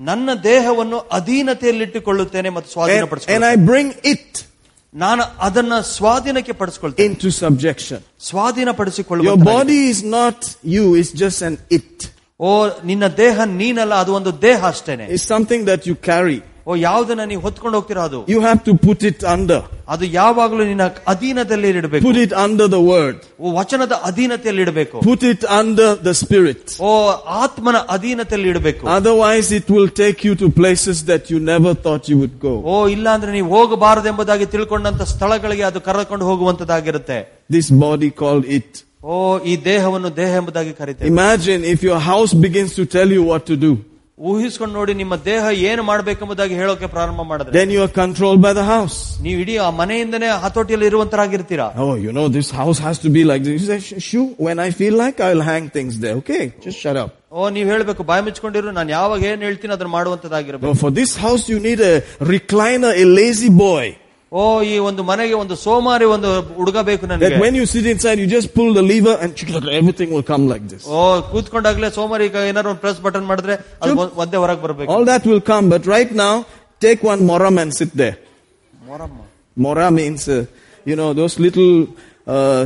ನನ್ನ ದೇಹವನ್ನು ಅಧೀನತೆಯಲ್ಲಿಟ್ಟುಕೊಳ್ಳುತ್ತೇನೆ ಮತ್ತು And, and I ಸ್ವಾಧೀನಪಡಿಸಿಕೊಳ್ಳುತ್ತೇನೆ bring it ನಾನು ಅದನ್ನ ಸ್ವಾಧೀನಕ್ಕೆ ಪಡಿಸ್ಕೊಳ್ತೇನೆ into subjection. ಸ್ವಾಧೀನ Your ಪಡಿಸಿಕೊಳ್ಳುವ body is not you, it's just an it. ಓ ನಿನ್ನ ದೇಹ ನೀನಲ್ಲ ಅದು ಒಂದು ದೇಹ ಅಷ್ಟೇನೆ It's something that you carry. ಓ ಯಾವ್ದನ್ನ ನೀವು ಹೊತ್ಕೊಂಡು ಹೋಗ್ತೀರಾ ಅದು You have to put it under. ಅದು ಯಾವಾಗಲೂ ನಿನ್ನ ಅಧೀನದಲ್ಲಿ ಇಡಬೇಕು Put it under the word. ಓ ವಚನದ ಅಧೀನತೆಯಲ್ಲಿ ಇಡಬೇಕು Put it under the spirit. ಓ ಆತ್ಮನ ಅಧೀನತೆಯಲ್ಲಿ ಇಡಬೇಕು Otherwise it will take you to places that you never thought you would go. ಓ ಇಲ್ಲ ಅಂದ್ರೆ ನೀವು ಹೋಗಬಾರದೆಂಬುದಾಗಿ ತಿಳ್ಕೊಂಡಂತ ಸ್ಥಳಗಳಿಗೆ ಅದು ಕರೆದುಕೊಂಡು ಹೋಗುವಂತದ್ದಾಗಿರುತ್ತೆ This body called it. ಓ ಈ ದೇಹವನ್ನು ದೇಹ ಎಂಬುದಾಗಿ ಕರೀತೇವೆ Imagine if your house begins to tell you what to do. ಊಹಿಸ್ಕೊಂಡು ನೋಡಿ ನಿಮ್ಮ ದೇಹ ಏನು ಮಾಡ್ಬೇಕೆಂಬುದಾಗಿ ಹೇಳೋಕೆ ಪ್ರಾರಂಭ ಮಾಡಿದ್ರೆ Then you are controlled by the house. ನೀವು ಇಡೀ ಆ ಮನೆಯಿಂದನೇ ಹತೋಟಿಯಲ್ಲಿ ಇರುವಂತರಾಗಿರ್ತೀರಾ Oh, you know, this house has to be like this. You say, "Sh- shoo, when I feel like, I'll hang things there. Okay, just shut up. ಓ ನೀವ್ ಹೇಳ್ಬೇಕು ಬಾಯಿ ಮುಚ್ಕೊಂಡಿರು ನಾನು ಯಾವಾಗ ಏನ್ ಹೇಳ್ತೀನಿ ಅದನ್ನ No, ಮಾಡುವಂತದ್ದಾಗಿರ್ಬೇಕು for this house, you need a recliner, a lazy boy. ಓ ಈ ಒಂದು ಮನೆಗೆ ಒಂದು ಸೋಮಾರಿ ಒಂದು ಹುಡುಗ ಬೇಕು That ನನಗೆ when you sit inside, you just pull the lever and everything will come like this. ಓ ಕೂತ್ಕೊಂಡಾಗ್ಲೇ ಸೋಮಾರಿ ಈಗ ಏನಾದ್ರು ಒಂದು ಪ್ರೆಸ್ ಬಟನ್ ಮಾಡಿದ್ರೆ ಅದು ಒಂದ್- ಒಂದೇ ಹೊರಗೆ ಬರ್ಬೇಕು All that will come, but right now, take one moram and sit there. ಮೊರಮ್ಮ. Mora means, uh, you know, those little uh,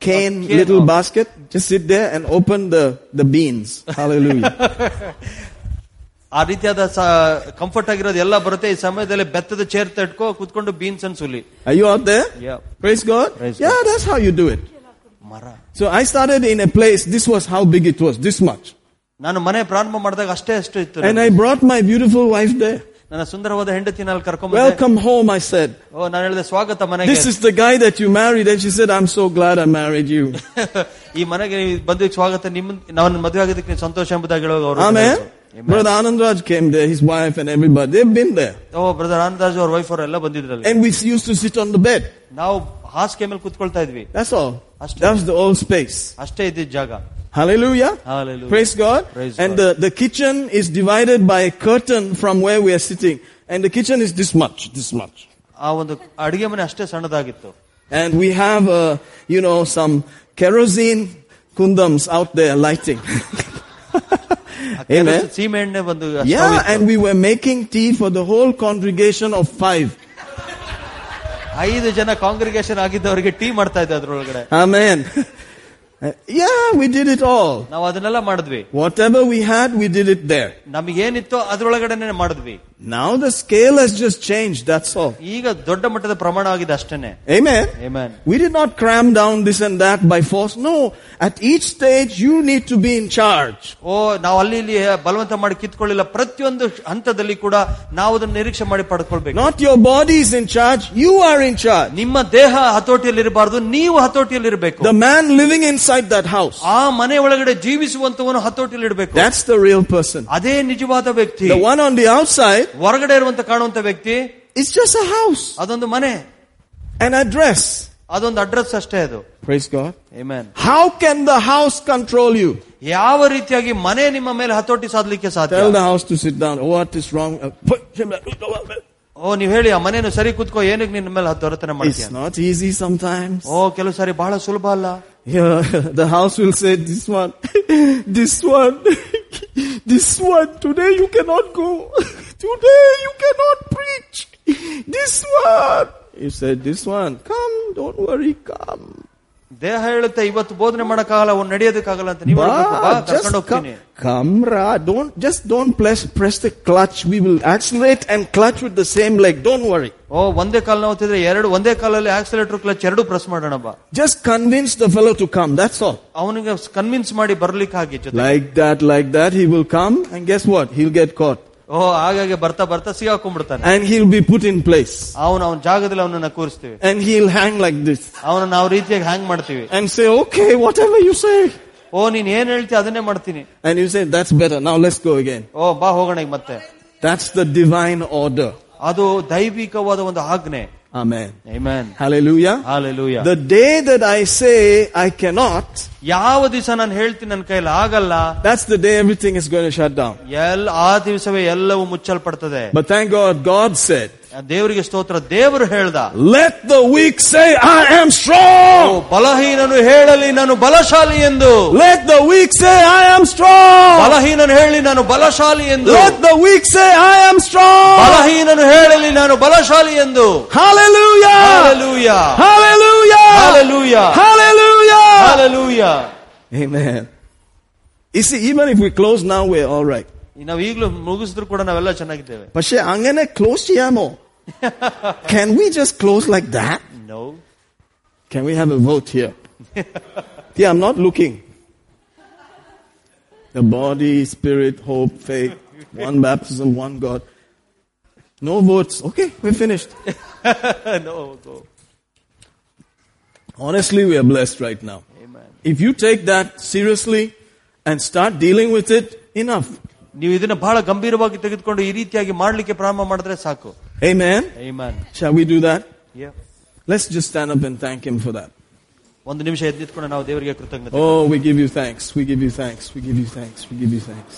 cane, cane little of- basket. Just sit there and open the, the beans. Hallelujah. (laughs) ಆ ರೀತಿಯಾದ comfort ಆಗಿರೋದು ಎಲ್ಲ ಬರುತ್ತೆ ಈ ಸಮಯದಲ್ಲಿ ಬೆತ್ತದ chair ತಟ್ಕೋ ಕುತ್ಕೊಂಡು beans ಅನ್ ಸುಲಿ Are you out there? Praise God. Praise yeah, that's how you do it. ಮರ So I started in a place, this was how big it was, this much. ನಾನು ಮನೆ ಪ್ರಾರಂಭ ಮಾಡಿದಾಗ ಅಷ್ಟೇ ಅಷ್ಟು ಇತ್ತು And I brought my beautiful wife there. ನನ್ನ ಸುಂದರವಾದ ಹೆಂಡತಿ ಅಲ್ಲಿ ಕರ್ಕೊಂಡ್ Welcome home, I said. ಓ ನಾನು ಹೇಳಿದೆ ಸ್ವಾಗತ ಮನೆಗೆ This is the guy that you married. And she said, I'm so glad I married you. ಈ ಮನೆಗೆ ನೀವು ಬಂದಿದ್ದಕ್ಕೆ ಸ್ವಾಗತ ನಿಮ್ಮ ನಾನು ಮದುವೆ ಆಗಿದ್ದಕ್ಕೆ ನೀವು ಸಂತೋಷ ಎಂಬುದಾಗಿ ಹೇಳುವಾಗ ಅವರು Amen. Amen. Brother Anandraj came there, his wife and everybody. They've been there. O brother Anandraj ಅವ್ರ ವೈಫ್ ಅವರೆಲ್ಲ ಬಂದಿದ್ರಲ್ಲಿ And we used to sit on the bed. ನಾವು ಹಾಸಿಗೆ ಮೇಲೆ ಕುತ್ಕೊಳ್ತಾ ಇದ್ವಿ That's all. Ashton. That was the old space. ಅಷ್ಟೇ ಇದ್ದಿದ್ದ ಜಾಗ Hallelujah. Hallelujah. Praise God. Praise and God. The, the kitchen is divided by a curtain from where we are sitting. And the kitchen is this much, this much. ಆ ಒಂದು ಅಡಿಗೆ ಮನೆ ಅಷ್ಟೇ ಸಣ್ಣದಾಗಿತ್ತು And we have, uh, you know, some kerosene kundams out there lighting. (laughs) ಆ Amen. ಕೆಲಸ ಸೀಮೆ ಎಣ್ಣೆ ಒಂದು stove Yeah, ಇತ್ತು. and we were making tea for the whole congregation of five. ಐದು ಜನ ಕಾಂಗ್ರಿಗೇಷನ್ ಆಗಿದ್ದವರಿಗೆ ಟೀ ಮಾಡ್ತಾ ಇದ್ದೆ ಅದ್ರೊಳಗಡೆ Amen. (laughs) Uh, yeah, we did it all. ನಾವು ಅದನ್ನೆಲ್ಲ ಮಾಡಿದ್ವಿ Whatever we had, we did it there. ನಮಗೇನಿತ್ತೋ ಅದ್ರೊಳಗಡೆನೆ ಮಾಡಿದ್ವಿ Now the scale has just changed, that's all. ಈಗ ದೊಡ್ಡ ಮಟ್ಟದ ಪ್ರಮಾಣ ಆಗಿದೆ ಅಷ್ಟೇನೆ Amen. Amen. We did not cram down this and that by force. No, at each stage you need to be in charge. ಓ ನಾವು ಅಲ್ಲಿ ಇಲ್ಲಿ ಬಲವಂತ ಮಾಡಿ ಕಿತ್ಕೊಳ್ಳಿಲ್ಲ ಪ್ರತಿಯೊಂದು ಹಂತದಲ್ಲಿ ಕೂಡ ನಾವು ಅದನ್ನ ನಿರೀಕ್ಷೆ ಮಾಡಿ ಪಡ್ಕೊಳ್ಬೇಕು Not your body is in charge, you are in charge. ನಿಮ್ಮ ದೇಹ ಹತೋಟಿಯಲ್ಲಿ ಇರಬಾರ್ದು ನೀವು ಹತೋಟಿಯಲ್ಲಿ ಇರಬೇಕು The man living inside that house, ಆ ಮನೆ ಒಳಗಡೆ ಜೀವಿಸುವಂತವನು ಹತೋಟಿಯಲ್ಲಿ ಇಡಬೇಕು that's the real person. ಅದೇ ನಿಜವಾದ ವ್ಯಕ್ತಿ The one on the outside ಹೊರಗಡೆ ಇರುವಂತ ಕಾಣುವಂತ ವ್ಯಕ್ತಿ is just a house, ಅದೊಂದು ಮನೆ an address. ಅದೊಂದು ಅಡ್ರೆಸ್ ಅಷ್ಟೇ ಅದು Praise God. Amen. How can the house control you? ಯಾವ ರೀತಿಯಾಗಿ ಮನೆ ನಿಮ್ಮ ಮೇಲೆ ಹತೋಟಿ ಸಾಧಲಿಕ್ಕೆ ಸಾಧ್ಯ Tell the house to sit down. Oh, what is wrong? Uh, put- ಓ ನೀವ್ ಹೇಳಿ ಆ ಮನೇನು ಸರಿ ಕೂತ್ಕೋ ಏನಕ್ಕೆ ನಿನ್ನ ಮೇಲೆ ಹತ್ತೊರತನ ಮಾಡ್ತೀಯ It's not easy sometimes. ಓ ಕೆಲವು ಸಾರಿ ಬಹಳ ಸುಲಭ ಅಲ್ಲ Yeah, the house will say, this one, this one, this one, today you cannot go. Today you cannot preach. This one. You said, this one, come, don't worry, come. ದೇಹ ಹೇಳುತ್ತೆ ಇವತ್ತು ಬೋಧನೆ ಮಾಡಕ್ಕಾಗಲ್ಲ ಅವ್ನು ನಡೆಯೋದಕ್ಕಾಗಲ್ಲ ಅಂತ ನೀವು ಹೇಳ್ಬೇಕು, ಬಾ, But just ಕರ್ಕೊಂಡು come, ಹೋಗ್ತೀನಿ come, Ra. Don't, just don't press, press the clutch. We will accelerate and clutch with the same leg. Don't worry. ಓ ಒಂದೇ ಕಾಲ್ ನೋವುತ್ತಿದ್ರೆ ಎರಡು ಒಂದೇ ಕಾಲಲ್ಲಿ ಆಕ್ಸಿಲೇಟರ್ ಕ್ಲಚ್ ಎರಡು ಪ್ರೆಸ್ ಮಾಡೋಣ ಬಾ Just convince the fellow to come. That's all. ಅವನಿಗೆ convince ಮಾಡಿ ಬರ್ಲಿಕ್ಕೆ ಹಾಗೆ ಜೊತೆ Like that, like that, he will come and guess what? He'll get caught. ಓ ಹಾಗಾಗಿ ಬರ್ತಾ ಬರ್ತಾ ಸಿಗಾಕೊಂಡ್ಬಿಡ್ತಾನೆ And he'll be put in place. ಅವನು ಅವನ ಜಾಗದಲ್ಲಿ ಅವನನ್ನ ಕೂರಿಸ್ತೀವಿ And he'll hang like this. ಅವನ ನಾವು ರೀತಿಯಾಗಿ ಹ್ಯಾಂಗ್ ಮಾಡ್ತೀವಿ And say, okay, whatever you say. ಓ ನೀನ್ ಏನ್ ಹೇಳ್ತಿ ಅದನ್ನೇ ಮಾಡ್ತೀನಿ And you say, that's better. Now let's go again. ಓ ಬಾ ಹೋಗೋಣ ಈಗ ಮತ್ತೆ That's the divine order. ಅದು ದೈವಿಕವಾದ ಒಂದು ಆಜ್ಞೆ Amen. Amen. Hallelujah. Hallelujah. The day that I say I cannot, ಯಾವ ದಿವಸ ನಾನು ಹೇಳ್ತೀನಿ ನನ್ನ ಕೈಲಿ ಆಗಲ್ಲ that's the day everything is going to shut down. L ಆ ದಿವಸವೇ ಎಲ್ಲವೂ ಮುಚ್ಚಲ್ಪಡ್ತದೆ But thank God, God said, ದೇವರಿಗೆ ಸ್ತೋತ್ರ ದೇವರು ಹೇಳ್ದ Let the weak say, I am O, strong. ಬಲಹೀನನು ಹೇಳಲಿ ನಾನು ಬಲಶಾಲಿ ಎಂದು Let the weak say, I am strong. ಬಲಹೀನನು ಹೇಳಿ ನಾನು ಬಲಶಾಲಿ ಎಂದು Let the weak say, I am strong. ಬಲಹೀನನು ಹೇಳಲಿ ನಾನು ಬಲಶಾಲಿ ಎಂದು Hallelujah. Hallelujah. Hallelujah. Hallelujah. Hallelujah. Hallelujah. Amen. You see, even if we close now, we're all right. ನಾವು ಈಗಲೂ ಮುಗಿಸಿದ್ರು ಕೂಡ ನಾವೆಲ್ಲ ಚೆನ್ನಾಗಿದ್ದೇವೆ പക്ഷേ അങ്ങനെ close ചെയ്യാമോ? Can we just close like that? No Can we have a vote here? yeah, I'm not looking. The body, spirit, hope, faith, one baptism, one God. No votes. Okay, we're finished. (laughs) No Honestly, we are blessed right now. If you take that seriously and start dealing with it, enough. ನೀವು ಇದನ್ನ ಬಹಳ ಗಂಭೀರವಾಗಿ ತೆಗೆದುಕೊಂಡು ಈ ರೀತಿಯಾಗಿ ಮಾಡ್ಲಿಕ್ಕೆ ಪ್ರಾರಂಭ ಮಾಡಿದ್ರೆ ಸಾಕು Amen. Amen. Shall we do that? Yeah. Let's just stand up and thank Him for that. ಒಂದು ನಿಮಿಷ ಎದ್ದಿಟ್ಕೊಂಡು ನಾವು ದೇವರಿಗೆ ಕೃತಜ್ಞತೆ Oh, we give you thanks. We give you thanks. We give you thanks. We give you thanks.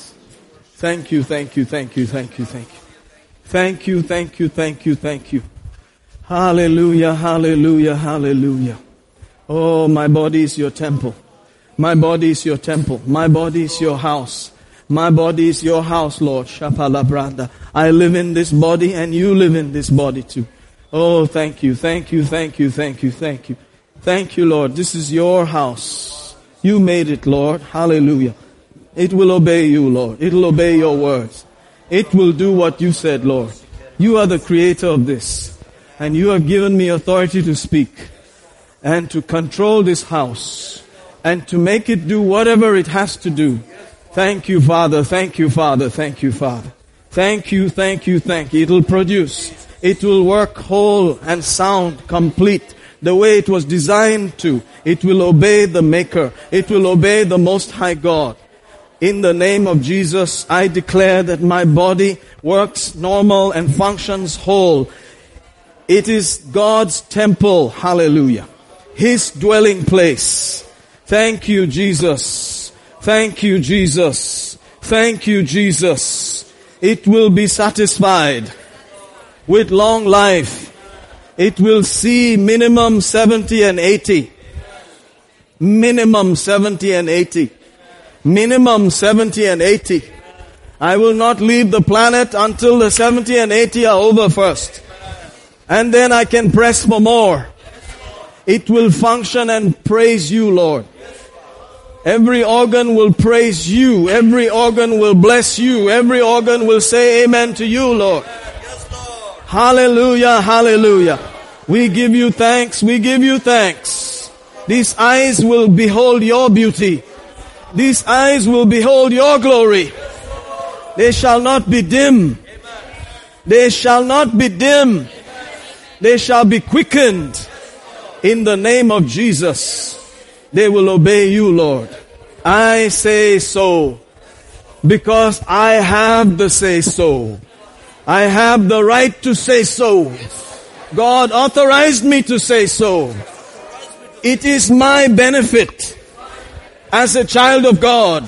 Thank you, thank you, thank you, thank you, thank you. Thank you, thank you, thank you, thank you. Hallelujah, hallelujah, hallelujah. Oh, my body is your temple. My body is your temple. My body is your house. My body is your house, Lord. Shapala Branda. I live in this body and you live in this body too. Oh, thank you, thank you, thank you, thank you, thank you. Thank you, Lord. This is your house. You made it, Lord. Hallelujah. It will obey you, Lord. It will obey your words. It will do what you said, Lord. You are the creator of this. And you have given me authority to speak and to control this house and to make it do whatever it has to do. Thank you, Father. Thank you, Father. Thank you, Father. Thank you, thank you, thank you. It will produce. It will work whole and sound, complete, the way it was designed to. It will obey the Maker. It will obey the Most High God. In the name of Jesus, I declare that my body works normal and functions whole. It is God's temple. Hallelujah. His dwelling place. Thank you, Jesus. Thank you, Jesus. Thank you, Jesus. It will be satisfied with long life. It will see minimum 70 and 80. Minimum 70 and 80. Minimum 70 and 80. I will not leave the planet until the 70 and 80 are over first. And then I can press for more. It will function and praise you, Lord. Every organ will praise you. Every organ will bless you. Every organ will say amen to you, Lord. Hallelujah, hallelujah. We give you thanks. We give you thanks. These eyes will behold your beauty. These eyes will behold your glory. They shall not be dim. They shall not be dim. They shall be quickened in the name of Jesus. They will obey you, Lord. I say so because I have the say so. I have the right to say so. God authorized me to say so. It is my benefit as a child of God.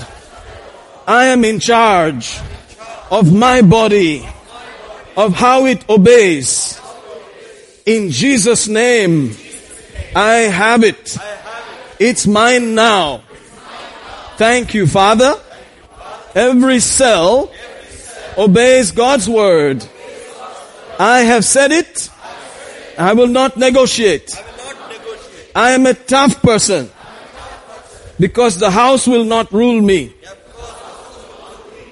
I am in charge of my body, of how it obeys. In Jesus' name, I have it. It's mine now. Thank you, Father. Every cell obeys God's word. I have said it. I will not negotiate. I am a tough person because the house will not rule me.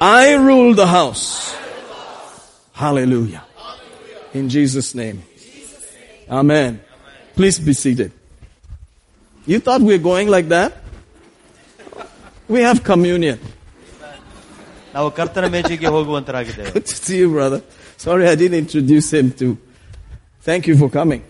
I rule the house. Hallelujah. In Jesus' name. Amen. Please be seated. You thought we were going like that? We have communion. ನಾವು ಕರ್ತನ ಮೇಜಿಗೆ ಹೋಗುವಂತರಾಗಿದ್ದೇವೆ Good to see you, brother. Sorry I didn't introduce him to. Thank you for coming.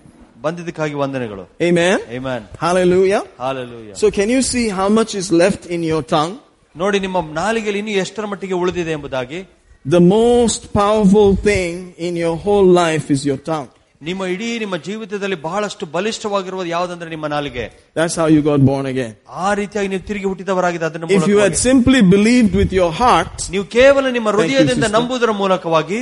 ಬಂದಿದ್ದಕ್ಕಾಗಿ ವಂದನೆಗಳು Amen. Amen. Hallelujah. Hallelujah. So can you see how much is left in your tongue? ನೋಡಿ ನಿಮ್ಮ ನಾಲಿಗೆಯಲ್ಲಿ ಇನ್ನು ಎಷ್ಟರ ಮಟ್ಟಿಗೆ ಉಳಿದಿದೆ ಎಂಬುದಾಗಿ The most powerful thing in your whole life is your tongue. ನಿಮ್ಮ ಇಡೀ ನಿಮ್ಮ ಜೀವಿತದಲ್ಲಿ ಬಹಳಷ್ಟು ಬಲಿಷ್ಠವಾಗಿರುವುದು ಯಾವುದಂದ್ರೆ ನಿಮ್ಮ ನಾಲಿಗೆ That's how you got born again. ಆ ರೀತಿಯಾಗಿ ನೀವು ತಿರುಗಿ ಹುಟ್ಟಿದವರಾಗಿದೆ ಅದನ್ನ If you had ಮೂಲಕವಾಗಿ. simply believed with your heart ನೀವು ಕೇವಲ ನಿಮ್ಮ ಹೃದಯದಿಂದ sister. ನಂಬುವುದರ ಮೂಲಕವಾಗಿ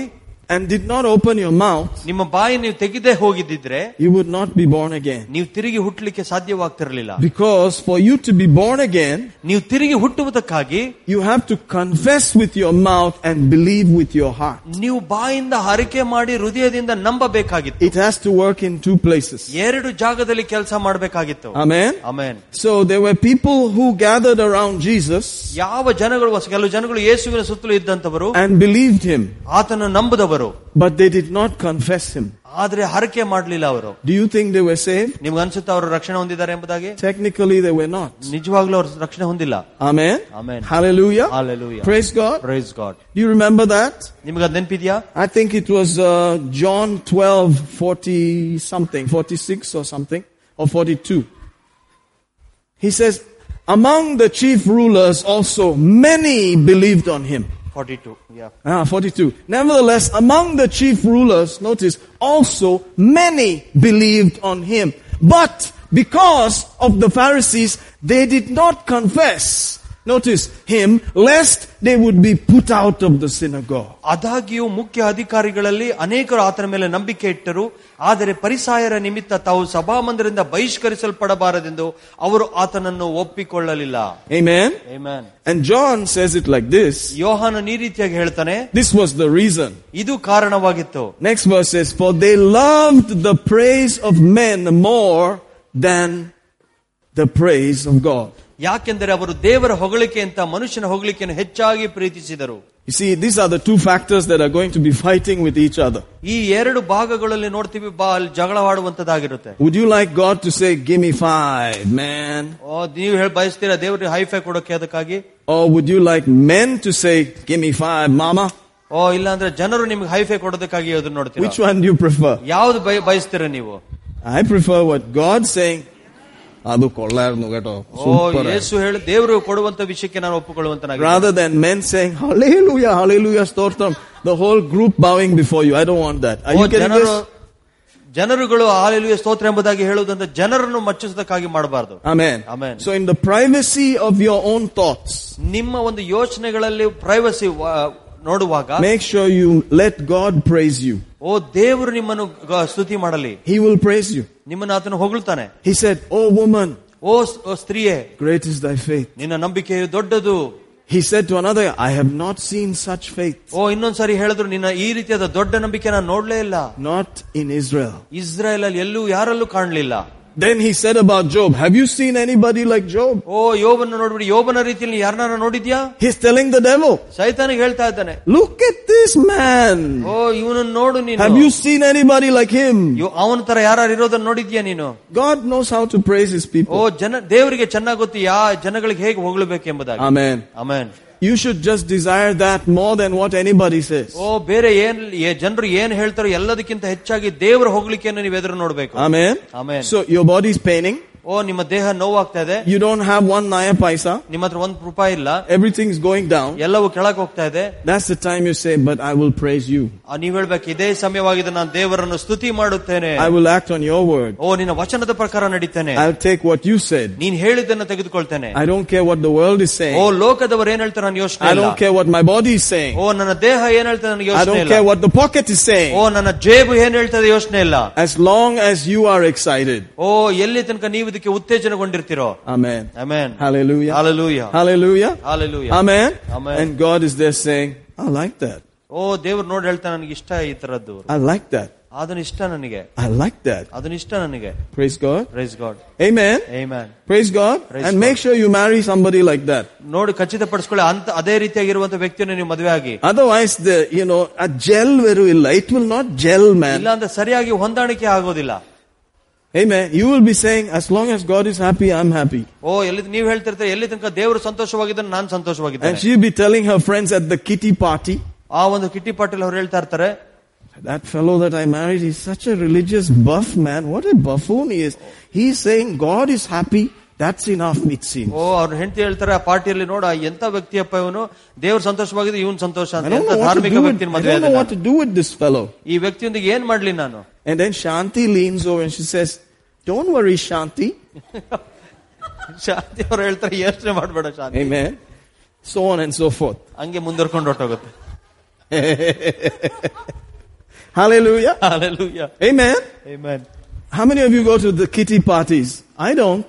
and did not open your mouth, ನಿಮ್ಮ ಬಾಯಿ ನೀವು ತೆಗೆದೇ ಹೋಗಿದ್ದಿದ್ರೆ you would not be born again. ನೀವು ತಿರುಗಿ ಹುಟ್ಟಲಿಕ್ಕೆ ಸಾಧ್ಯವಾಗ್ತಿರಲಿಲ್ಲ Because for you to be born again, ನೀವು ತಿರುಗಿ ಹುಟ್ಟುವುದಕ್ಕಾಗಿ you have to confess with your mouth and believe with your heart. ನೀವು ಬಾಯಿಂದ ಹರಕೆ ಮಾಡಿ ಹೃದಯದಿಂದ ನಂಬಬೇಕಾಗಿತ್ತು It has to work in two places. ಎರಡು ಜಾಗದಲ್ಲಿ ಕೆಲಸ ಮಾಡಬೇಕಾಗಿತ್ತು Amen. Amen So there were people who gathered around Jesus ಯಾವ ಜನಗಳು ಕೆಲವು ಜನಗಳು ಯೇಸುವಿನ ಸುತ್ತಲೂ ಇದ್ದಂತವರು and believed him, ಆತನ ನಂಬುದವರು but they did not confess him. ಆದ್ರೆ ಹರಕೆ ಮಾಡಲಿಲ್ಲ ಅವರು Do you think they were saved? ನಿಮ್ಗೆ ಅನ್ಸುತ್ತಾ ಅವರು ರಕ್ಷಣೆ ಹೊಂದಿದ್ದಾರೆ ಎಂಬುದಾಗಿ Technically, they were not. ನಿಜವಾಗ್ಲೂ ಅವರು ರಕ್ಷಣೆ ಹೊಂದಿಲ್ಲ Amen. Amen. Hallelujah. Hallelujah. Praise God. Praise God Do you remember that? ನಿಮ್ಗೆ ಅದ್ ನೆನ್ಪಿದ್ಯಾ I think it was uh, John 12, 40 something, 46 or something, or 42. He says, among the chief rulers also many believed on him. 42, yeah. Ah, 42. Nevertheless, among the chief rulers, notice, also many believed on him. But because of the Pharisees, they did not confess notice, him, lest they would be put out of the synagogue. ಆದಾಗ್ಯೂ ಮುಖ್ಯ ಅಧಿಕಾರಿಗಳಲ್ಲಿ ಅನೇಕರು ಆತನ ಮೇಲೆ ನಂಬಿಕೆ ಇಟ್ಟರು ಆದರೆ ಪರಿಸಾಯರ ನಿಮಿತ್ತ ತಾವು ಸಭಾಮಂದಿರದಿಂದ ಬಹಿಷ್ಕರಿಸಲ್ಪಡಬಾರದೆಂದು ಅವರು ಆತನನ್ನು ಒಪ್ಪಿಕೊಳ್ಳಲಿಲ್ಲ Amen? Amen. And John says it like this. ಯೋಹಾನ ಈ ರೀತಿಯಾಗಿ ಹೇಳ್ತಾನೆ This was the reason. ಇದು ಕಾರಣವಾಗಿತ್ತು Next verse says, For they loved the praise of men more than the praise of God. ಯಾಕೆಂದರೆ ಅವರು ದೇವರ ಹೊಗಳಿಕೆ ಅಂತ ಮನುಷ್ಯನ ಹೊಗಳಿಕೆಯನ್ನು ಹೆಚ್ಚಾಗಿ ಪ್ರೀತಿಸಿದರು You see, these are the two factors that are going to be fighting with each other. ಈ ಎರಡು ಭಾಗಗಳಲ್ಲಿ ನೋಡ್ತೀವಿ ಬಾ ಅಲ್ಲಿ ಜಗಳವಾಡುವಂತದ್ದಾಗಿರುತ್ತೆ Would you like God to say, Give me five, man? ಓ ನೀವು ಹೇಳಿ ಬಯಸ್ತೀರಾ ದೇವರಿಗೆ ಹೈಫೈ ಕೊಡೋಕೆ ಅದಕ್ಕಾಗಿ Or would you like men to say, Give me five, mama? ಓ ಇಲ್ಲ ಅಂದ್ರೆ ಜನರು ನಿಮ್ಗೆ ಹೈಫೈ ಕೊಡೋದಕ್ಕಾಗಿ ಅದನ್ನ ನೋಡ್ತೀರಾ Which one do you prefer? ಯಾವ್ದು ಬಯ- ಬಯಸ್ತೀರಾ ನೀವು I prefer what God's saying. ಅದು ಕೊಳ್ಳಾರ್ನು ಕೇಟೋ ಓ ಯೇಸು ಹೇಳಿ ದೇವರು ಕೊಡುವಂತ ವಿಷಯಕ್ಕೆ ನಾನು ಒಪ್ಪಿಕೊಳ್ಳುವಂತನಾಗಿ Rather than men saying, Hallelujah, Hallelujah, Stotram, the whole group bowing before you. I don't want that. Are O you getting ಜನರು this? ಜನರುಗಳು ಹಾಲೆಲುಯ ಸ್ತೋತ್ರ ಎಂಬುದಾಗಿ ಹೇಳುವುದಂತ ಜನರನ್ನು ಮಚ್ಚಿಸೋದಕ್ಕಾಗಿ ಮಾಡಬಾರದು Amen. Amen. So in the privacy of your own thoughts, ನಿಮ್ಮ ಒಂದು ಯೋಚನೆಗಳಲ್ಲಿ ಪ್ರೈವಸಿ ನೋಡುವಾಗ make sure you let God praise you. ಓ ದೇವರು ನಿಮ್ಮನ್ನು ಗ- ಸ್ತುತಿ ಮಾಡಲಿ He will praise you. ನಿಮ್ಮನ್ನು ಆತನು ಹೊಗಳ್ತಾನೆ He said, Oh woman, ಓ ಸ್- ಓ ಸ್ತ್ರೀಯೇ great is thy faith. ನಿನ್ನ ನಂಬಿಕೆಯು ದೊಡ್ಡದು He said to another, I have not seen such faith, ಓ ಇನ್ನೊಂದ್ಸರಿ ಹೇಳಿದ್ರು ನಿನ್ನ ಈ ರೀತಿಯಾದ ದೊಡ್ಡ ನಂಬಿಕೆ ನಾನು ನೋಡ್ಲೇ ಇಲ್ಲ not in Israel. ಇಸ್ರಾಯೇಲ್ ಅಲ್ಲಿ ಎಲ್ಲೂ ಯಾರಲ್ಲೂ ಕಾಣಲಿಲ್ಲ Then he said about Job, have you seen anybody like Job? ಓ ಯೋಬನ ನೋಡ್ಬಿಡಿ ಯೋಬನ ರೀತಿಯಲ್ಲಿ ಯಾರನ್ನ ನೋಡಿದ್ಯಾ He's telling the devil, ಸೈತಾನಿಗೆ ಹೇಳ್ತಾ ಇದ್ದಾನೆ look at this man. ಓ ಇವನನ್ನು ನೋಡು Have ನೀನು you seen anybody like him? ಅವನ ತರ ಯಾರು ಇರೋದನ್ನ ನೋಡಿದ್ಯಾ ನೀನು God knows how to praise his O people. ಜನ ದೇವರಿಗೆ ಚೆನ್ನಾಗಿ ಗೊತ್ತು ಯಾ ಜನಗಳಿಗೆ ಹೇಗೆ ಹೊಗಳಬೇಕು ಎಂಬುದಾಗಿ Amen. Amen You should just desire that more than what anybody says. ಓ ಬೇರೆ ಏನ್ ಜನರು ಏನ್ ಹೇಳ್ತಾರೋ ಎಲ್ಲದಕ್ಕಿಂತ ಹೆಚ್ಚಾಗಿ ದೇವರ ಹೊಗಳಿಕೆಯನ್ನು ನೀವು ಎದುರು ನೋಡ್ಬೇಕು Amen. Amen. So your body is paining. ಓ ನಿಮ್ಮ ದೇಹ ನೋವಾಗ್ತಾ ಇದೆ You don't have one naya paisa. ನಿಮ್ಮ ಹತ್ರ ಒಂದ್ ರೂಪಾಯಿ ಇಲ್ಲ Everything's going down. ಎಲ್ಲವೂ ಕೆಳಕ್ ಹೋಗ್ತಾ ಇದೆ That's the time you say, but I will praise you. ಆ, ನೀವ್ ಹೇಳ್ಬೇಕು ಇದೇ ಸಮಯವಾಗಿದೆ ನಾನು ದೇವರನ್ನು ಸ್ತುತಿ ಮಾಡುತ್ತೇನೆ I will act on your word. ಓ ನಿನ್ನ ವಚನದ ಪ್ರಕಾರ ನಡೀತೇನೆ I'll take what you said. ನೀನ್ ಹೇಳಿದ್ದನ್ನ ತೆಗೆದುಕೊಳ್ತೇನೆ I don't care what the world is O saying. ಲೋಕದವರು ಏನ್ ಹೇಳ್ತಾರೆ ನಾನು ಯೋಚನೆ I ಇಲ್ಲ don't care what my body is saying. ಓ ನನ್ನ ದೇಹ ಏನ್ ಹೇಳ್ತದೆ ನನಗೆ I ಯೋಚನೆ don't ಇಲ್ಲ care what the pocket is saying. ಓ ನನ್ನ ಜೇಬು ಏನ್ ಹೇಳ್ತದೆ ಯೋಚನೆ ಇಲ್ಲ As long as you are excited. ಓ ಎಲ್ಲಿ ತನಕ ನೀವು ಇದಕ್ಕೆ ಉತ್ತೇಜನಗೊಂಡಿರ್ತೀರೋ Amen. Amen Hallelujah. Hallelujah Hallelujah. Hallelujah Amen. Amen. And God is there saying, I like that. ಓ ದೇವ್ರು ನೋಡಿ ಹೇಳ್ತಾ ನನಗೆ ಇಷ್ಟ ಈ ತರದ್ದು I like that. ಅದನ್ನ ಇಷ್ಟ ನನಗೆ I like that. ಅದನ್ನ ಇಷ್ಟ ನನಗೆ Praise God. Praise God Amen. Amen. Praise God. Praise and God. make sure you marry somebody like that. ನೋಡಿ ಖಚಿತಪಡಿಸ್ಕೊಳ್ಳಿ ಅಂತ ಅದೇ ರೀತಿಯಾಗಿರುವಂತ ವ್ಯಕ್ತಿಯನ್ನು ನೀವು ಮದುವೆ ಆಗಿ Otherwise, the, you know, a gel veru illa. It will not gel, man. ಇಲ್ಲ ಅಂದ್ರೆ ಸರಿಯಾಗಿ ಹೊಂದಾಣಿಕೆ ಆಗೋದಿಲ್ಲ Amen. You will be saying, as long as God is happy, I'm happy. ಓ ಎಲ್ಲಿ ನೀವು ಹೇಳ್ತಿರ್ತೀರ ಎಲ್ಲಿ ತನಕ ದೇವರು ಸಂತೋಷವಾಗಿದ್ದಾನೆ ನಾನು And ಸಂತೋಷವಾಗಿದ್ದೇನೆ she'll be telling her friends at the kitty party, ಆ ಒಂದು ಕಿಟ್ಟಿ ಪಾಟೀಲ್ ಅವ್ರು ಹೇಳ್ತಾ ಇರ್ತಾರೆ that fellow that I married, he's such a religious buff, man. What a buffoon he is. He's saying God is happy. That's enough, it seems. ಓ ಅವ್ರ ಹೆಂಡತಿ ಹೇಳ್ತಾರೆ ಆ ಪಾರ್ಟಿಯಲ್ಲಿ ನೋಡ ಎಂತ ವ್ಯಕ್ತಿಯಪ್ಪ ಇವನು ದೇವ್ರು ಸಂತೋಷವಾಗಿದೆ ಇವನ್ ಸಂತೋಷ I ಅಂತ don't ಎಂತ know what to ಧಾರ್ಮಿಕ do with, ವ್ಯಕ್ತಿನ I ಮದುವೆ don't ಆದೆ know what ನಾನು. to do with this fellow. ಈ ವ್ಯಕ್ತಿಯೊಂದಿಗೆ ಏನ್ ಮಾಡ್ಲಿ ನಾನು And then Shanti leans over and she says, don't worry, Shanti. (laughs) ಶಾಂತಿ ಅವ್ರು ಹೇಳ್ತಾರೆ ಯೋಚನೆ ಮಾಡ್ಬೇಡ ಶಾಂತಿ Amen. So on and so forth. (laughs) ಹಂಗೆ ಮುಂದುವರ್ಕೊಂಡು ಹೊಟ್ಟೋಗುತ್ತೆ Hallelujah. Hallelujah. Amen. Amen. How many of you go to the kitty parties? I don't.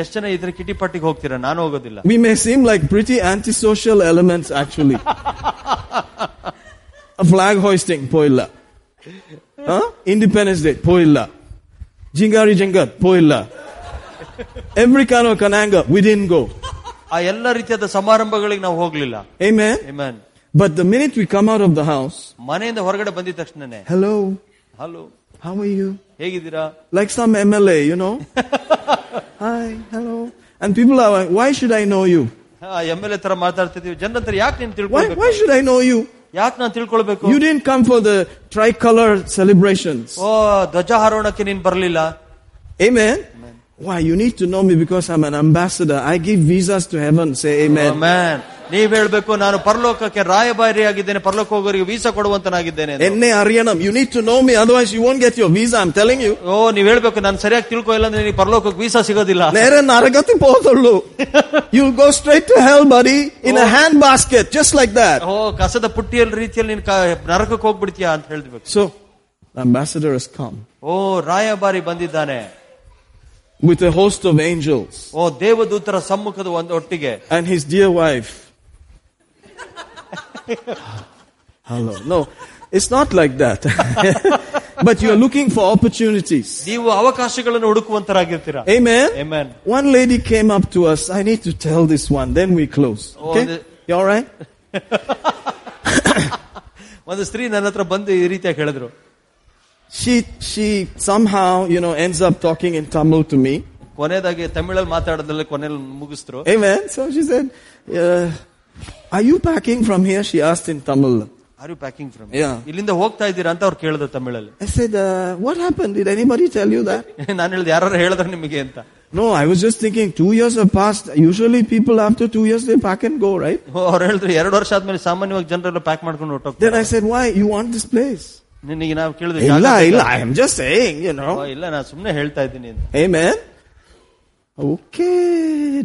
ಎಷ್ಟ್ ಜನ ಇದ್ರ ಕಿಟಿ ಪಟ್ಟಿಗೆ ಹೋಗ್ತೀರಾ ನಾನು ಹೋಗೋದಿಲ್ಲ We may seem like pretty antisocial elements actually. (laughs) A flag hoisting, poilla. Huh? Independence Day, poilla. Jingari Jingat, poilla. Every kind of kananga, we didn't go. ಆ ಎಲ್ಲ ರೀತಿಯಾದ ಸಮಾರಂಭಗಳಿಗೆ ನಾವು ಹೋಗ್ಲಿಲ್ಲ Amen. Amen. But the minute we come out of the house, ಮನೆಯಿಂದ ಹೊರಗಡೆ ಬಂದಿದ ತಕ್ಷಣನೇ hello, hello how are you? ಹೇಗಿದ್ದೀರಾ Like some MLA, you know? (laughs) Hi, hello. And people are like, why should I know you? M L A ತರ ಮಾತಾಡ್ತಿದೀವಿ ಜನರ ಯಾಕೆ ನೀನ್ Why, ತಿಳ್ಕೊಳ್ಬೇಕು why should I know you? ಯಾಕೆ ನಾನು ತಿಳ್ಕೊಳ್ಬೇಕು You didn't come for the tricolor celebrations. ಓ ಧ್ವಜಾರೋಹಣಕ್ಕೆ ನೀನ್ ಬರ್ಲಿಲ್ಲ Amen. Why? You need to know me because I'm an ambassador. I give visas to heaven. Say amen. Amen. ನೀವ್ ಹೇಳ್ಬೇಕು ನಾನು ಪರಲೋಕಕ್ಕೆ ರಾಯಭಾರಿ ಆಗಿದ್ದೇನೆ ಪರಲೋಕ ಹೋಗೋರಿಗೆ ವೀಸಾ ಕೊಡುವಂತನಾಗಿದ್ದೇನೆ ಎನ್ನೆ ಅರಿಯಣಂ you need to know me otherwise you won't get your visa I am telling you ಓ ನೀವ್ ಹೇಳ್ಬೇಕು ನಾನು ಸರಿಯಾಗಿ ತಿಳ್ಕೋ ಇಲ್ಲ ಅಂದ್ರೆ ನೀವು ಪರಲೋಕಕ್ಕೆ ವೀಸಾ ಸಿಗೋದಿಲ್ಲ ನೇರ ನರಗತಿ ಪೋತಳ್ಳು you go straight to hell bury in a hand basket just like that ಓ ಕಸದ ಪುಟ್ಟಿಯ ರೀತಿಯಲ್ಲಿ ನೀನು ನರಕಕ್ಕೆ ಹೋಗ್ಬಿಡ್ತೀಯಾ ಅಂತ ಹೇಳ್ಬೇಕು ಸೊ ಅಂಬಾಸಡರ್ ಇಸ್ ಕಮ್ ಓ ರಾಯಭಾರಿ ಬಂದಿದ್ದಾನೆ with a host of angels ಓ ದೇವದೂತರ ಸಮ್ಮುಖದ ಒಂದು ಒಟ್ಟಿಗೆ and his dear wife. (laughs) Hello. No, it's not like that. (laughs) but you're looking for opportunities. ನೀವು ಅವಕಾಶಗಳನ್ನು ಹುಡುಕುವಂತರಾಗಿರ್ತೀರಾ Amen. Amen. One lady came up to us. I need to tell this one, then we close. Oh, Okay? the- You alright? (laughs) ಒಂದು ಸ್ತ್ರೀ ನನ್ನ ಹತ್ರ ಬಂದು ಈ ರೀತಿಯಾಗಿ ಹೇಳಿದ್ರು She, she somehow, you know, ends up talking in Tamil to me. ಕೊನೆಯದಾಗಿ ತಮಿಳಲ್ಲಿ ಮಾತಾಡೋದ್ರಲ್ಲಿ ಕೊನೆಯಲ್ಲಿ ಮುಗಿಸ್ರು Amen. So she said, uh, are you packing from here? She asked in Tamil. Are you packing from Yeah. ಇಲ್ಲಿಂದ ಹೋಗ್ತಾ ಇದ್ದೀರಾ ಅಂತ ಅವ್ರು ಕೇಳಿದ್ರು ತಮಿಳಲ್ಲಿ I said, uh, what happened? Did anybody tell you that? (laughs) ನಾನು ಹೇಳಿದೆ ಯಾರು ಹೇಳಿದ್ರೆ ನಿಮಗೆ ಅಂತ No, I was just thinking two years have passed. Usually people after two years they pack and go, right? ಅವ್ರು ಹೇಳಿದ್ರು ಎರಡು ವರ್ಷ ಆದ್ಮೇಲೆ ಸಾಮಾನ್ಯವಾಗಿ ಜನರೆಲ್ಲ ಪ್ಯಾಕ್ ಮಾಡ್ಕೊಂಡು Then ಹೊಟ್ಟೋಗ್ತಾರೆ I said, why? You want this place? ನಿನಗೆ ನಾವು ಕೇಳಿದ್ವಿ ಇಲ್ಲ ಇಲ್ಲ I am just saying you know ಇಲ್ಲ ನಾನು ಸುಮ್ಮನೆ ಹೇಳ್ತಾ ಇದ್ದೀನಿ ಅಂತ amen okay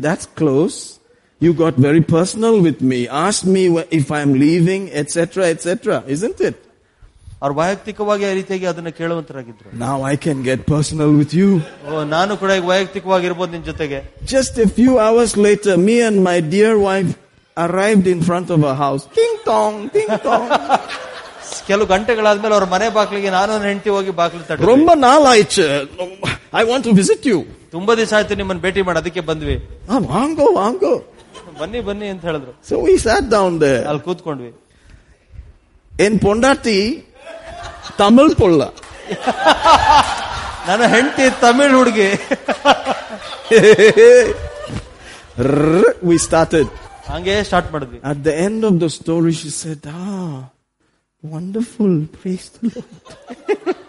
that's close You got very personal with me. Asked me if I'm leaving, etc., etc., isn't it? ಅವ್ರು ವೈಯಕ್ತಿಕವಾಗಿ ಆ ರೀತಿಯಾಗಿ ಅದನ್ನ ಕೇಳುವಂತರಾಗಿದ್ರು ನಾವ್ I can get personal with you ನಾನು ಕೂಡ ಈಗ ವೈಯಕ್ತಿಕವಾಗಿರ್ಬೋದು ನಿನ್ ಜೊತೆಗೆ just a few hours later me and my dear wife arrived in front of a house ಟಿಂಗ್ ಟಾಂಗ್ ಟಿಂಗ್ ಟಾಂಗ್ ಕೆಲವು ಗಂಟೆಗಳಾದ್ಮೇಲೆ ಅವ್ರ ಮನೆ ಬಾಗಿಲಿಗೆ ನಾನು ಹೆಂಡತಿ ಹೋಗಿ ಬಾಗಿಲು ತಟ್ಟ ரொம்ப நாள் ஆயிடுச்சு I want to visit you ತುಂಬಾ ದಿವಸ ಆಯ್ತು ನಿಮ್ಮನ್ನ ಭೇಟಿ ಮಾಡಿ ಅದಕ್ಕೆ ಬಂದ್ವಿ ஆ வாங்கோ வாங்கோ ಬನ್ನಿ ಬನ್ನಿ ಅಂತ ಹೇಳಿದ್ರು so we sat down there ಅಲ್ಲಿ ಕೂತ್ಕೊಂಡ್ವಿ என் பொண்டாட்டி தமிழ் பொல்ல ನನ್ನ ಹೆಂಡತಿ ತಮಿಳ್ ಹುಡುಗಿ ವಿ ಸ್ಟಾರ್ಟೆಡ್ ಹಂಗೆ ಸ್ಟಾರ್ಟ್ ಮಾಡಿದ್ವಿ at the end of the story she said ಆ wonderful. Praise the Lord. (laughs)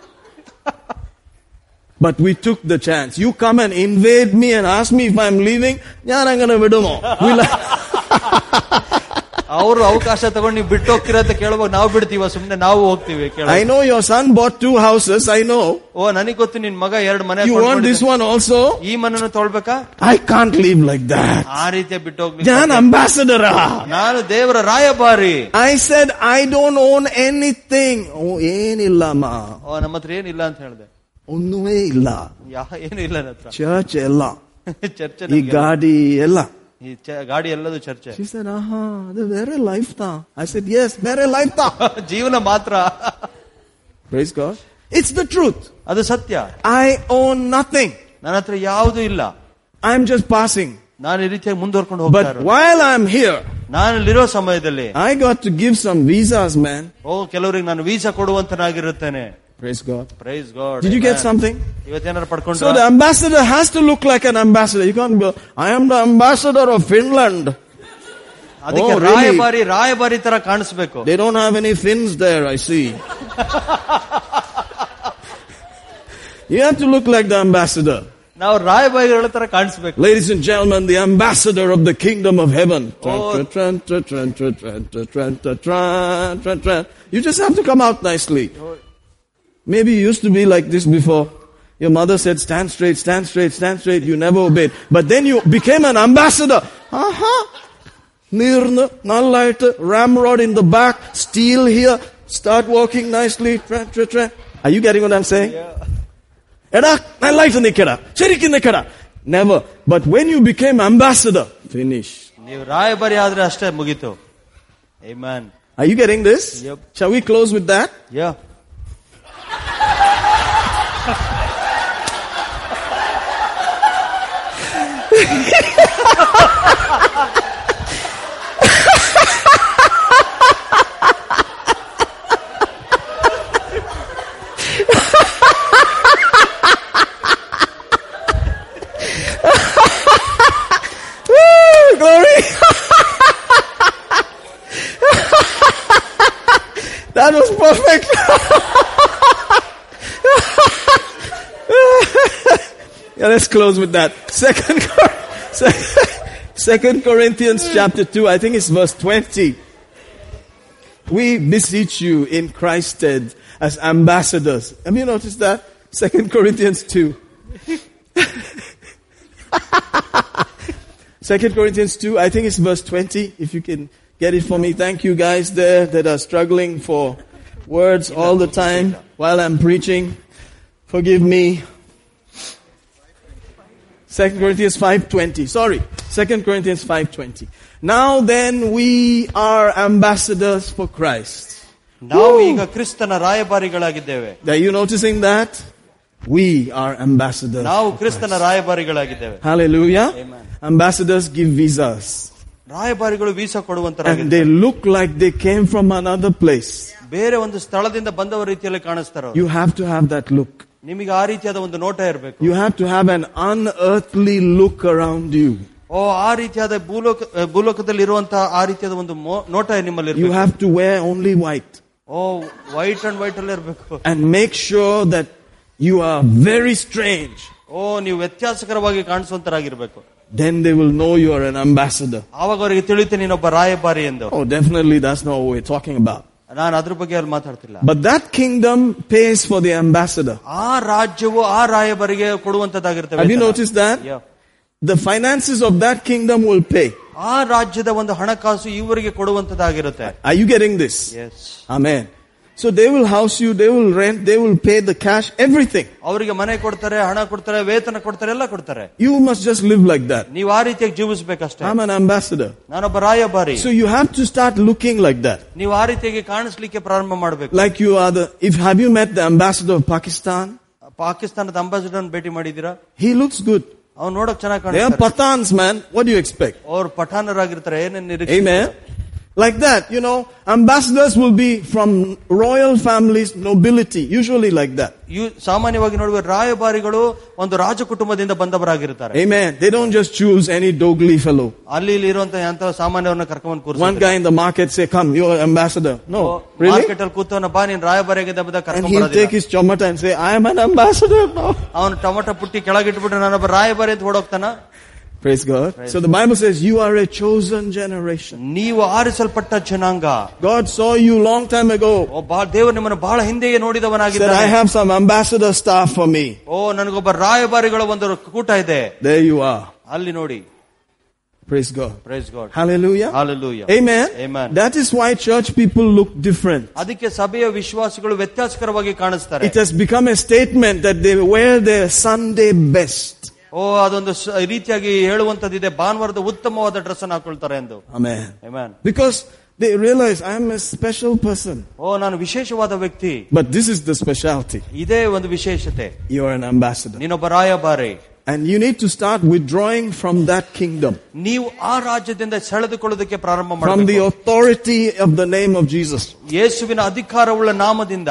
but we took the chance. You come and invade me and ask me if I'm leaving. ഞാനങ്ങനെ വിടുമോ? (laughs) ಅವರು ಅವಕಾಶ ತಗೊಂಡು ನೀವು ಬಿಟ್ಟು ಹೋಗ್ತಿರಂತ ಕೇಳುವಾಗ ನಾವು ಬಿಡ್ತೀವ ಸುಮ್ನೆ ನಾವು ಹೋಗ್ತೀವಿ I know your son bought two houses I know ಓ ನನಗೆ ಗೊತ್ತು ನಿನ್ ಮಗ ಎರಡು ಮನೆ ಯು ದಿಸ್ ಒನ್ ಆಲ್ಸೋ ಈ ಮನೆಯನ್ನು ತೊಳ್ಬೇಕಾ I can't leave like that ಆ ರೀತಿ ಬಿಟ್ಟು ಹೋಗ್ಬೇಕು. ನಾನು ಅಂಬಾಸಡರ್ ನಾನು ದೇವರ ರಾಯಭಾರಿ. I said I don't own anything ಓ ಏನಿಲ್ಲ ಅಮ್ಮ. ಓ ನಮ್ಮ ಹತ್ರ ಏನಿಲ್ಲ ಅಂತ ಹೇಳಿದೆ. ಒಂದೂ ಇಲ್ಲ. ಏನು ಇಲ್ಲ ಚರ್ಚ್ ಎಲ್ಲ. (laughs) ಚರ್ಚ್ ಈ ಗಾಡಿ ಎಲ್ಲ. ಈ ಚ- ಗಾಡಿ ಎಲ್ಲದು ಚರ್ಚೆ She said, aha, ಅದು ಬೇರೆ ಲೈಫ್ ತಾ. I said, yes, ಬೇರೆ ಲೈಫ್ ತಾ. ಜೀವನ ಮಾತ್ರ Praise God. It's the truth. ಅದು ಸತ್ಯ I own nothing. ನನ್ನ ಹತ್ರ ಯಾವುದು ಇಲ್ಲ I'm just passing. ನಾನು ಈ ರೀತಿಯಾಗಿ ಮುಂದುವರ್ಕೊಂಡು ಹೋಗ್ತಾ But ಇರೋದು. while I'm here, ನಾನು ಇಲ್ಲಿರೋ ಸಮಯದಲ್ಲಿ I got to give some visas, man. ಓ ಕೆಲವರಿಗೆ ನಾನು ವೀಸಾ ಕೊಡುವಂತನಾಗಿರುತ್ತೇನೆ Praise God. Praise God. Did you get something? So the ambassador has to look like an ambassador. You can't go. I am the ambassador of Finland. oh, really? They don't have any fins there, I see. you have to look like the ambassador. Now, Ladies and gentlemen, the ambassador of the kingdom of heaven. You just have to come out nicely. Maybe you used to be like this before. Your mother said, stand straight, stand straight, stand straight. You never obeyed. But then you became an ambassador. Aha. Nirna, nallite, ramrod in the back, steel here, start walking nicely. Tra, tra, tra. Are you getting what I'm saying? എടാ നല്ലായിട്ട് നിക്കടാ ശരിക്കും നിക്കടാ never but when you became ambassador finish ನೀವು ರಾಯಭಾರಿ ಆದ್ರೆ ಅಷ್ಟೇ ಮುಗೀತು Amen. are you getting this Yep. shall we close with that Yeah. (laughs) That was perfect (laughs) yeah let's close with that second (laughs) second corinthians chapter 2 i think it's verse 20 we beseech you in Christ's stead as ambassadors. Have you noticed that? Second Corinthians 2. (laughs) Second Corinthians 2, I think it's verse 20. If you can get it for me. Thank you guys there that are struggling for words all the time while I'm preaching. Forgive me. Second Corinthians 5:20. Sorry. Second Corinthians 5:20. Now then we are ambassadors for Christ. ನಾವು ಈಗ ಕ್ರಿಸ್ತನ ರಾಯಭಾರಿಗಳಾಗಿದ್ದೇವೆ Are you noticing that? We are ambassadors. ನಾವು ಕ್ರಿಸ್ತನ ರಾಯಭಾರಿಗಳಾಗಿದ್ದೇವೆ Hallelujah. Amen. Ambassadors give visas. ರಾಯಭಾರಿಗಳು visa And ಕೊಡುವಂತರಾಗಿದ್ದಾರೆ they look like they came from another place. ಬೇರೆ ಒಂದು ಸ್ಥಳದಿಂದ ಬಂದವ ರೀತಿಯಲ್ಲಿ ಕಾಣಿಸ್ತಾರ You have to have that look. ನಿಮಗೆ ಆ ರೀತಿಯಾದ ಒಂದು ನೋಟ ಇರಬೇಕು You have to have an unearthly look around you. ಓ ಆ ರೀತಿಯಾದ ಭೂಲೋಕ ಆ, ಭೂಲೋಕದಲ್ಲಿ ಇರುವಂತಹ ಆ ರೀತಿಯಾದ ಒಂದು ಮೋ- ನೋಟ ನಿಮ್ಮಲ್ಲಿ You ಇರಬೇಕು have to wear only white. ಓ ವೈಟ್ ಅಂಡ್ ವೈಟ್ ಅಲ್ಲೇ ಇರಬೇಕು And make sure that you are very strange. ಓ ನೀವು ವ್ಯತ್ಯಾಸಕರವಾಗಿ ಕಾಣಿಸುವಂತರಾಗಿರ್ಬೇಕು Then they will know you are an ambassador. ಆವಾಗ ಅವರಿಗೆ ತಿಳಿಯುತ್ತೆ ನೀನೊಬ್ಬ ರಾಯಭಾರಿ ಎಂದು Oh, definitely that's not what we're talking about. ನಾನು ಅದ್ರ ಬಗ್ಗೆ ಅಲ್ಲಿ ಮಾತಾಡ್ತಿಲ್ಲ But that kingdom pays for the ambassador. ಆ ರಾಜ್ಯವು ಆ ರಾಯಭಾರಿಗೆ ಕೊಡುವಂತದ್ದಾಗಿರ್ತವೆ Have you noticed that? Yeah. The finances of that kingdom will pay. ಆ ರಾಜ್ಯದ ಒಂದು ಹಣಕಾಸು ಇವರಿಗೆ ಕೊಡುವಂತದ್ದಾಗಿರುತ್ತೆ Are you getting this? S Amen. So they will house you, they will rent, they will pay the cash, everything. ಅವರಿಗೆ ಮನೆ ಕೊಡ್ತಾರೆ ಹಣ ಕೊಡ್ತಾರೆ ವೇತನ ಕೊಡ್ತಾರೆ ಎಲ್ಲ ಕೊಡ್ತಾರೆ You must just live like that. ನೀವು ಆ ರೀತಿಯಾಗಿ ಜೀವಿಸ್ಬೇಕಷ್ಟೇ I'm an ambassador. ನಾನೊಬ್ಬ ರಾಯಭಾರಿ So you have to start looking like that. ನೀವು ಆ ರೀತಿಯಾಗಿ ಕಾಣಿಸ್ಲಿಕ್ಕೆ ಪ್ರಾರಂಭ ಮಾಡಬೇಕು Like you are the, if have you met the ambassador of Pakistan? ಪಾಕಿಸ್ತಾನದ ಅಂಬಾಸಿಡರ್ ಭೇಟಿ ಮಾಡಿದೀರಾ He looks good. ಅವ್ನು ನೋಡಕ್ ಚೆನ್ನಾಗಿ They are ಕಾಣಿಸ್ತಾರೆ Pathans, man. What do you expect? ಅವ್ರು ಪಠಾಣರಾಗಿರ್ತಾರೆ ಏನೇನ್ ನಿರೀಕ್ಷೆ Amen. Like that, you know, ambassadors will be from royal families, nobility, usually like that. ಇವು ಸಾಮಾನ್ಯವಾಗಿ ನೋಡುವ ರಾಯಭಾರಿಗಳು ಒಂದು ರಾಜ ಕುಟುಂಬದಿಂದ ಬಂದವರಾಗಿರ್ತಾರೆ Amen. They don't just choose any dogly fellow. ಅಲ್ಲಿ ಇಲ್ಲಿ ಇರುವಂತ ಅಂತ ಸಾಮಾನ್ಯವ್ರನ್ನ ಕರ್ಕೊಂಡ್ One guy in the market say, come, you're ambassador. No. Really? Market ಅಲ್ಲಿ ಕೂತವನ ಬಾ ನೀನ್ ರಾಯಭಾರಿಯಾಗಿದ್ದ ಬಂದ And ಕರ್ಕೊಂಡ್ he'll take his chomata and say, I am an ambassador now. ಅವನು ಟೊಮಟೊ ಪುಟ್ಟಿ ಕೆಳಗಿಟ್ಬಿಟ್ಟು ನಾನೊಬ್ಬ ರಾಯಭಾರಿ ಅಂತ ಹೊಡೋಗ್ತಾನ Praise God. So the Bible says, you are a chosen generation. ನೀವು ಆರಿಸಲ್ಪಟ್ಟ ಜನಾಂಗ God saw you long time ago. ಓ ಬಾ ದೇವರು ನಿಮ್ಮನ್ನು ಬಹಳ ಹಿಂದೆಯೇ Said, I ನೋಡಿದವನಾಗಿದ್ದಾನೆ have some ambassador staff for me. ಓ ನನಗೊಬ್ಬ ರಾಯಭಾರಿಗಳ ಒಂದು ಕೂಟ ಇದೆ There you are. ಅಲ್ಲಿ ನೋಡಿ Praise God. Price God Hallelujah. Hallelujah. Amen. Amen. That is why church people look different. ಅದಕ್ಕೆ ಸಭೆಯ ವಿಶ್ವಾಸಿಗಳು ವ್ಯತ್ಯಾಸಕರವಾಗಿ ಕಾಣಿಸ್ತಾರೆ It has become a statement that they wear their Sunday best. ಓ ಅದೊಂದು ಸ- ರೀತಿಯಾಗಿ ಹೇಳುವಂತದ್ದಿದೆ ಭಾನುವಾರದ ಉತ್ತಮವಾದ ಡ್ರೆಸ್ ಅನ್ನು ಹಾಕೊಳ್ತಾರೆ ಎಂದು Amen. Amen. Because they realize I am a special person. ಓ ನಾನು ವಿಶೇಷವಾದ ವ್ಯಕ್ತಿ But this is the specialty. ಇದೇ ಒಂದು ವಿಶೇಷತೆ You are an ambassador. ನೀನೊಬ್ಬ ರಾಯಭಾರಿ And you need to start withdrawing from that kingdom. ನೀವು ಆ ರಾಜ್ಯದಿಂದ ಸೆಳೆದುಕೊಳ್ಳೋದಕ್ಕೆ ಪ್ರಾರಂಭ From the ಮಾಡಬೇಕು authority of the name of Jesus. ಯೇಸುವಿನ ಅಧಿಕಾರವುಳ್ಳ ನಾಮದಿಂದ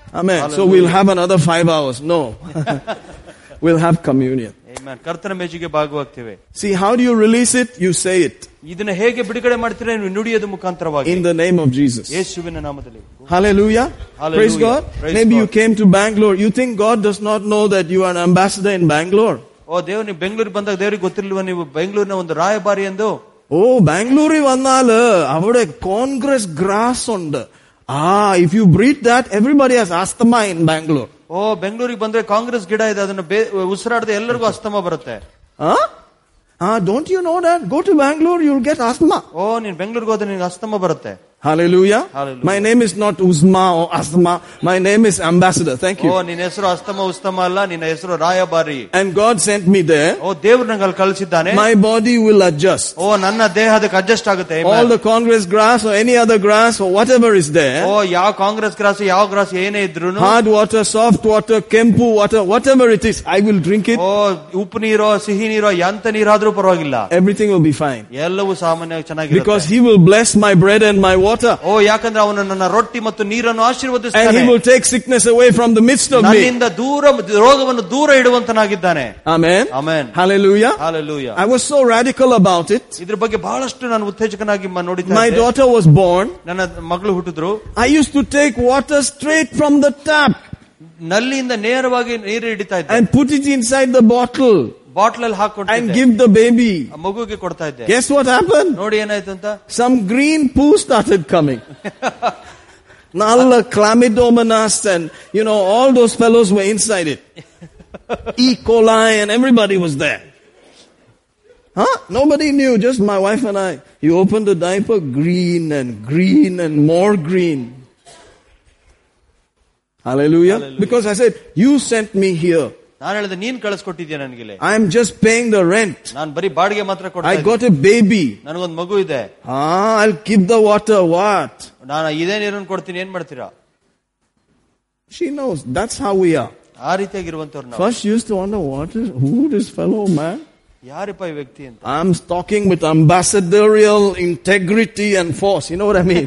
Amen. So we'll have another five hours. No. (laughs) we'll have communion. See how do you release it? You say it. in the name of jesus hallelujah praise god praise maybe god. you came to bangalore you think god does not know that you are an ambassador in bangalore ಓ ದೇವ್ ನೀವು ಬೆಂಗಳೂರು ಬಂದಾಗ ದೇವರಿಗೆ ಗೊತ್ತಿರಲಿಲ್ವಾ ನೀವು ಬೆಂಗಳೂರಿನ ಒಂದು ರಾಯಭಾರಿ ಎಂದು ಓ ಬೆಂಗಳೂರಿಗೆ ಬಂದಾಲ ಅವಡೆ Congress grass ಉಂಟು ಆ if you breathe that everybody has asthma in Bangalore ಓ ಬೆಂಗಳೂರಿಗೆ ಬಂದ್ರೆ ಕಾಂಗ್ರೆಸ್ ಗಿಡ ಇದೆ ಅದನ್ನ ಉಸಿರಾಡದೆ ಎಲ್ಲರಿಗೂ ಅಸ್ತಮ ಬರುತ್ತೆ. Don't you know that go to Bangalore you get asthma ಓ ನೀನ್ ಬೆಂಗಳೂರಿಗೆ ಹೋದ್ರೆ ನಿನ್ಗೆ ಅಸ್ತಮ ಬರುತ್ತೆ. Hallelujah. Hallelujah. My name is not Uzma or Asma. My name is Ambassador. Thank you. And God sent me there. My body will adjust. All the Congress grass or any other grass or whatever is there. Hard water, soft water, kempu water, whatever it is, I will drink it. Everything will be fine. Because He will bless my bread and my water ಓ ಯಾಕಂದ್ರೆ ಅವನು ನನ್ನ ರೊಟ್ಟಿ ಮತ್ತು ನೀರನ್ನು And ಆಶೀರ್ವದಿಸ್ತಾನೆ He will take sickness away from the midst of me. ನನ್ನಿಂದ ದೂರ ರೋಗವನ್ನು ದೂರ ಇಡುವಂತನಾಗಿದ್ದಾನೆ Amen. Amen. Hallelujah. Hallelujah. I was so radical about it. ಇದ್ರ ಬಗ್ಗೆ ಬಹಳಷ್ಟು ನಾನು ಉತ್ತೇಜಕನಾಗಿ ಮ- ನೋಡಿದ್ದೆ My daughter was born. ನನ್ನ ಮಗಳು ಹುಟ್ಟಿದ್ರು I used to take water straight from the tap ನಲ್ಲಿಯಿಂದ ನೇರವಾಗಿ ನೀರು ಹಿಡಿತಾ ಇದ್ದೆ and put it inside the bottle bottle ಅಲ್ಲಿ and ಹಾಕೊಂಡು give the baby. ಮಗುಗೆ ಕೊಡ್ತಾ ಇದ್ದೆ Guess what happened? ನೋಡಿ ಏನಾಯ್ತು ಅಂತ (laughs) Some green poo started coming. Nalla chlamydomonas and, you know, all those fellows were inside it. E. coli and everybody was there. Huh? Nobody knew, just my wife and I. You opened the diaper, green and green and more green. Hallelujah. Hallelujah. Because I said, you sent me here. ನಾನು ಹೇಳಿದೆ ನೀನ್ ಕಳಿಸ್ಕೊಟ್ಟಿದ್ಯಾ ನನಗೆ I am just paying the rent. ನಾನು ಬರೀ ಬಾಡಿಗೆ ಮಾತ್ರ ಕೊಡ್ತಾ I ಇದ್ದೀನಿ. got a baby. ನನಗೊಂದು ಮಗು ಇದೆ Ah, I'll keep the water. What? ನಾನು ಇದೇ ನೀರನ್ನು ಕೊಡ್ತೀನಿ ಏನ್ ಮಾಡ್ತೀರಾ She knows. That's how we are. ಆ ರೀತಿಯಾಗಿರುವಂತವ್ರು ನಾವು First, you used to wonder, what is, who this fellow man? ಯಾರಿಪ್ಪ ಈ ವ್ಯಕ್ತಿ ಅಂತ I'm talking with ambassadorial integrity and force. You know what I mean?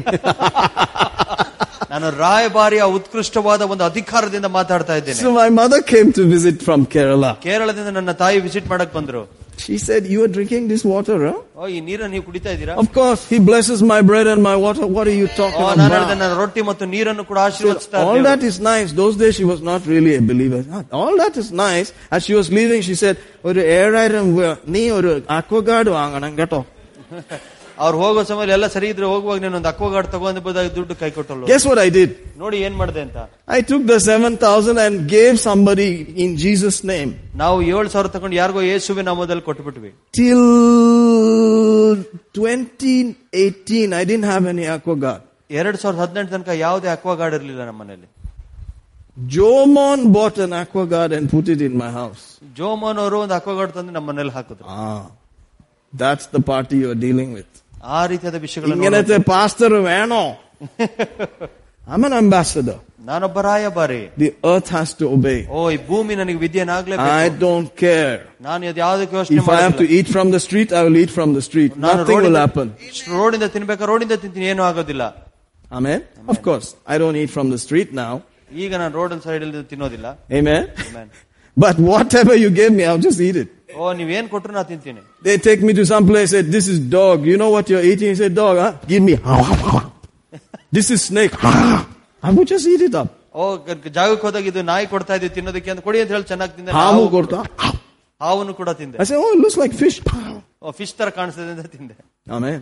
ನಾನು ರಾಯಭಾರಿಯ ಉತ್ಕೃಷ್ಟವಾದ ಒಂದು ಅಧಿಕಾರದಿಂದ ಮಾತಾಡ್ತಾ ಇದ್ದೇನೆ so my mother came to visit from Kerala. ಕೇರಳದಿಂದ ನನ್ನ ತಾಯಿ ವಿಸಿಟ್ ಮಾಡಕ್ ಬಂದ್ರು She said, you are drinking this water, huh? ಓ ಈ ನೀರನ್ನು ನೀವು ಕುಡಿತಾ ಇದ್ದೀರಾ Of course, he blesses my bread and my water. What are you talking ಓ ನಾನು ಹೇಳಿದೆ about? ನನ್ನ ರೊಟ್ಟಿ ಮತ್ತು ನೀರನ್ನು ಕೂಡ ಆಶೀರ್ವದಿಸ್ತಾ All ಇದ್ದೇವೆ. that is nice. Those days she was not really a believer. Ah, All that is nice. As she was leaving, she said, ഒരു ഏഴായിരം നീ ഒരു അക്വഗാർഡ് വാങ്ങണം കേട്ടോ (laughs) ಅವ್ರು ಹೋಗುವ ಸಮಯ ಎಲ್ಲ ಸರಿ ಇದ್ರೆ ಹೋಗುವಾಗ ನೀನು ಒಂದು ಅಕ್ವಗಾರ್ಡ್ ತಗೊಂಡು ಬಂದಾಗ ದುಡ್ಡು ಕೈ ಕೊಟ್ಟಲ್ಲ ಗೆಸ್ ವಾಟ್ ಐ ಡಿಡ್ ನೋಡಿ ಏನ್ ಮಾಡಿದೆ ಅಂತ. I took the seven thousand and gave somebody in Jesus name ನಾವು ಏಳು ಸಾವಿರ ತಗೊಂಡು ಯಾರಿಗೋ ಯೇಸುವೆ ನಮ್ಮದಲ್ಲಿ ಕೊಟ್ಬಿಟ್ವಿ. Till twenty eighteen I didn't have any Aquaguard ಎರಡ್ ಸಾವಿರದ ಹದಿನೆಂಟು ತನಕ ಯಾವುದೇ ಅಕ್ವಗಾರ್ಡ್ ಇರಲಿಲ್ಲ ನಮ್ಮನೆಯಲ್ಲಿ Joman bought an Aquaguard and put it in my house Joman ಅವರು ಒಂದು ಅಕ್ವಗಾರ್ಡ್ ತಂದು ನಮ್ಮನೆಯಲ್ಲಿ ಹಾಕಿದ್ರು. That's the party you are dealing with. ಆ ರೀತಿಯಾದ ವಿಷಯಗಳನ್ನು ഇങ്ങനത്തെ pastor വേണോ? I'm an ambassador. ನಾನೊಬ್ಬ ರಾಯಭಾರಿ The earth has to obey. ಓ ಈ ಭೂಮಿ ನನಗೆ I ವಿದ್ಯೆನಾಗ್ಲೇಬೇಕು don't care. ನಾನು ಇದು ಯಾವುದಕ್ಕೆ ಯೋಚನೆ If I have to eat from the street, I will eat from the street. ನಾನು Nothing will happen. ರೋಡಿಂದ ತಿನ್ಬೇಕಾ ರೋಡಿಂದ ತಿಂತೀನಿ ಏನೂ ಆಗೋದಿಲ್ಲ Amen? Of course, I don't eat from the street now. ಈಗ ನಾನು ರೋಡ್ ಸೈಡ್ ಅಲ್ಲಿ ತಿನ್ನೋದಿಲ್ಲ Amen? Amen. But whatever you gave me, I'll just eat it. ಓ ನೀವೇನ್ ಕೊಟ್ರು ನಾ ತಿಂತೀನಿ They take me to some place, say, this is dog. You know what you're eating? He said, dog, huh? Give me. this is snake. I would just eat it up. ಓ ಗ- ಜಾಗಕ್ಕೆ ಹೋದಾಗ ಇದು ನಾಯಿ ಕೊಡ್ತಾ ಇದೀವಿ ತಿನ್ನೋದಕ್ಕೆ ಅಂತ ಕೊಡಿ ಅಂತ ಹೇಳಿ ಚೆನ್ನಾಗಿ ತಿಂದೆ ಹಾವು ನಾವು ಕೊಡ್ತಾ? ಹಾವನ್ನು ಕೂಡ ತಿಂದೆ I said, oh, it looks like fish. ಓ ಫಿಶ್ ತರ ಕಾಣಿಸ್ತದೆ ಅಂತ ತಿಂದೆ Amen.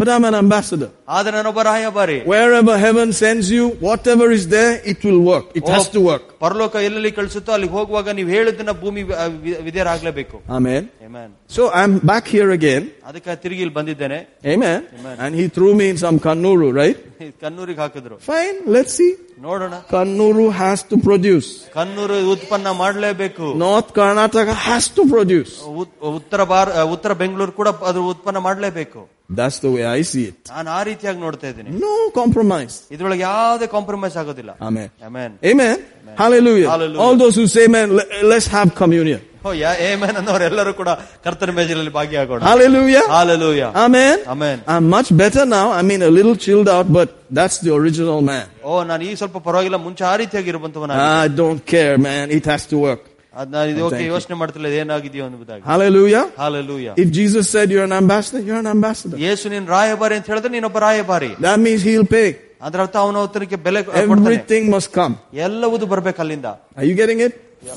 But I'm an ambassador. ಆದ್ರೆ ನಾನೊಬ್ಬ ರಾಯಭಾರಿ Wherever heaven sends you, whatever is there, it will work. It has to work. ಪರಲೋಕ ಎಲ್ಲೆಲ್ಲಿ ಕಳಿಸುತ್ತೋ ಅಲ್ಲಿಗೆ ಹೋಗುವಾಗ ನೀವು ಹೇಳಿದ್ದನ್ನ ಭೂಮಿ V- V- ವಿಧೇಯರಾಗ್ಲೇಬೇಕು Amen. Amen. So I'm back here again. ಅದಕ್ಕೆ ತಿರುಗಿ ಇಲ್ಲಿ ಬಂದಿದ್ದೇನೆ Amen. Amen. And he threw me in some kannuru, right? ಕನ್ನೂರಿಗೆ ಹಾಕಿದ್ರು Fine, let's see. ನೋಡೋಣ Kannuru has to produce. Kannur ಉತ್ಪನ್ನ ಮಾಡಲೇಬೇಕು North Karnataka has to produce. ಉತ್- ಉತ್ತರ ಭಾರ ಉತ್ತರ ಬೆಂಗಳೂರು ಕೂಡ ಅದು ಉತ್ಪನ್ನ ಮಾಡಲೇಬೇಕು That's the way I see it. ನಾನು ಆ ರೀತಿಯಾಗಿ ನೋಡ್ತಾ ಇದ್ದೀನಿ No compromise. ಇದ್ರೊಳಗೆ ಯಾವುದೇ ಕಾಂಪ್ರಮೈಸ್ ಆಗೋದಿಲ್ಲ Amen. Amen Amen. Hallelujah. Hallelujah. All those who say, man, le- let's have communion. O yeah amen ಅನ್ನೋರೆಲ್ಲರೂ ಕೂಡ ಕರ್ತನ ಮೇಜಲ್ಲಿ ಭಾಗಿಯಾಗೋಣ Hallelujah. Hallelujah Amen. Amen. I'm much better now. I mean, a little chilled out, but that's the original man. ಓ ನಾನು ಈಗ ಸ್ವಲ್ಪ ಪರವಾಗಿಲ್ಲ ಮುಂಚೆ ಆ ರೀತಿಯಾಗಿ ಇರುವಂತವನ I don't care, man. It has to work. ಅದ್ ನಾನು ಇದಕ್ಕೆ Thank you. ಯೋಚನೆ ಮಾಡ್ತಿಲ್ಲ ಏನಾಗಿದೆಯೋ ಅನ್ನುವುದಾಗಿ Hallelujah. Hallelujah If Jesus said you're an ambassador, you're an ambassador. ಯೇಸು ನೀನ್ ರಾಯಭಾರಿ ಅಂತ ಹೇಳಿದ್ರೆ ನೀನೊಬ್ಬ ರಾಯಭಾರಿ That means he'll pay. ಅದ್ರ ಅರ್ಥ ಅವನ ಅವತನಕ್ಕೆ ಬೆಲೆ ಕೊಡ್ತಾನೆ Everything must come. ಎಲ್ಲವುದು ಬರ್ಬೇಕು ಅಲ್ಲಿಂದ Are you getting it?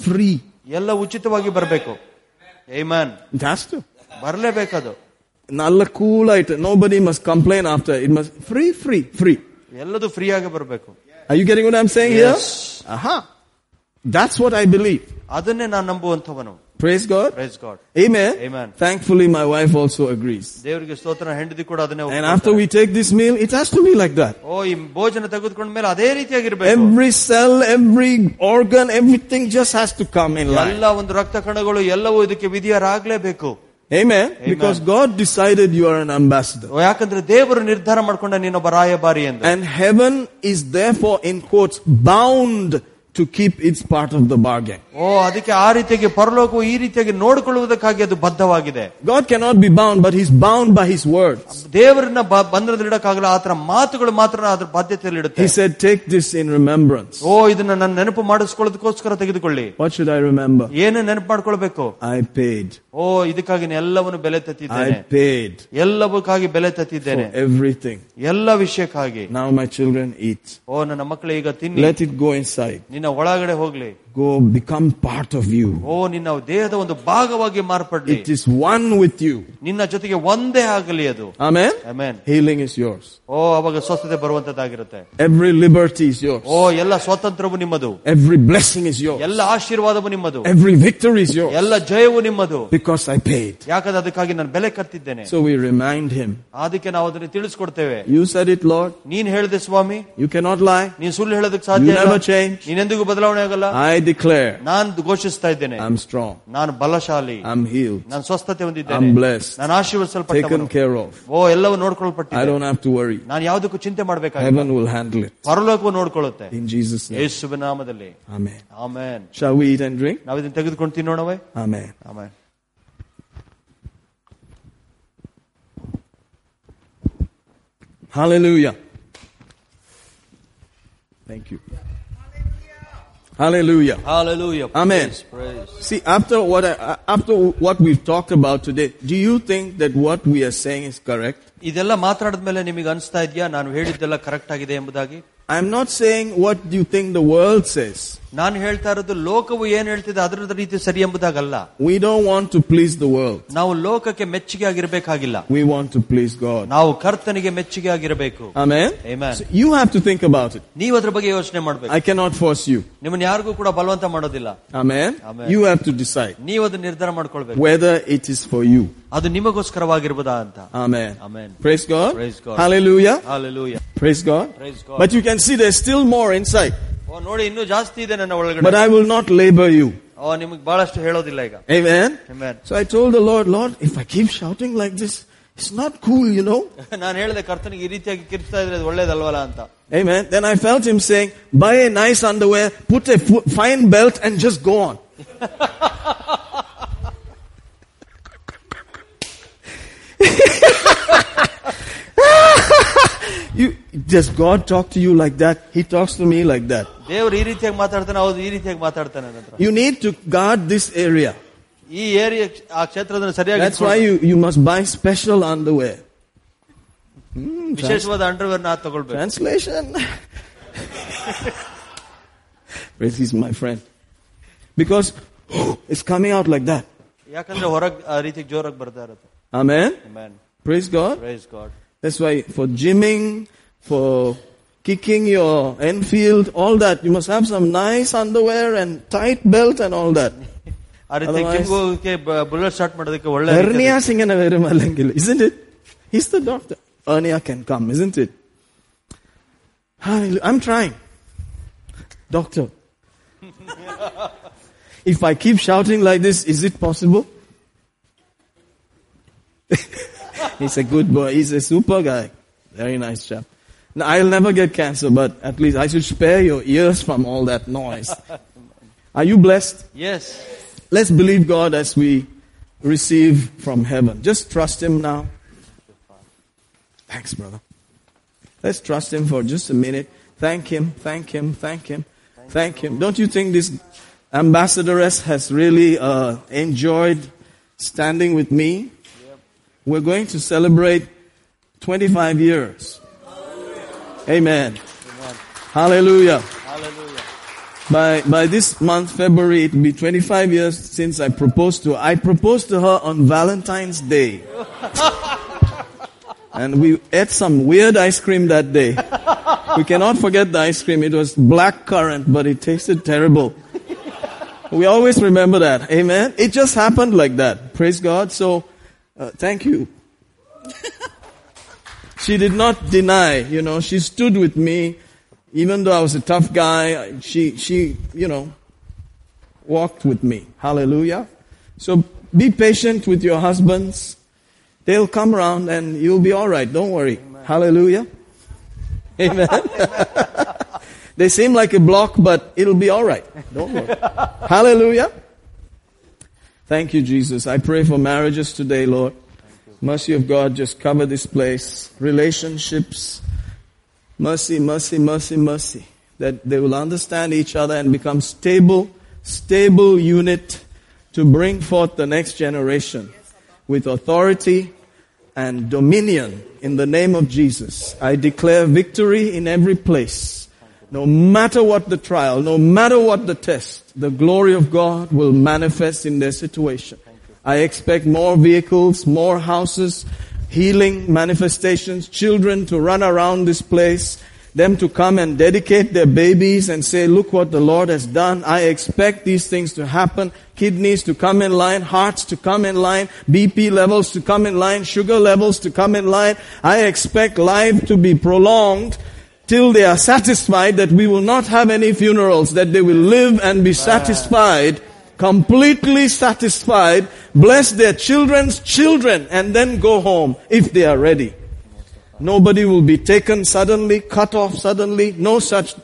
Free. ಎಲ್ಲ ಉಚಿತವಾಗಿ ಬರ್ಬೇಕು ಏಮನ್ It has to. ಬರ್ಲೇಬೇಕದು Nalla cool item. Nobody must complain after. It must free, free, free. ಎಲ್ಲದು ಫ್ರೀ ಆಗಿ ಬರ್ಬೇಕು Are you getting what I'm saying Yes. here? Aha. That's what I believe. ಅದನ್ನೇ ನಾನು ನಂಬುವಂತವನು Praise God. Praise God Amen. Amen. Thankfully, my wife also agrees. ದೇವರಿಗೆ ಸ್ತೋತ್ರ ಹೆಂಡತಿ ಕೂಡ ಅದನ್ನೇ And ಒಪ್ಕೊಳ್ತಾರೆ. after we take this meal, it has to be like that. ಓ ಈ ಭೋಜನ ತೆಗೆದುಕೊಂಡ ಮೇಲೆ ಅದೇ ರೀತಿಯಾಗಿರ್ಬೇಕು Every cell, every organ, everything just has to come in line. ಎಲ್ಲ ಒಂದು ರಕ್ತ ಕಣಗಳು ಎಲ್ಲವೂ ಇದಕ್ಕೆ ವಿಧಿಯರಾಗ್ಲೇಬೇಕು Amen. Because God decided you are an ambassador. ಓ, ಯಾಕಂದ್ರೆ ದೇವರು ನಿರ್ಧಾರ ಮಾಡ್ಕೊಂಡ ನೀನೊಬ್ಬ ರಾಯಭಾರಿ ಎಂದು And heaven is therefore, in quotes, bound to keep its part of the bargain. ಓ ಅದಕ್ಕೆ ಆ ರೀತಿಯಾಗಿ ಪರಲೋಕವು ಈ ರೀತಿಯಾಗಿ ನೋಡಿಕೊಳ್ಳುವುದಕ್ಕಾಗಿ ಅದು ಬದ್ಧವಾಗಿದೆ God cannot be bound, but He's bound by His words. ದೇವರನ್ನ ಬ- ಬಂಧನದಲ್ಲಿ ಇಡಕ್ಕಾಗಲ್ಲ ಆತರ ಮಾತುಗಳು ಮಾತ್ರ ಅದ್ರ ಬಾಧ್ಯತೆಯಲ್ಲಿ ಇಡುತ್ತೆ He said, take this in remembrance. ಓ ಇದನ್ನ ನನ್ನ ನೆನಪು ಮಾಡಿಸ್ಕೊಳ್ಳೋದಕ್ಕೋಸ್ಕರ ತೆಗೆದುಕೊಳ್ಳಿ What should I remember? ಏನು ನೆನಪು ಮಾಡ್ಕೊಳ್ಬೇಕು I paid. ಓ ಇದಕ್ಕಾಗಿ ನಾನು ಎಲ್ಲವನ್ನು ಬೆಲೆ ತತ್ತಿದ್ದೇನೆ I paid ಎಲ್ಲವಕ್ಕಾಗಿ ಬೆಲೆ for ತತ್ತಿದ್ದೇನೆ everything. ಎಲ್ಲ ವಿಷಯಕ್ಕಾಗಿ Now my children eat. ಓ ನನ್ನ ಮಕ್ಕಳು ಈಗ ತಿನ್ನಿ Let it go inside. ನಿನ್ನ ಒಳಗಡೆ ಹೋಗ್ಲಿ. Go become part of you. ಓ ನಿನ್ನ ದೇಹದ ಒಂದು ಭಾಗವಾಗಿ ಮಾರ್ಪಡ್ಲಿ It is one with you. ನಿನ್ನ ಜೊತೆಗೆ ಒಂದೇ ಆಗಲಿ ಅದು Amen. Amen Healing is yours. ಓ ಅವಾಗ ಸ್ವಸ್ಥತೆ ಬರುವಂತದ್ದಾಗಿರುತ್ತೆ Every liberty is yours. ಓ ಎಲ್ಲ ಸ್ವಾತಂತ್ರ್ಯವು ನಿಮ್ಮದು Every blessing is yours. ಎಲ್ಲ ಆಶೀರ್ವಾದವು ನಿಮ್ಮದು Every victory is yours. ಎಲ್ಲ ಜಯವು ನಿಮ್ಮದು Because I paid. ಯಾಕಂದ್ರೆ ಅದಕ್ಕಾಗಿ ನಾನು ಬೆಲೆ ಕತ್ತಿದ್ದೇನೆ So we remind him. ಅದಕ್ಕೆ ನಾವು ಅದನ್ನು ತಿಳಿಸ್ಕೊಡ್ತೇವೆ You said it, Lord. ನೀನ್ ಹೇಳಿದೆ ಸ್ವಾಮಿ You cannot lie. ನೀನ್ ಸುಳ್ಳು ಹೇಳೋದಕ್ಕೆ You ಸಾಧ್ಯ ಇಲ್ಲ. never change. ನೀನೆಂದಿಗೂ ಬದಲಾವಣೆ ಆಗಲ್ಲ I declare ನಾನು ಘೋಷಿಸ್ತಾ ಇದ್ದೇನೆ I'm strong. ನಾನು ಬಲಶಾಲಿ I'm healed. ನಾನು ಸ್ವಸ್ಥತೆ ಹೊಂದಿದ್ದೇನೆ I'm blessed. ನಾನು ಆಶೀರ್ವದಿಸಲ್ಪಟ್ಟವನು Taken care of. ಓ ಎಲ್ಲವೂ I ನೋಡ್ಕೊಳ್ಪಟ್ಟಿದೆ don't have to worry. ನಾನು ಯಾವುದಕ್ಕೂ ಚಿಂತೆ ಮಾಡ್ಬೇಕಾಗಿಲ್ಲ Heaven will handle it. ಪರಲೋಕವು ನೋಡ್ಕೊಳ್ಳುತ್ತೆ In Jesus' name. ಯೇಸುವಿನ ನಾಮದಲ್ಲಿ Amen. Amen Shall we eat and drink? ನಾವು ಇದನ್ನ ತೆಗೆದುಕೊಂಡು ತಿನ್ನೋಣವೇ Amen. Amen Hallelujah. Thank you. Hallelujah. Hallelujah. Amen. Praise, praise. See, after what I, after what we've talked about today, do you think that what we are saying is correct? ಇದೆಲ್ಲ ಮಾತಾಡಿದ್ಮೇಲೆ ನಿಮಗೆ ಅನಿಸ್ತಾ ಇದೆಯಾ ನಾನು ಹೇಳಿದ್ದೆಲ್ಲ correct ಆಗಿದೆ ಎಂಬುದಾಗಿ I'm not saying what do you think the world says. ನಾನು ಹೇಳ್ತಾ ಇರೋದು ಲೋಕವು ಏನ್ ಹೇಳ್ತಿದೆ ಅದರದ ರೀತಿ ಸರಿ ಎಂಬುದಾಗಲ್ಲ We don't want to please the world. ನಾವು ಲೋಕಕ್ಕೆ ಮೆಚ್ಚುಗೆ ಆಗಿರ್ಬೇಕಾಗಿಲ್ಲ We want to please God. ನಾವು ಕರ್ತನಿಗೆ ಮೆಚ್ಚುಗೆ ಆಗಿರಬೇಕು Amen. Amen. So you have to think about it. ನೀವು ಅದ್ರ ಬಗ್ಗೆ ಯೋಚನೆ ಮಾಡ್ಬೇಕು I cannot force you. ನಿಮ್ಮನ್ನ ಯಾರಿಗೂ ಕೂಡ ಬಲವಂತ ಮಾಡೋದಿಲ್ಲ Amen. Amen. You have to decide ನೀವು ಅದನ್ನ ನಿರ್ಧಾರ ಮಾಡ್ಕೊಳ್ಬೇಕು whether it is for you. ಅದು ನಿಮಗೋಸ್ಕರವಾಗಿರ್ಬೋದಾ ಅಂತ Amen. Amen. Praise God. Praise God. Hallelujah. Hallelujah. Praise God. Praise God. But you can see there's still more inside. ಓ ನೋಡಿ ಇನ್ನೂ ಜಾಸ್ತಿ ಇದೆ ನನ್ನ ಒಳಗಡೆ But I will not labor you. ಓ ನಿಮಗೆ ಬಹಳಷ್ಟು ಹೇಳೋದಿಲ್ಲ ಈಗ Amen. Amen. So I told the Lord, Lord, if I keep shouting like this, it's not cool, you know. ನಾನು ಹೇಳಿದೆ ಕರ್ತನಿಗೆ ಈ ರೀತಿಯಾಗಿ ಕಿರ್ಚ್ತಾ ಇದ್ರೆ ಅದು ಒಳ್ಳೇದಲ್ವಲ್ಲ ಅಂತ (laughs) Amen. Then I felt him saying, buy a nice underwear, put a fo- fine belt and just go on. (laughs) (laughs) you, does God talk to you like that? He talks to me like that. ದೇವ್ರು ಈ ರೀತಿಯಾಗಿ ಮಾತಾಡ್ತಾನೆ ಹೌದು ಈ ರೀತಿಯಾಗಿ ಮಾತಾಡ್ತಾನೆ ನನ್ನ ಹತ್ರ You need to guard this area. ಈ ಏರಿಯಾ ಆ ಕ್ಷೇತ್ರದ ಸರಿಯಾಗಿ That's why you, you must buy special underwear. ಇಟ್ಕೊಂಡು ವಿಶೇಷವಾದ ಅಂಡರ್ವೇರ್ ನ ತಗೊಳ್ಬೇಕು Translation. Praise he's my friend. Because (gasps) it's coming out like that. ಯಾಕಂದ್ರೆ ಹೊರಗ್ ಆ ರೀತಿ ಜೋರಾಗಿ ಬರ್ತಾ ಇರುತ್ತೆ Amen. Man Praise God. Praise God That's why for gymming, for kicking your Enfield, all that, you must have some nice underwear and tight belt and all that. (laughs) ಆ ರೀತಿ Otherwise- gym ಹೋಗಕ್ಕೆ ಬುಲೆಟ್ ಸ್ಟಾರ್ಟ್ ಮಾಡೋದಕ್ಕೆ ಒಳ್ಳೆ Hernia singana verumalengil, isn't it? He's the doctor. Hernia can come, isn't it? Hallelujah. I'm trying. Doctor. if I keep shouting like this, is it possible? (laughs) He's a good boy. He's a super guy. Very nice chap. Now, I'll never get cancer, but at least I should spare your ears from all that noise. (laughs) Are you blessed? Yes. Let's believe God as we receive from heaven. Just trust Him now. Thanks, brother. Let's trust Him for just a minute. Thank Him, thank Him, thank Him, thank Him. Don't you think this Ambassadoress has really uh, enjoyed standing with me. We're going to celebrate 25 years. Amen. Hallelujah. Hallelujah. By, by this month, February, it will be 25 years since I proposed to her. I proposed to her on Valentine's Day. (laughs) and we ate some weird ice cream that day. We cannot forget the ice cream. It was black currant, but it tasted terrible. We always remember that. Amen. It just happened like that. Praise God. So, uh, thank you. she did not deny, you know, she stood with me even though I was a tough guy, she, she, you know, walked with me. Hallelujah. So be patient with your husbands. They'll come around and you'll be alright. Don't worry. Hallelujah. Amen. (laughs) they seem like a block, but it'll be alright. Don't worry. Hallelujah. Thank you, Jesus. I pray for marriages today, Lord. Mercy of God, just cover this place. Relationships. Mercy, mercy, mercy, mercy. That they will understand each other and become stable, stable unit to bring forth the next generation with authority and dominion in the name of Jesus. I declare victory in every place. No matter what the trial, no matter what the test, the glory of God will manifest in their situation. I expect more vehicles, more houses, healing manifestations, children to run around this place, them to come and dedicate their babies and say, look what the Lord has done. I expect these things to happen. Kidneys to come in line, hearts to come in line, BP levels to come in line, sugar levels to come in line. I expect life to be prolonged till they are satisfied that we will not have any funerals, that they will live and be satisfied completely satisfied, bless their children's children, and then go home if they are ready. Nobody will be taken suddenly, cut off suddenly, no such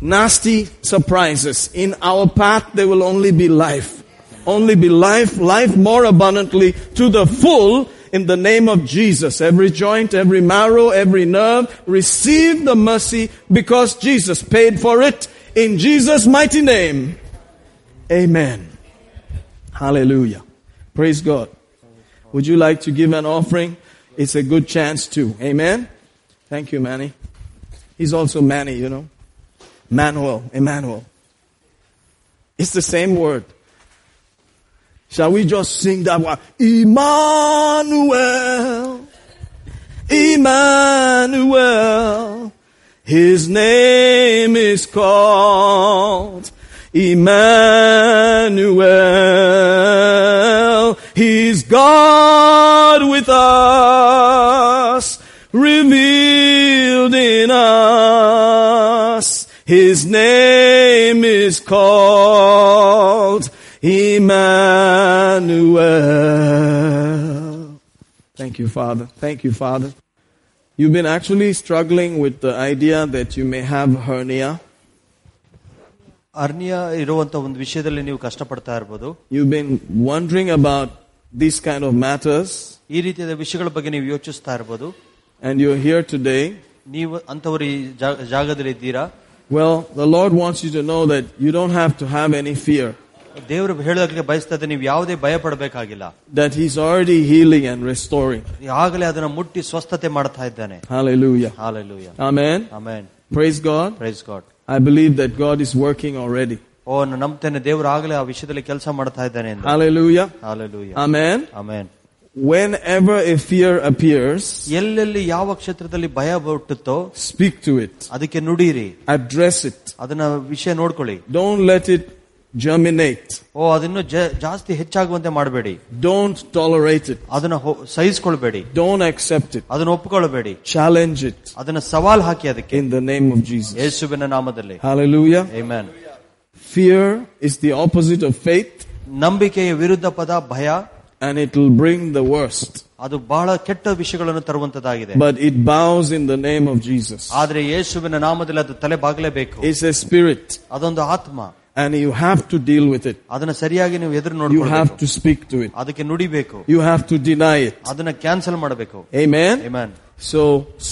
nasty surprises. In our path, there will only be life. Only be life, life more abundantly to the full in the name of Jesus. Every joint, every marrow, every nerve, receive the mercy because Jesus paid for it in Jesus' mighty name. Amen. Hallelujah. Praise God. Would you like to give an offering? It's a good chance too. Amen. Thank you, Manny. He's also Manny, you know. Manuel, Emmanuel. It's the same word. Shall we just sing that one? Emmanuel. Emmanuel. His name is called Emmanuel. He's God with us, revealed in us. His name is called Emmanuel. Thank you, Father. Thank you, Father. You've been actually struggling with the idea that you may have hernia. Hernia ಇರುವಂತ ಒಂದು ವಿಷಯದಲ್ಲಿ ನೀವು ಕಷ್ಟಪಡ್ತಾ ಇರ್ಬೋದು You've been wondering about these kind of matters ಈ ರೀತಿಯಾದ ವಿಷಯಗಳ ಬಗ್ಗೆ ನೀವು ಯೋಚಿಸ್ತಾ ಇರ್ಬೋದು and you're here today. ನೀವು ಅಂತವರು ಈ ಜಾ- ಜಾಗದಲ್ಲಿ ಇದ್ದೀರಾ Well, the Lord wants you to know that you don't have to have any fear. ದೇವರು ಹೇಳೋದಕ್ಕೆ ಬಯಸ್ತಾ ಇದ್ದ ನೀವು ಯಾವುದೇ ಭಯ ಪಡಬೇಕಾಗಿಲ್ಲ That He's already healing and restoring. ಆಗಲೇ ಅದನ್ನ ಮುಟ್ಟಿ ಸ್ವಸ್ಥತೆ ಮಾಡ್ತಾ ಇದ್ದಾನೆ Hallelujah. Hallelujah Amen. Amen Praise God. Praise God I believe that God is working already. ಓ ನಾನು ನಂಬ್ತೇನೆ ದೇವರು ಆಗಲೇ ಆ ವಿಷಯದಲ್ಲಿ ಕೆಲಸ ಮಾಡ್ತಾ ಇದ್ದಾನೆ ಅಂತ Hallelujah. Hallelujah Amen. Amen Whenever a fear appears, ಎಲ್ಲೆಲ್ಲಿ ಯಾವ ಕ್ಷೇತ್ರದಲ್ಲಿ ಭಯ ಹುಟ್ಟುತ್ತೋ speak to it. ಅದಕ್ಕೆ ನುಡೀರಿ Address it. ಅದನ್ನ ವಿಷಯ ನೋಡ್ಕೊಳ್ಳಿ Don't let it germinate. ಓ ಅದನ್ನು ಜ- ಜಾಸ್ತಿ ಹೆಚ್ಚಾಗುವಂತೆ ಮಾಡಬೇಡಿ Don't tolerate it. ಅದನ್ನ ಹೊ- ಸಹಿಸ್ಕೊಳ್ಬೇಡಿ Don't accept it. ಅದನ್ನ ಒಪ್ಪಿಕೊಳ್ಳಬೇಡಿ Challenge it ಅದನ್ನ ಸವಾಲ್ ಹಾಕಿ ಅದಕ್ಕೆ in the name of Jesus. ಯೇಸುವಿನ ನಾಮದಲ್ಲಿ Hallelujah. Amen. Fear is the opposite of faith ನಂಬಿಕೆಯ ವಿರುದ್ಧ ಪದ ಭಯ and it will bring the worst. ಅದು ಬಹಳ ಕೆಟ್ಟ ವಿಷಯಗಳನ್ನು ತರುವಂತದಾಗಿದೆ But it bows in the name of Jesus. ಆದ್ರೆ ಯೇಸುವಿನ ನಾಮದಲ್ಲಿ ಅದು ತಲೆ ಬಾಗಲೇಬೇಕು It's a spirit ಅದೊಂದು ಆತ್ಮ and you have to deal with it. ಅದನ್ನ ಸರಿಯಾಗಿ ನೀವು ಎದುರು You ನೋಡ್ಕೊಳ್ಬೇಕು have to speak to it. ಅದಕ್ಕೆ ನುಡಿಬೇಕು You have to deny it. ಅದನ್ನ ಕ್ಯಾನ್ಸಲ್ ಮಾಡಬೇಕು Amen. Amen. So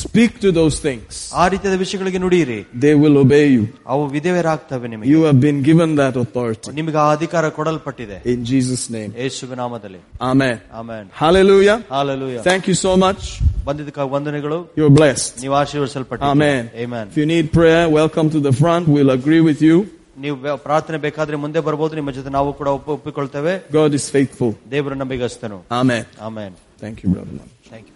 speak to those things. ಆ ರೀತಿಯಾದ ವಿಷಯಗಳಿಗೆ ನುಡಿಯಿರಿ They will obey you. ಅವು ವಿಧೇಯರಾಗ್ತವೆ ನಿಮಗೆ You have been given that authority. ನಿಮಗೆ ಆ ಅಧಿಕಾರ ಕೊಡಲ್ಪಟ್ಟಿದೆ In Jesus' name. ಯೇಸುವಿನ ನಾಮದಲ್ಲಿ Amen. Amen Hallelujah. Hallelujah Thank you so much. ಬಂದಿದ್ದಕ್ಕಾಗಿ ವಂದನೆಗಳು You're blessed. ನೀವು ಆಶೀರ್ವದಿಸಲ್ಪಟ್ಟ Amen. Amen. If you need prayer, welcome to the front. We'll agree with you. ನೀವು ಬೆ- ಪ್ರಾರ್ಥನೆ ಬೇಕಾದ್ರೆ ಮುಂದೆ ಬರ್ಬೋದು ನಿಮ್ಮ ಜೊತೆ ನಾವು ಕೂಡ ಒಪ್ಪ- ಒಪ್ಪಿಕೊಳ್ತೇವೆ God is faithful. ದೇವರ ನಂಬಿಗಸ್ತನು Amen. Amen Thank you, brother. Thank you